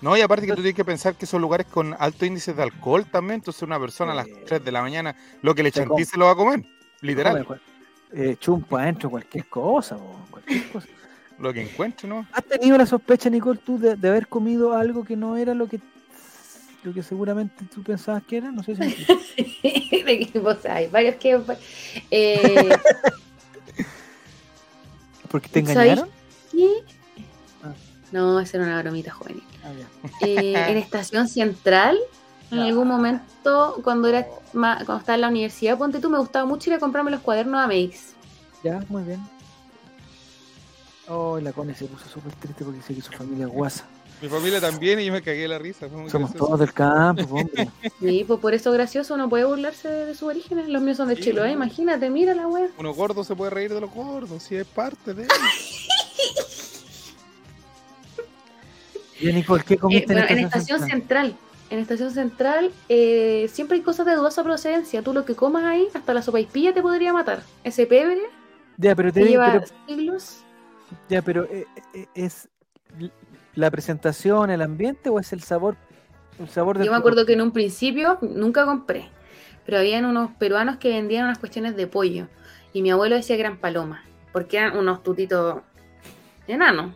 No, y aparte que tú tienes que pensar que son lugares con alto índice de alcohol también, entonces una persona a las Eh, 3 de la mañana lo que le come. se lo va a comer, literal. Eh, chumpa adentro, cualquier cosa, po, cualquier cosa. Lo que encuentro, ¿no? ¿Has tenido la sospecha, Nicole, tú de, de haber comido algo que no era lo que lo que seguramente tú pensabas que era? No sé si. o sea, hay varios que. Eh, ¿Porque te engañaron? Ah. No, esa era una bromita juvenil. Ah. Eh, en Estación Central, en algún momento, cuando era ma- cuando estaba en la universidad, ponte tú, me gustaba mucho ir a comprarme los cuadernos a Meix. Ya, muy bien. Oh, la Connie se puso súper triste porque dice que su familia es guasa. Mi familia también y yo me cagué de la risa. Fue muy Somos gracioso. todos del campo, hombre. Sí, pues por eso gracioso no puede burlarse de, de sus orígenes. Los míos son de Sí, Chiloé, ¿no? imagínate, mira la wea. Uno gordo se puede reír de los gordos, si es parte de. Y Nicole, ¿qué Eh, comiste bueno, en en Estación Central? Central. En Estación Central eh, siempre hay cosas de dudosa procedencia. Tú lo que comas ahí, hasta la sopaipilla te podría matar. Ese pebre Ya, pero te lleva pero, siglos. ya, pero eh, eh, es la presentación, el ambiente o es el sabor, el sabor del Yo me acuerdo que en un principio nunca compré, pero habían unos peruanos que vendían unas cuestiones de pollo y mi abuelo decía que eran palomas, porque eran unos tutitos enanos.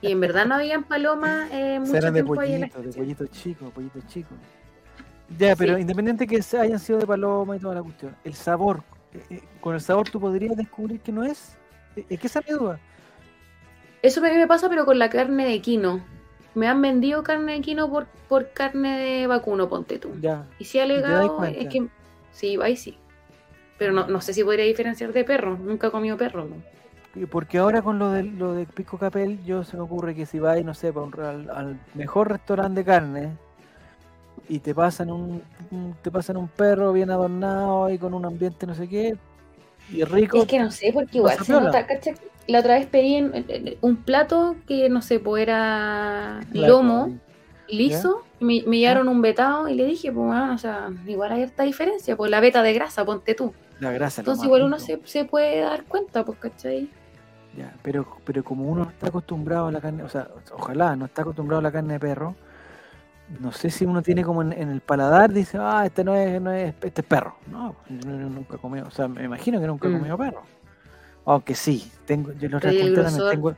Y en verdad no habían palomas eh, mucho Serán de tiempo ahí en la pollito, de estación. pollito chico, pollito chico. Ya, pero Sí. independiente que se- hayan sido de paloma y toda la cuestión, el sabor, eh, eh, con el sabor tú podrías descubrir que no es. Eh, Es que esa es mi duda. Eso a mí me pasa, pero con la carne de quino. Me han vendido carne de quino por, por carne de vacuno, ponte tú. Ya. Y si ha alegado, es que sí, ahí sí. Pero no, no sé si podría diferenciar de perro. Nunca he comido perro. Porque ahora con lo de, lo de Pisco Capel, yo se me ocurre que si vais, no sé, pa un- al, al mejor restaurante de carne y te pasan un, un- te pasan un perro bien adornado y con un ambiente no sé qué, y rico, Es que no sé, porque igual se nota, ¿cachai? La otra vez pedí en- un plato que, no sé, pues era claro, lomo liso, y me, me llevaron un vetado y le dije, pues bueno, o sea, igual hay harta diferencia, pues la veta de grasa, ponte tú. la grasa. Entonces igual uno se, se puede dar cuenta, pues, ¿cachai? Ya, pero, pero como uno no está acostumbrado a la carne, o sea, ojalá no está acostumbrado a la carne de perro, no sé si uno tiene como en, en el paladar, dice, ah, este no es, no es, este es perro. No, yo no- nunca he comido, o sea, me imagino que nunca he Mm. comido perro. Aunque sí, tengo, yo lo Pero ¿y el conté también, tengo,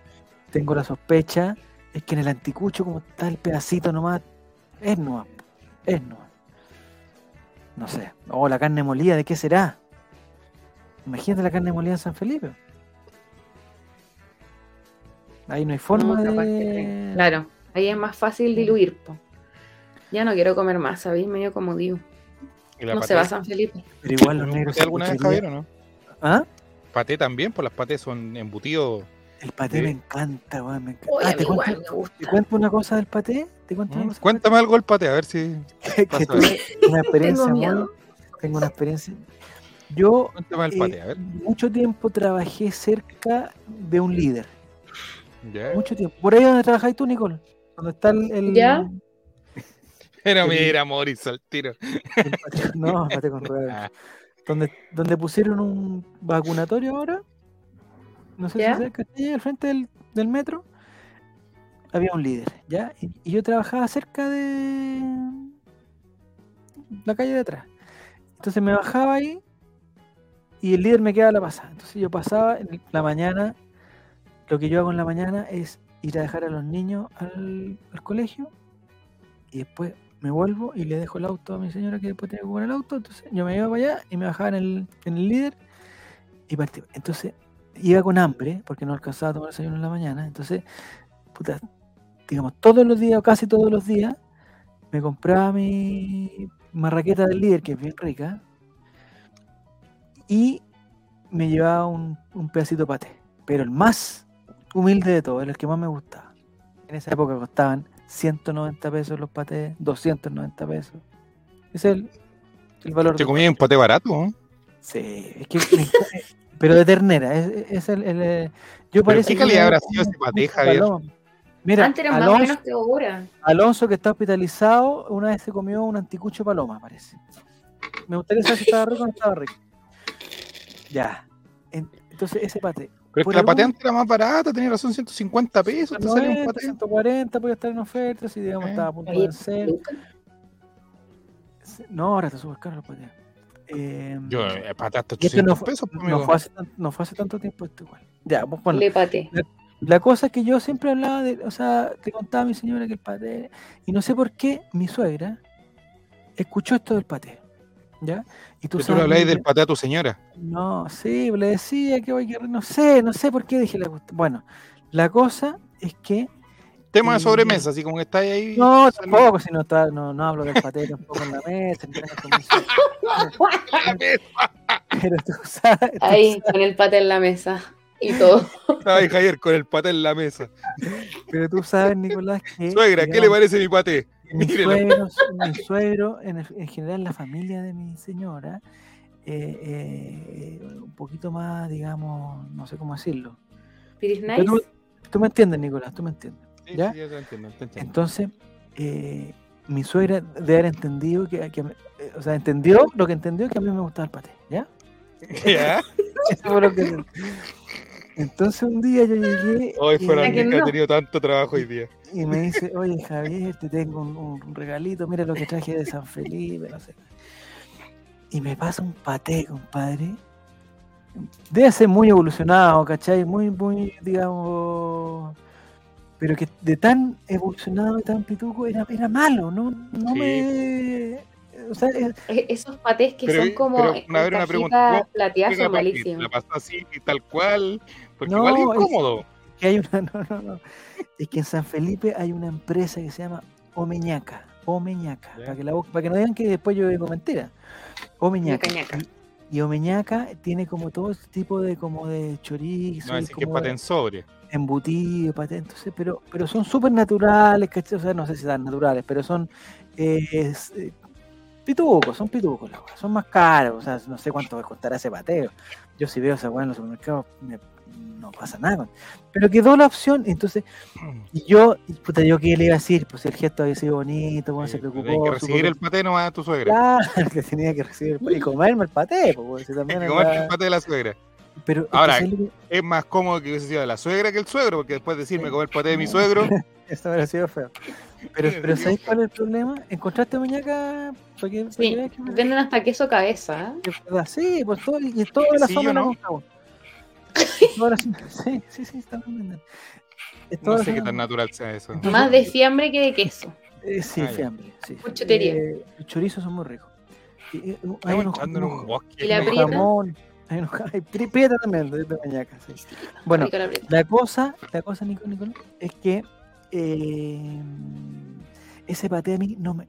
tengo la sospecha, es que en el anticucho, como está el pedacito nomás, es nomás, es nomás. No sé, o la carne molida, ¿de qué será? Imagínate la carne molida en San Felipe. Ahí no hay forma No, capaz que de. Claro, ahí es más fácil diluir, pues. Ya no quiero comer más, ¿sabéis? Medio como digo. No paté. se va a San Felipe. Pero igual los negros. ¿Paté alguna vez, o no? ¿Ah? Paté también, pues las patés son embutidos. El paté Sí. me encanta, weón. Me encanta. Oye, Ah, ¿te, igual cuento, me te gusta. cuento una cosa del paté? ¿Te cuento una ¿Mm? cosa? Cuéntame algo del paté, a ver si. Que, una experiencia Tengo miedo. Tengo una experiencia. Yo Cuéntame el eh, paté, a ver. mucho tiempo trabajé cerca de un líder. Ya. Mucho tiempo. Por ahí donde trabajáis tú, Nicole. Donde está el. el- ¿Ya? Pero mira, Moris al tiro. no, paté con ruedas. Ah, donde, donde pusieron un vacunatorio ahora, no sé ¿Ya? si cerca de ahí, al frente del, del metro, había un líder, ¿ya? Y, y yo trabajaba cerca de la calle de atrás. Entonces me bajaba ahí y el líder me quedaba a la pasada. Entonces yo pasaba en la mañana, lo que yo hago en la mañana es ir a dejar a los niños al, al colegio y después me vuelvo y le dejo el auto a mi señora que después tiene que ocupar el auto. Entonces yo me iba para allá y me bajaba en el, en el líder y partí. Entonces iba con hambre porque no alcanzaba a tomar desayuno en la mañana. Entonces, puta, digamos, todos los días o casi todos los días me compraba mi marraqueta del líder, que es bien rica, y me llevaba un, un pedacito de paté. Pero el más humilde de todos, el que más me gustaba. En esa época costaban 190 pesos los patés, 290 pesos. Ese es el, el valor. Te comí un paté barato, ¿no? Sí, es que pero de ternera, es, es el, el, eh, yo ¿Pero parece qué que calidad habrá sido ese paté, Javier? Paloma. Mira, Antes eran más Alonso, buenos que ahora. Alonso que está hospitalizado, una vez se comió un anticucho paloma, parece. Me gustaría saber si estaba rico o no estaba rico. Ya. En- entonces ese paté. Pero es que la antes era más barata, tenía razón, 150 pesos. Te sale un 90, paté. 140 podía estar en oferta, si digamos Eh. estaba a punto de vencer. No, ahora está súper caro el paté. Eh, Yo, eh, no 800 fue, pesos, pues, no, fue hace, no fue hace tanto tiempo esto igual. Ya, pues, bueno, Le paté. la cosa es que yo siempre hablaba de, o sea, te contaba a mi señora que el paté, y no sé por qué mi suegra escuchó esto del paté, ¿ya? Y Que tú le habláis del paté a tu señora. No, sí, le decía que voy que no sé, no sé por qué dije la cuestión. Bueno, la cosa es que Tema de Y- sobremesa, así como que estáis ahí. no, tampoco, si no, está, no, no hablo del paté tampoco en la mesa, suegra. pero tú sabes, tú Ahí, sabes- con el paté en la mesa. Y todo. Ahí Javier con el paté en la mesa. pero tú sabes, Nicolás, que Suegra, ¿qué le parece mi paté? Mi Mírelo. suegro, mi suegro, en, el- en general la familia de mi señora, eh, eh, un poquito más, digamos, no sé cómo decirlo. Pero nice. tú, tú me entiendes, Nicolás, tú me entiendes. Sí, ¿Ya? sí, te entiendo, te entiendo. Entonces, eh, mi suegra debe haber entendido que, que eh, o sea, entendió lo que entendió que a mí me gustaba el paté, ¿ya? ¿Ya? Eso fue lo que- Entonces un día yo llegué Hoy y, fuera ¿A que ha tenido tanto trabajo hoy día. y me dice, oye Javier, te tengo un, un regalito, mira lo que traje de San Felipe, no sé. Y me pasa un paté, compadre. Debe ser muy evolucionado, ¿cachai? Muy, muy, digamos... Pero que de tan evolucionado y tan pituco era, era malo, no, no Sí. me... O sea, es- E- Esos patés que Pero- son como una cajita pregunta, ¿cómo plateadas malísimos. La pasó así, tal cual. Porque No, igual es que hay una, no, no, no. Es que en San Felipe hay una empresa que se llama Omeñaca. Omeñaca. Para que, la, para que no digan que después yo digo mentira. Omeñaca. Ñaca, ñaca. Y, y Omeñaca tiene como todo este tipo de como de chorizo, No que es como de paté en sobre. embutido, paté, entonces, pero, pero son súper naturales, ¿cachai? O sea, no sé si están naturales, pero son eh, es, eh, pitucos, son pitucos, son más caros, o sea, no sé cuánto va a costar ese pateo. Yo si veo esa weá en los supermercados, me- no pasa nada. con- Pero quedó la opción, entonces, y yo, puta, yo qué le iba a decir, pues el gesto había sido bonito, bueno, se Sí, preocupó. Tienes que recibir el paté nomás a tu suegra. Claro, que tenía que recibir el- y comerme el paté, pues, también era- el paté de la suegra. pero Ahora, ¿sabes lo que- Es más cómodo que hubiese sido de la suegra que el suegro, porque después de decirme comer paté de mi suegro, Eso hubiera sido feo. Pero, pero ¿sabes cuál es el problema? ¿Encontraste muñeca? Para Sí, que- venden hasta queso cabeza. ¿eh? Sí, pues todo, y toda la Sí, zona no. Toda la zona- Sí, sí, sí, está muy bien. Es toda no sé qué tan natural sea eso. Más de fiambre que de queso. Eh, sí, Ah, ya. fiambre. Sí. Chuchería. Eh, los chorizos son muy ricos. Y, eh, hay unos, echando en un unos- bosque. ¿Y la unos prieta? jamón, hay unos hay pri- prieta también de, de mañaca, sí. Bueno, la. La cosa, la cosa, Nico, Nicolás, es que eh, ese paté a mí no me.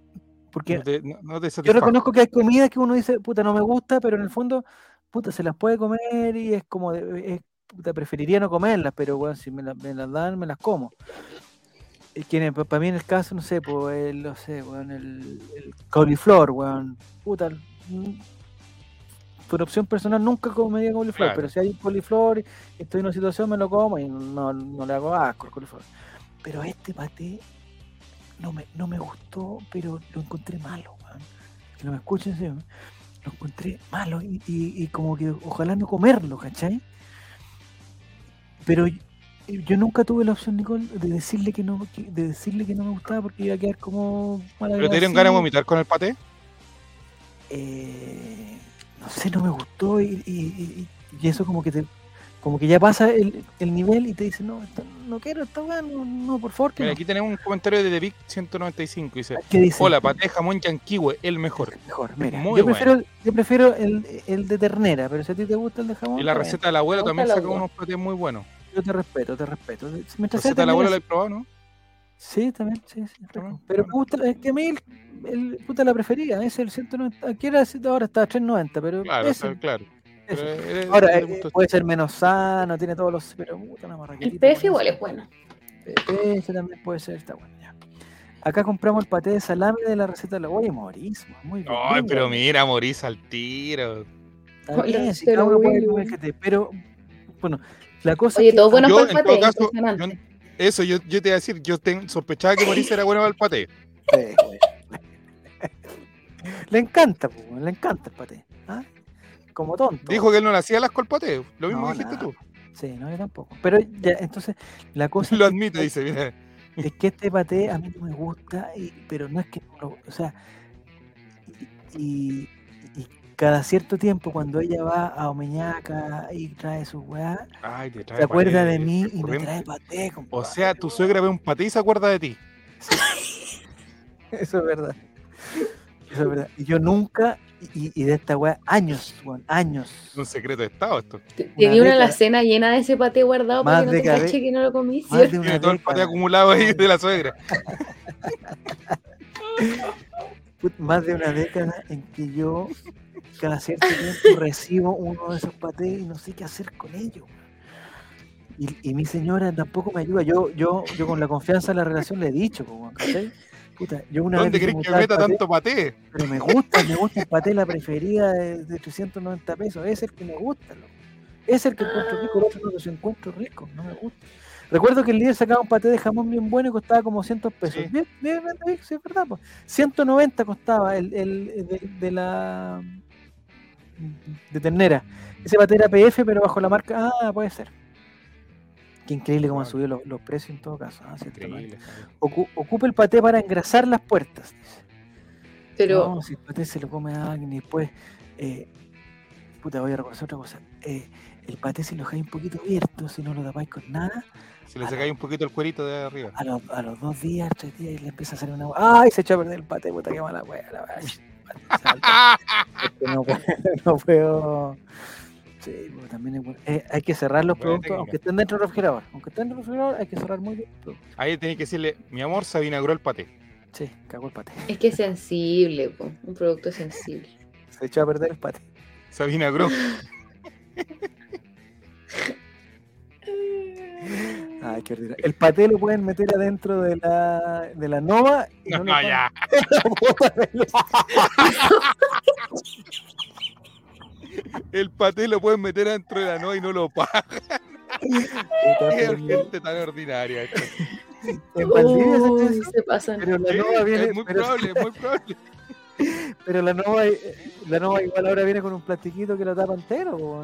Porque No te, no, no te yo reconozco que hay comidas que uno dice, puta, no me gusta, pero en el fondo, puta, se las puede comer y es como, de, es, puta, preferiría no comerlas, pero bueno, si me, la- me las dan, me las como. para mí en el caso, no sé, pues, el, no sé, weón, el, el cauliflor, weón, puta, por opción personal nunca comería cauliflor, Claro. pero si hay un cauliflor y estoy en una situación, me lo como y no, no le hago asco al cauliflor. Pero este paté no me, no me gustó, pero lo encontré malo, weón. Que no me escuchen, sí, weón. Lo encontré malo y, y- y como que ojalá no comerlo, ¿cachai? Pero yo, yo nunca tuve la opción, Nicole, de decirle que no, de decirle que no me gustaba porque iba a quedar como mal ¿Pero te dieron ganas de vomitar con el paté? eh, no sé, no me gustó y, y- y- y eso como que te como que ya pasa el, el nivel y te dice, no, esto- no quiero esta weá, no, no, por favor, que Mira, no. aquí tenemos un comentario de The Big 195. Dice: ¿Qué dice? Hola, paté de jamón yanquiwe, el mejor. Mejor, mira. Muy yo prefiero, yo prefiero el, el de ternera, pero si a ti te gusta el de jamón, Y la receta del abuelo también saca unos patés muy buenos. yo te respeto, te respeto. Si ¿La Mientras sea receta del abuelo la he probado, no? Sí, también, sí, sí. También, Pero me gusta, es que a mí el, el puta la preferida, es el 190, aquí era, ahora está a 390, pero Claro, ese, claro. Pero Ahora, eh, puede ser menos sano, tiene todos los, pero puta una El PF igual es bueno. Eh, Ese también puede ser, está bueno. ya. Acá compramos el paté de salame de la receta de la Oye, muy bien. Ay, pero mira, morís al tiro. Está Hola, bien, si pero cada uno puede bueno. comer que te- pero bueno, la cosa Oye, es que- todo bueno para el paté. caso, yo- Eso, yo, yo te iba a decir, yo ten- sospechaba que Morís era bueno para el paté. Sí, le encanta, le encanta el paté. ¿ah? Como tonto. Dijo que él no le hacía las paté. Lo mismo No, dijiste nada. tú. Sí, no, yo tampoco. Pero ya, entonces, la cosa Lo que- admite, dice, mira. es que este paté a mí no me gusta, y, pero no es que no lo- o sea, y, cada cierto tiempo, cuando ella va a Omeñaca y trae su weá, se acuerda paté de mí y me trae paté, O sea, tu suegra ve un paté y se acuerda de ti. Eso es verdad. Eso es verdad. Y yo nunca, y, y de esta weá, años, weón, años. Es un secreto de Estado esto. Te- Tenía una alacena llena de ese paté guardado Más para que no de te cache que no lo comí. Más de una todo el paté década. acumulado ahí de la suegra. Más de una década en que yo cada cierto tiempo recibo uno de esos patés y no sé qué hacer con ellos. Y, y mi señora tampoco me ayuda. Yo, yo, yo con la confianza en la relación le he dicho, po, weón, ¿cachai? Puta, yo una ¿Dónde crees que meta paté, tanto paté? Pero me gusta, me gusta el paté, la preferida de, de 390 pesos. Es el que me gusta. loco. Es el que encuentro rico, el otro no los encuentro rico, no me gusta. Recuerdo que el líder sacaba un paté de jamón bien bueno y costaba como 100 pesos. Sí. Bien, bien, bien, sí, es verdad. po. 190 costaba el, el, el de, de la de ternera. Ese paté era PF, pero bajo la marca. Ah, puede ser. Qué increíble cómo han subido los, los precios en todo caso. ah, 190. Increíble. Javier. Ocu- ocupa el paté para engrasar las puertas. dice. Pero No, si el paté se lo come a alguien y después. Eh, puta, voy a recordar otra cosa. Eh, el paté, si lo dejáis un poquito abierto, si no lo tapáis con nada, Si le sacáis un poquito el cuerito de arriba. a los, a los dos días, tres días, y le empieza a salir una. ¡Ay! Se echó a perder el paté, puta, qué mala wea. La wea. Porque no, puedo, no puedo. Sí, pues, también es bueno. Eh, hay que cerrar los Buena productos, técnica. aunque estén dentro del refrigerador. Aunque estén dentro del refrigerador, hay que cerrar muy bien los productos. Ahí tenéis que decirle, mi amor, se vinagró el paté. Sí, cagó el paté. es que es sensible, po, un producto sensible. Se echó a perder el paté. Se vinagró. Ay, qué ordinario. El paté lo pueden meter adentro de la, de la nova y no, No, lo ya. El paté lo pueden meter dentro de la no y no lo pagan. Qué gente tan ordinaria. En Valdivia se Uy, pasan. pero la nova viene, es muy pero, probable, es muy probable. pero la nova, eh, la nova igual ahora viene con un plastiquito que lo tapa entero.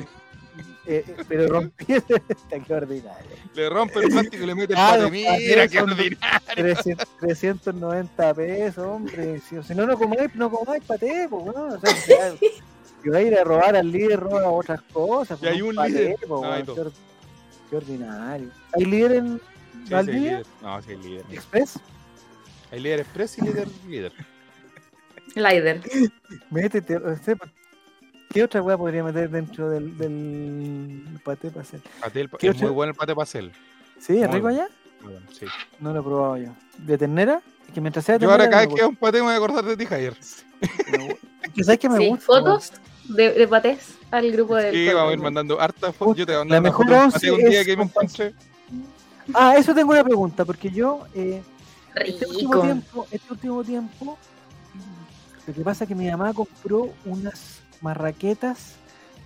Eh, eh, pero rompí esta qué ordinario. Le rompe el plástico y le mete el Ah, Mira, qué ordinario. 300 390 pesos, hombre. Si, si no, no comáis, no comáis paté, pues, weón. O sea, si va a ir a robar al líder, roba otras cosas. Y pues, hay no un líder. pues, No, hay weón, dos. qué, or- qué ordinario. ¿Hay líder en Sí, Valdivia? líder. No, sí, hay líder. Express? Hay líder express y líder líder. Lider. Métete, o sea, ¿qué otra weá podría meter dentro del, del paté para hacer? Paté, el- ¿Qué es muy otra? bueno el paté pasel. ¿Sí? ¿Es Muy rico bueno. allá? Bueno, sí. No lo he probado yo. ¿De ternera? Es que mientras sea de Yo ahora cada vez que veo un paté me voy a acordar de ti, Javier. gusta. Me gusta. Es que ¿Sabes qué me Sí, gusta? fotos de, de patés al grupo del. Sí, vamos a ir mandando fotos. Yo te voy a La mandar una mejor foto de un día es que me encontré. Ah, eso tengo una pregunta, porque yo eh, este último tiempo, este último tiempo, lo que pasa es que mi mamá compró unas marraquetas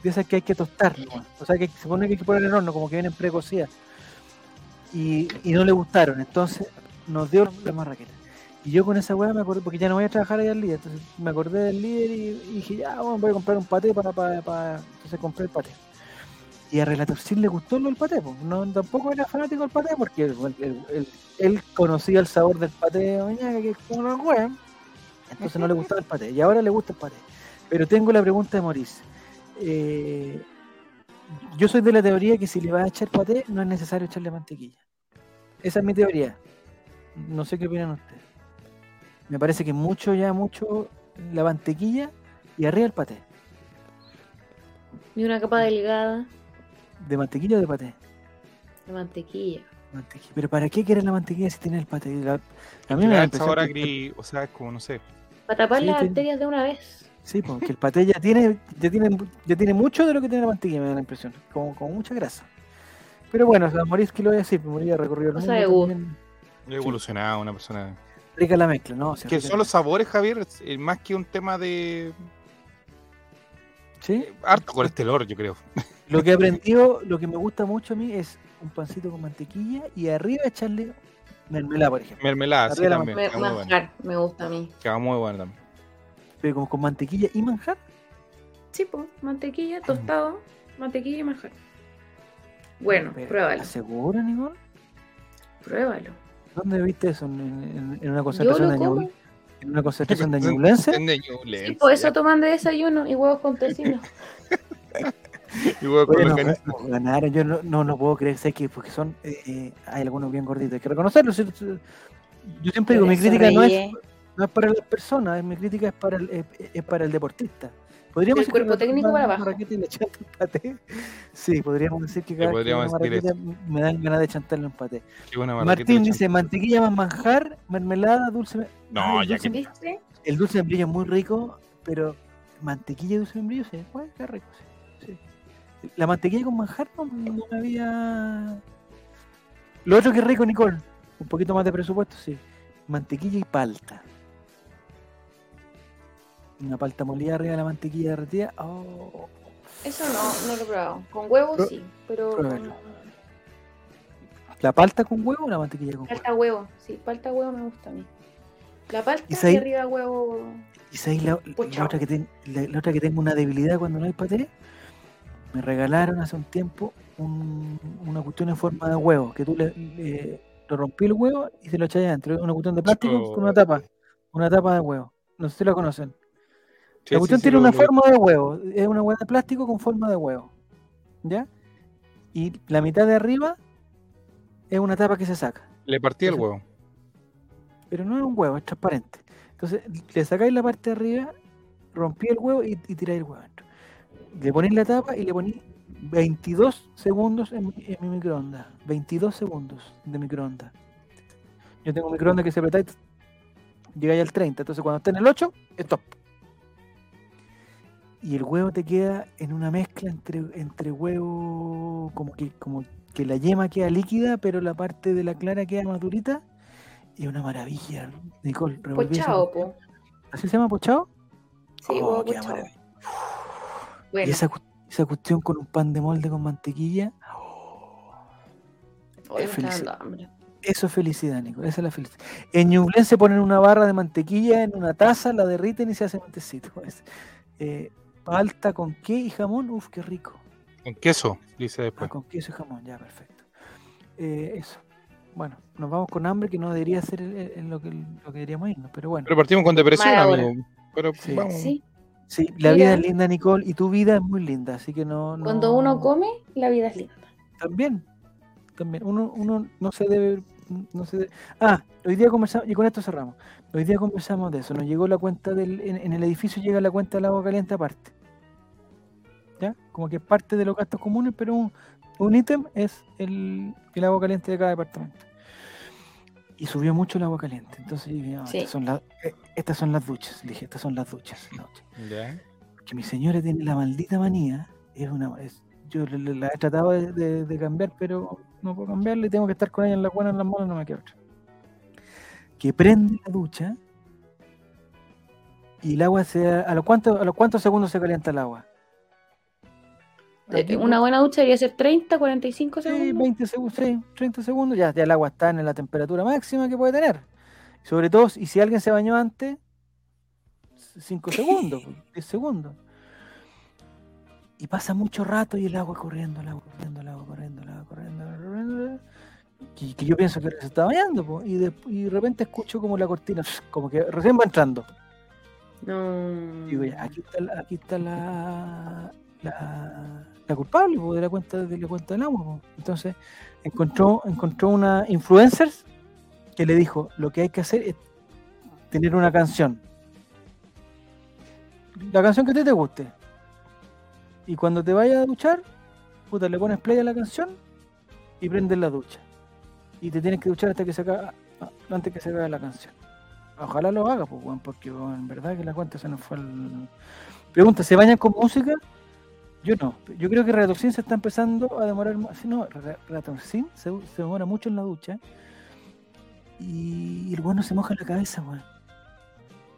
de esas que hay que tostar, ¿no? o sea que se pone que hay que poner en el horno, como que vienen precocidas, y, y no le gustaron, entonces nos dio las marraquetas. Y yo con esa weá me acordé, porque ya no voy a trabajar ahí al líder, entonces me acordé del líder y, dije, ya, bueno, voy a comprar un paté para, para, entonces compré el paté. Y a Relator sí le gustó del paté, pues. no, tampoco era fanático del paté porque él, conocía el sabor del paté de mañana, que es como una hueá, entonces no le gustaba el paté, y ahora le gusta el paté. Pero tengo la pregunta de Maurice. Eh, yo soy de la teoría que si le vas a echar paté, no es necesario echarle mantequilla. Esa es mi teoría. No sé qué opinan ustedes. Me parece que mucho, ya mucho la mantequilla y arriba el paté. Y una capa delgada ¿De mantequilla o de paté? de mantequilla. Mantequilla. Pero ¿para qué quieres la mantequilla si tienes el paté? La- a mí me da la el sabor que- agri, o sea, es como, no sé. Para tapar Sí, las te- arterias de una vez. Sí, porque el paté ya tiene, ya tiene, ya tiene mucho de lo que tiene la mantequilla, me da la impresión. Como, con mucha grasa. Pero bueno, o sea, Moris que lo voy a decir, Moris ha recorrido el mundo también. He evolucionado una persona. Rica la mezcla, ¿no? O sea, Que son los sabores, Javier, eh, más que un tema de ¿Sí? eh, harto colesterol, yo creo. Lo que he aprendido, lo que me gusta mucho a mí es un pancito con mantequilla y arriba echarle mermelada, por ejemplo. Mermelada, sí, Arriba también. Muy bueno. manjar, me gusta a mí. Queda muy bueno también. Pero como con mantequilla y manjar. Sí, pues, mantequilla, tostado, mantequilla y manjar. Bueno, Pero, pruébalo, ¿estás segura, Nicole? pruébalo. ¿Dónde viste eso? ¿En, en- en una Yo concentración de ñahui? en una concentración de ñublense. Sí, por eso ya. toman de desayuno y huevos con tocino. Y huevo con Oye, nos, longaniza. nos ganaron, yo no, no, no puedo creer, sé que porque son, eh, eh, hay algunos bien gorditos, hay que reconocerlo. ¿sí? Yo siempre digo, mi crítica no es, no es para las personas, mi crítica es para el, es, es para el deportista. ¿Podríamos decir cuerpo que técnico una para abajo. marraqueta y le un paté? Sí, podríamos decir que cada vez que podríamos decir marraqueta me dan ganas de chantarle un paté. Martín dice, mantequilla más manjar, mermelada, dulce... No, Ay, el ya dulce- que- ¿Viste? El dulce de membrillo es muy rico, pero mantequilla y dulce de membrillo, sí, bueno, qué rico, sí, sí. La mantequilla con manjar no, no había... Lo otro que es rico, Nicole, un poquito más de presupuesto, sí. Mantequilla y palta. Una palta molida arriba de la mantequilla derretida. Oh. Eso no, no lo he probado. Con huevos Pro- sí, pero con ¿La palta con huevo o la mantequilla con huevo? palta huevo. Sí, palta huevo me gusta a mí. La palta ¿Y y, sabéis- arriba huevo. ¿Y sabéis la, la otra que ten- la, la otra que tengo una debilidad cuando no hay paté? Me regalaron hace un tiempo un- una cuestión en forma de huevo, que tú le, le- lo rompí el huevo y se lo echáis adentro. Una cuestión de plástico con una tapa. Una tapa de huevo. No sé si lo conocen. Sí, la cuestión sí, tiene una forma de huevo. Es una hueá de plástico con forma de huevo. ¿Ya? Y la mitad de arriba es una tapa que se saca. Le partí el huevo. Pero no es un huevo, es transparente. Entonces le sacáis la parte de arriba, rompí el huevo y, y tiráis el huevo adentro. Le ponéis la tapa y le ponéis 22 segundos en, mi- en mi microondas. 22 segundos de microondas. Yo tengo un microondas que se apretáis, llegáis al 30. Entonces cuando esté en el 8, stop. Y el huevo te queda en una mezcla entre, entre huevo, como que, como que la yema queda líquida, pero la parte de la clara queda más durita. Y una maravilla, Nicole. Pochao, po. ¿Así se llama pochado? Sí, Oh, huevo pochao. Bueno, Y esa, cu- esa cuestión con un pan de molde con mantequilla. hoy me es está felici- dando hambre. Eso es felicidad, Nico. Esa es la felicidad. En Ñublense ponen una barra de mantequilla en una taza, la derriten y se hace un tecito. Es, eh, palta con qué y jamón. Uf, qué rico. Con queso, dice Ah, después. con queso y jamón, ya, perfecto. Eh, eso. Bueno, nos vamos con hambre, que no debería ser el- el- lo, que, lo que deberíamos irnos, pero bueno. Pero partimos con depresión, amigo. Pero Sí. vamos. Sí, Sí, la Mira. vida es linda, Nicole, y tu vida es muy linda, así que no. no- cuando uno come, la vida es linda. También, también. Uno, uno no se debe. No se debe- Ah, hoy día conversamos, y con esto cerramos. Hoy día conversamos de eso. Nos llegó la cuenta del. En, en el edificio llega la cuenta del agua caliente aparte. ¿Ya? Como que es parte de los gastos comunes, pero un, un ítem es el, el agua caliente de cada departamento. Y subió mucho el agua caliente. Entonces dije, "Ah, Sí. estas, son las, eh, estas son las duchas. Le dije, estas son las duchas. las duchas". Ya. que mi señora tiene la maldita manía, es una es- yo le- le- la he tratado de, de- de cambiar, pero no puedo cambiarla y tengo que estar con ella en la buena, en las malas, no me queda otra. Que prende la ducha y el agua se a los cuántos a los cuántos segundos se calienta el agua. Aquí, Eh, Una buena ducha debería ser 30, 45 sí, segundos. 20 segundos, sí, 30 segundos, ya, ya el agua está en la temperatura máxima que puede tener. Sobre todo, y si alguien se bañó antes, 5 segundos, 10 segundos. Y pasa mucho rato y el agua corriendo, el agua corriendo, el agua corriendo, el agua corriendo, el agua corriendo. Que, que yo pienso que se está bañando, po, y, de, y de repente escucho como la cortina, como que recién va entrando. No. Digo, ya, aquí está, aquí está la, la, la culpable po, de la cuenta de la cuenta del agua. po. Entonces, encontró, encontró una influencer que le dijo, lo que hay que hacer es tener una canción. La canción que a ti te guste. Y cuando te vayas a duchar, puta, le pones play a la canción y prendes la ducha. Y te tienes que duchar hasta que se acabe, antes que se acabe la canción. Ojalá lo haga, pues, porque en verdad que la cuenta se nos fue al... Pregunta, ¿se bañan con música? Yo no. Yo creo que Reatorcín se está empezando a demorar más. No, Re- Reatorcín se, se demora mucho en la ducha. Y el bueno se moja la cabeza, weón.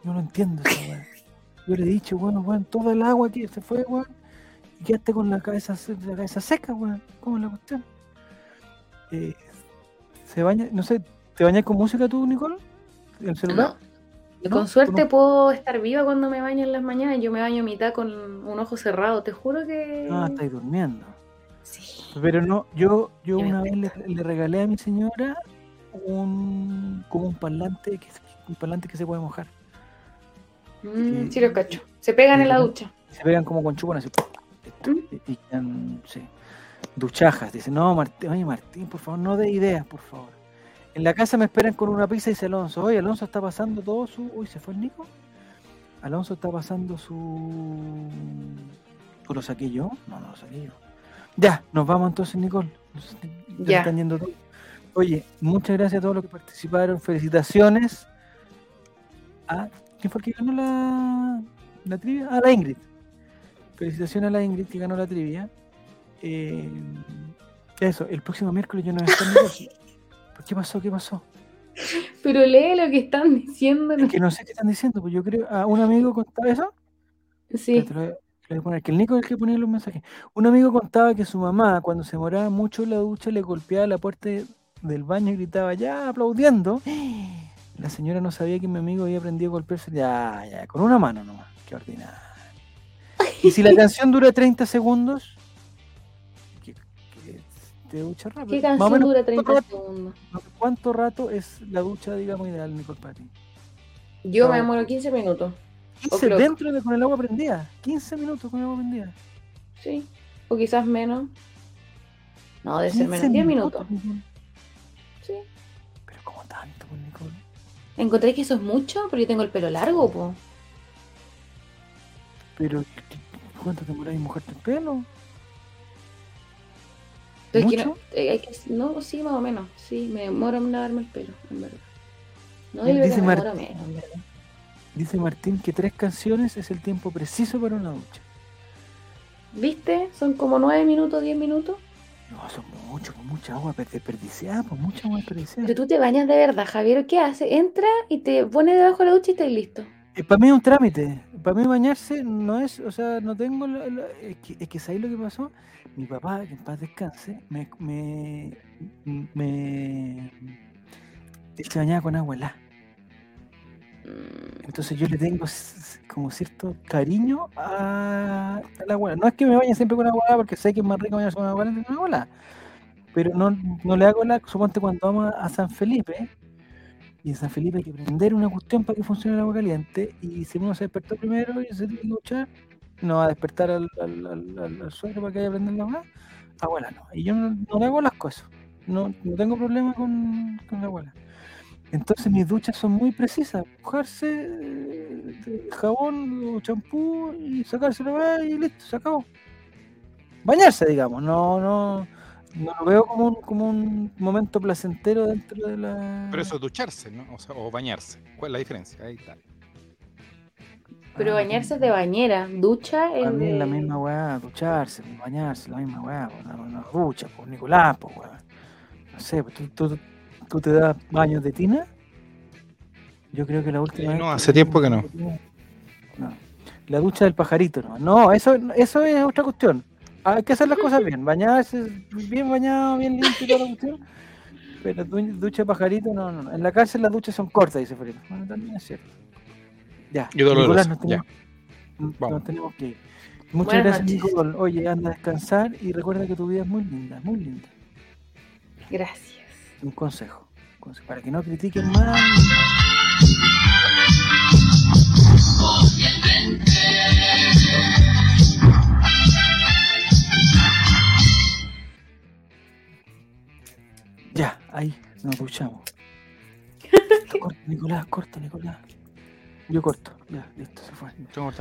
No lo entiendo weón. Yo le he dicho, bueno, weón, todo el agua aquí se fue, weón. Y quedaste con la cabeza, la cabeza seca, weón. ¿Cómo es la cuestión? Eh, se baña, no sé, ¿te bañas con música tú, Nicole? ¿El celular? No. Y ¿No? con suerte ¿Cómo? puedo estar viva cuando me baño en las mañanas. Yo me baño a mitad con un ojo cerrado. Te juro que. Ah, estáis durmiendo. Sí. Pero no, yo, yo Que una vez le, le regalé a mi señora un como un parlante que, un parlante que se puede mojar. Mm, sí, los cacho. Se pegan en la ducha. Se pegan como con chupón así. ¿Mm? Y, y quedan, sí. Duchajas. Dice, no, Martín, oye, Martín, por favor, no dé ideas, por favor. En la casa me esperan con una pizza, dice Alonso. Oye, Alonso está pasando todo su. Uy, ¿se fue el Nico? Alonso está pasando su. ¿O lo saqué yo? No, no lo saqué yo. Ya, nos vamos entonces, Nicole. Nos- ya Ya. están yendo todos. Oye, muchas gracias a todos los que participaron. Felicitaciones a. ¿Quién fue el que ganó la, la trivia? A la Ingrid. Felicitaciones a la Ingrid que ganó la trivia. Eh, eso, el próximo miércoles yo no voy a estar en Nicole. ¿Por qué pasó? ¿Qué pasó? Pero lee lo que están diciendo. Es que no sé qué están diciendo, pues yo creo. A un amigo contaba eso. Sí. Espérate, lo voy a- lo voy a poner, que el Nico es el que ponía los mensajes. Un amigo contaba que su mamá, cuando se demoraba mucho en la ducha, le golpeaba la puerta de- del baño y gritaba, ya, aplaudiendo. La señora no sabía que mi amigo había aprendido a golpearse, ya, ya, con una mano nomás. Qué ordinario. Y si la canción dura 30 segundos, te ducha rápido. ¿Qué canción menos, dura ¿cuánto 30 rato- segundos? ¿Cuánto rato es la ducha, digamos, ideal, Nicole, para ti? Yo me No. demoro 15 minutos. 15 creo- dentro de con el agua prendida. 15 minutos con el agua prendida. Sí. O quizás menos. No, debe ser 15 menos. 10 minutos. Nicole. Sí. Pero como tanto, pues, Nicole. Encontré que eso es mucho, pero yo tengo el pelo largo, po. Pero, ¿cuánto te demoráis en mojarte el pelo? Pero es que no, ¿Mucho? eh, hay que- no, sí, más o menos. Sí, me demoro en lavarme el pelo, en verdad. No, Dice yo creo que me Mar- demoro menos, en verdad. Dice Martín que tres canciones es el tiempo preciso para una ducha. ¿Viste? Son como 9 minutos, 10 minutos. No, son mucho, con mucha agua per- desperdiciada, pues mucha agua desperdiciada. Pero tú te bañas de verdad, Javier. ¿Qué haces? Entra y te pones debajo de la ducha y estás listo. Para mí es un trámite. Para mí bañarse no es, o sea, no tengo. la- la- es, que, es que ¿sabéis lo que pasó? Mi papá, que en paz descanse, me. me, me se bañaba con agua helada. Mm, Entonces yo le tengo como cierto cariño a, a la abuela. No es que me bañe siempre con agua porque sé que es más rico bañarse con agua que con agua. Pero no, no le hago la, suponte cuando vamos a San Felipe, y en San Felipe hay que prender una cuestión para que funcione el agua caliente, y si uno se despertó primero y se tiene que duchar, no va a despertar al, al, al, suegro para que vaya a prender la agua, abuela no. Y yo no, no le hago las cosas. No, no tengo problema con, con la abuela. Entonces mis duchas son muy precisas. Mojarse, eh, jabón o champú y sacarse la y listo, se acabó. Bañarse, digamos. No, no, no lo veo como un, como un momento placentero dentro de la. Pero eso es ducharse, ¿no? O, sea, o bañarse. ¿Cuál es la diferencia? Ahí está. Pero Ah, bañarse es de bañera, ducha es de... la misma weá, ducharse, pues, bañarse, la misma weá, pues, una, una ducha, pues Nicolás, pues weá. No sé, pues, ¿tú, tú, tú te das baños de tina. Yo creo que la última Eh, vez no, hace tiempo que no. No. La ducha del pajarito, no. No, eso, eso es otra cuestión. Hay que hacer las cosas bien, bañarse, bien bañado, bien limpio y toda la cuestión. Pero du- ducha pajarito, no, no, no. En la cárcel las duchas son cortas, dice Felipe. Bueno, también es cierto. Ya, Y dolorosas, Nicolás, nos ya. tenemos, nos Vamos. tenemos que ir. Muchas Buenas gracias. Nicole. Oye, anda a descansar y recuerda que tu vida es muy linda, muy linda. Gracias. Un consejo. un consejo, Para que no critiquen más. Ya, ahí nos duchamos. Corta, Nicolás, corta, Nicolás. Yo corto. Ya, listo, se fue. Tengo que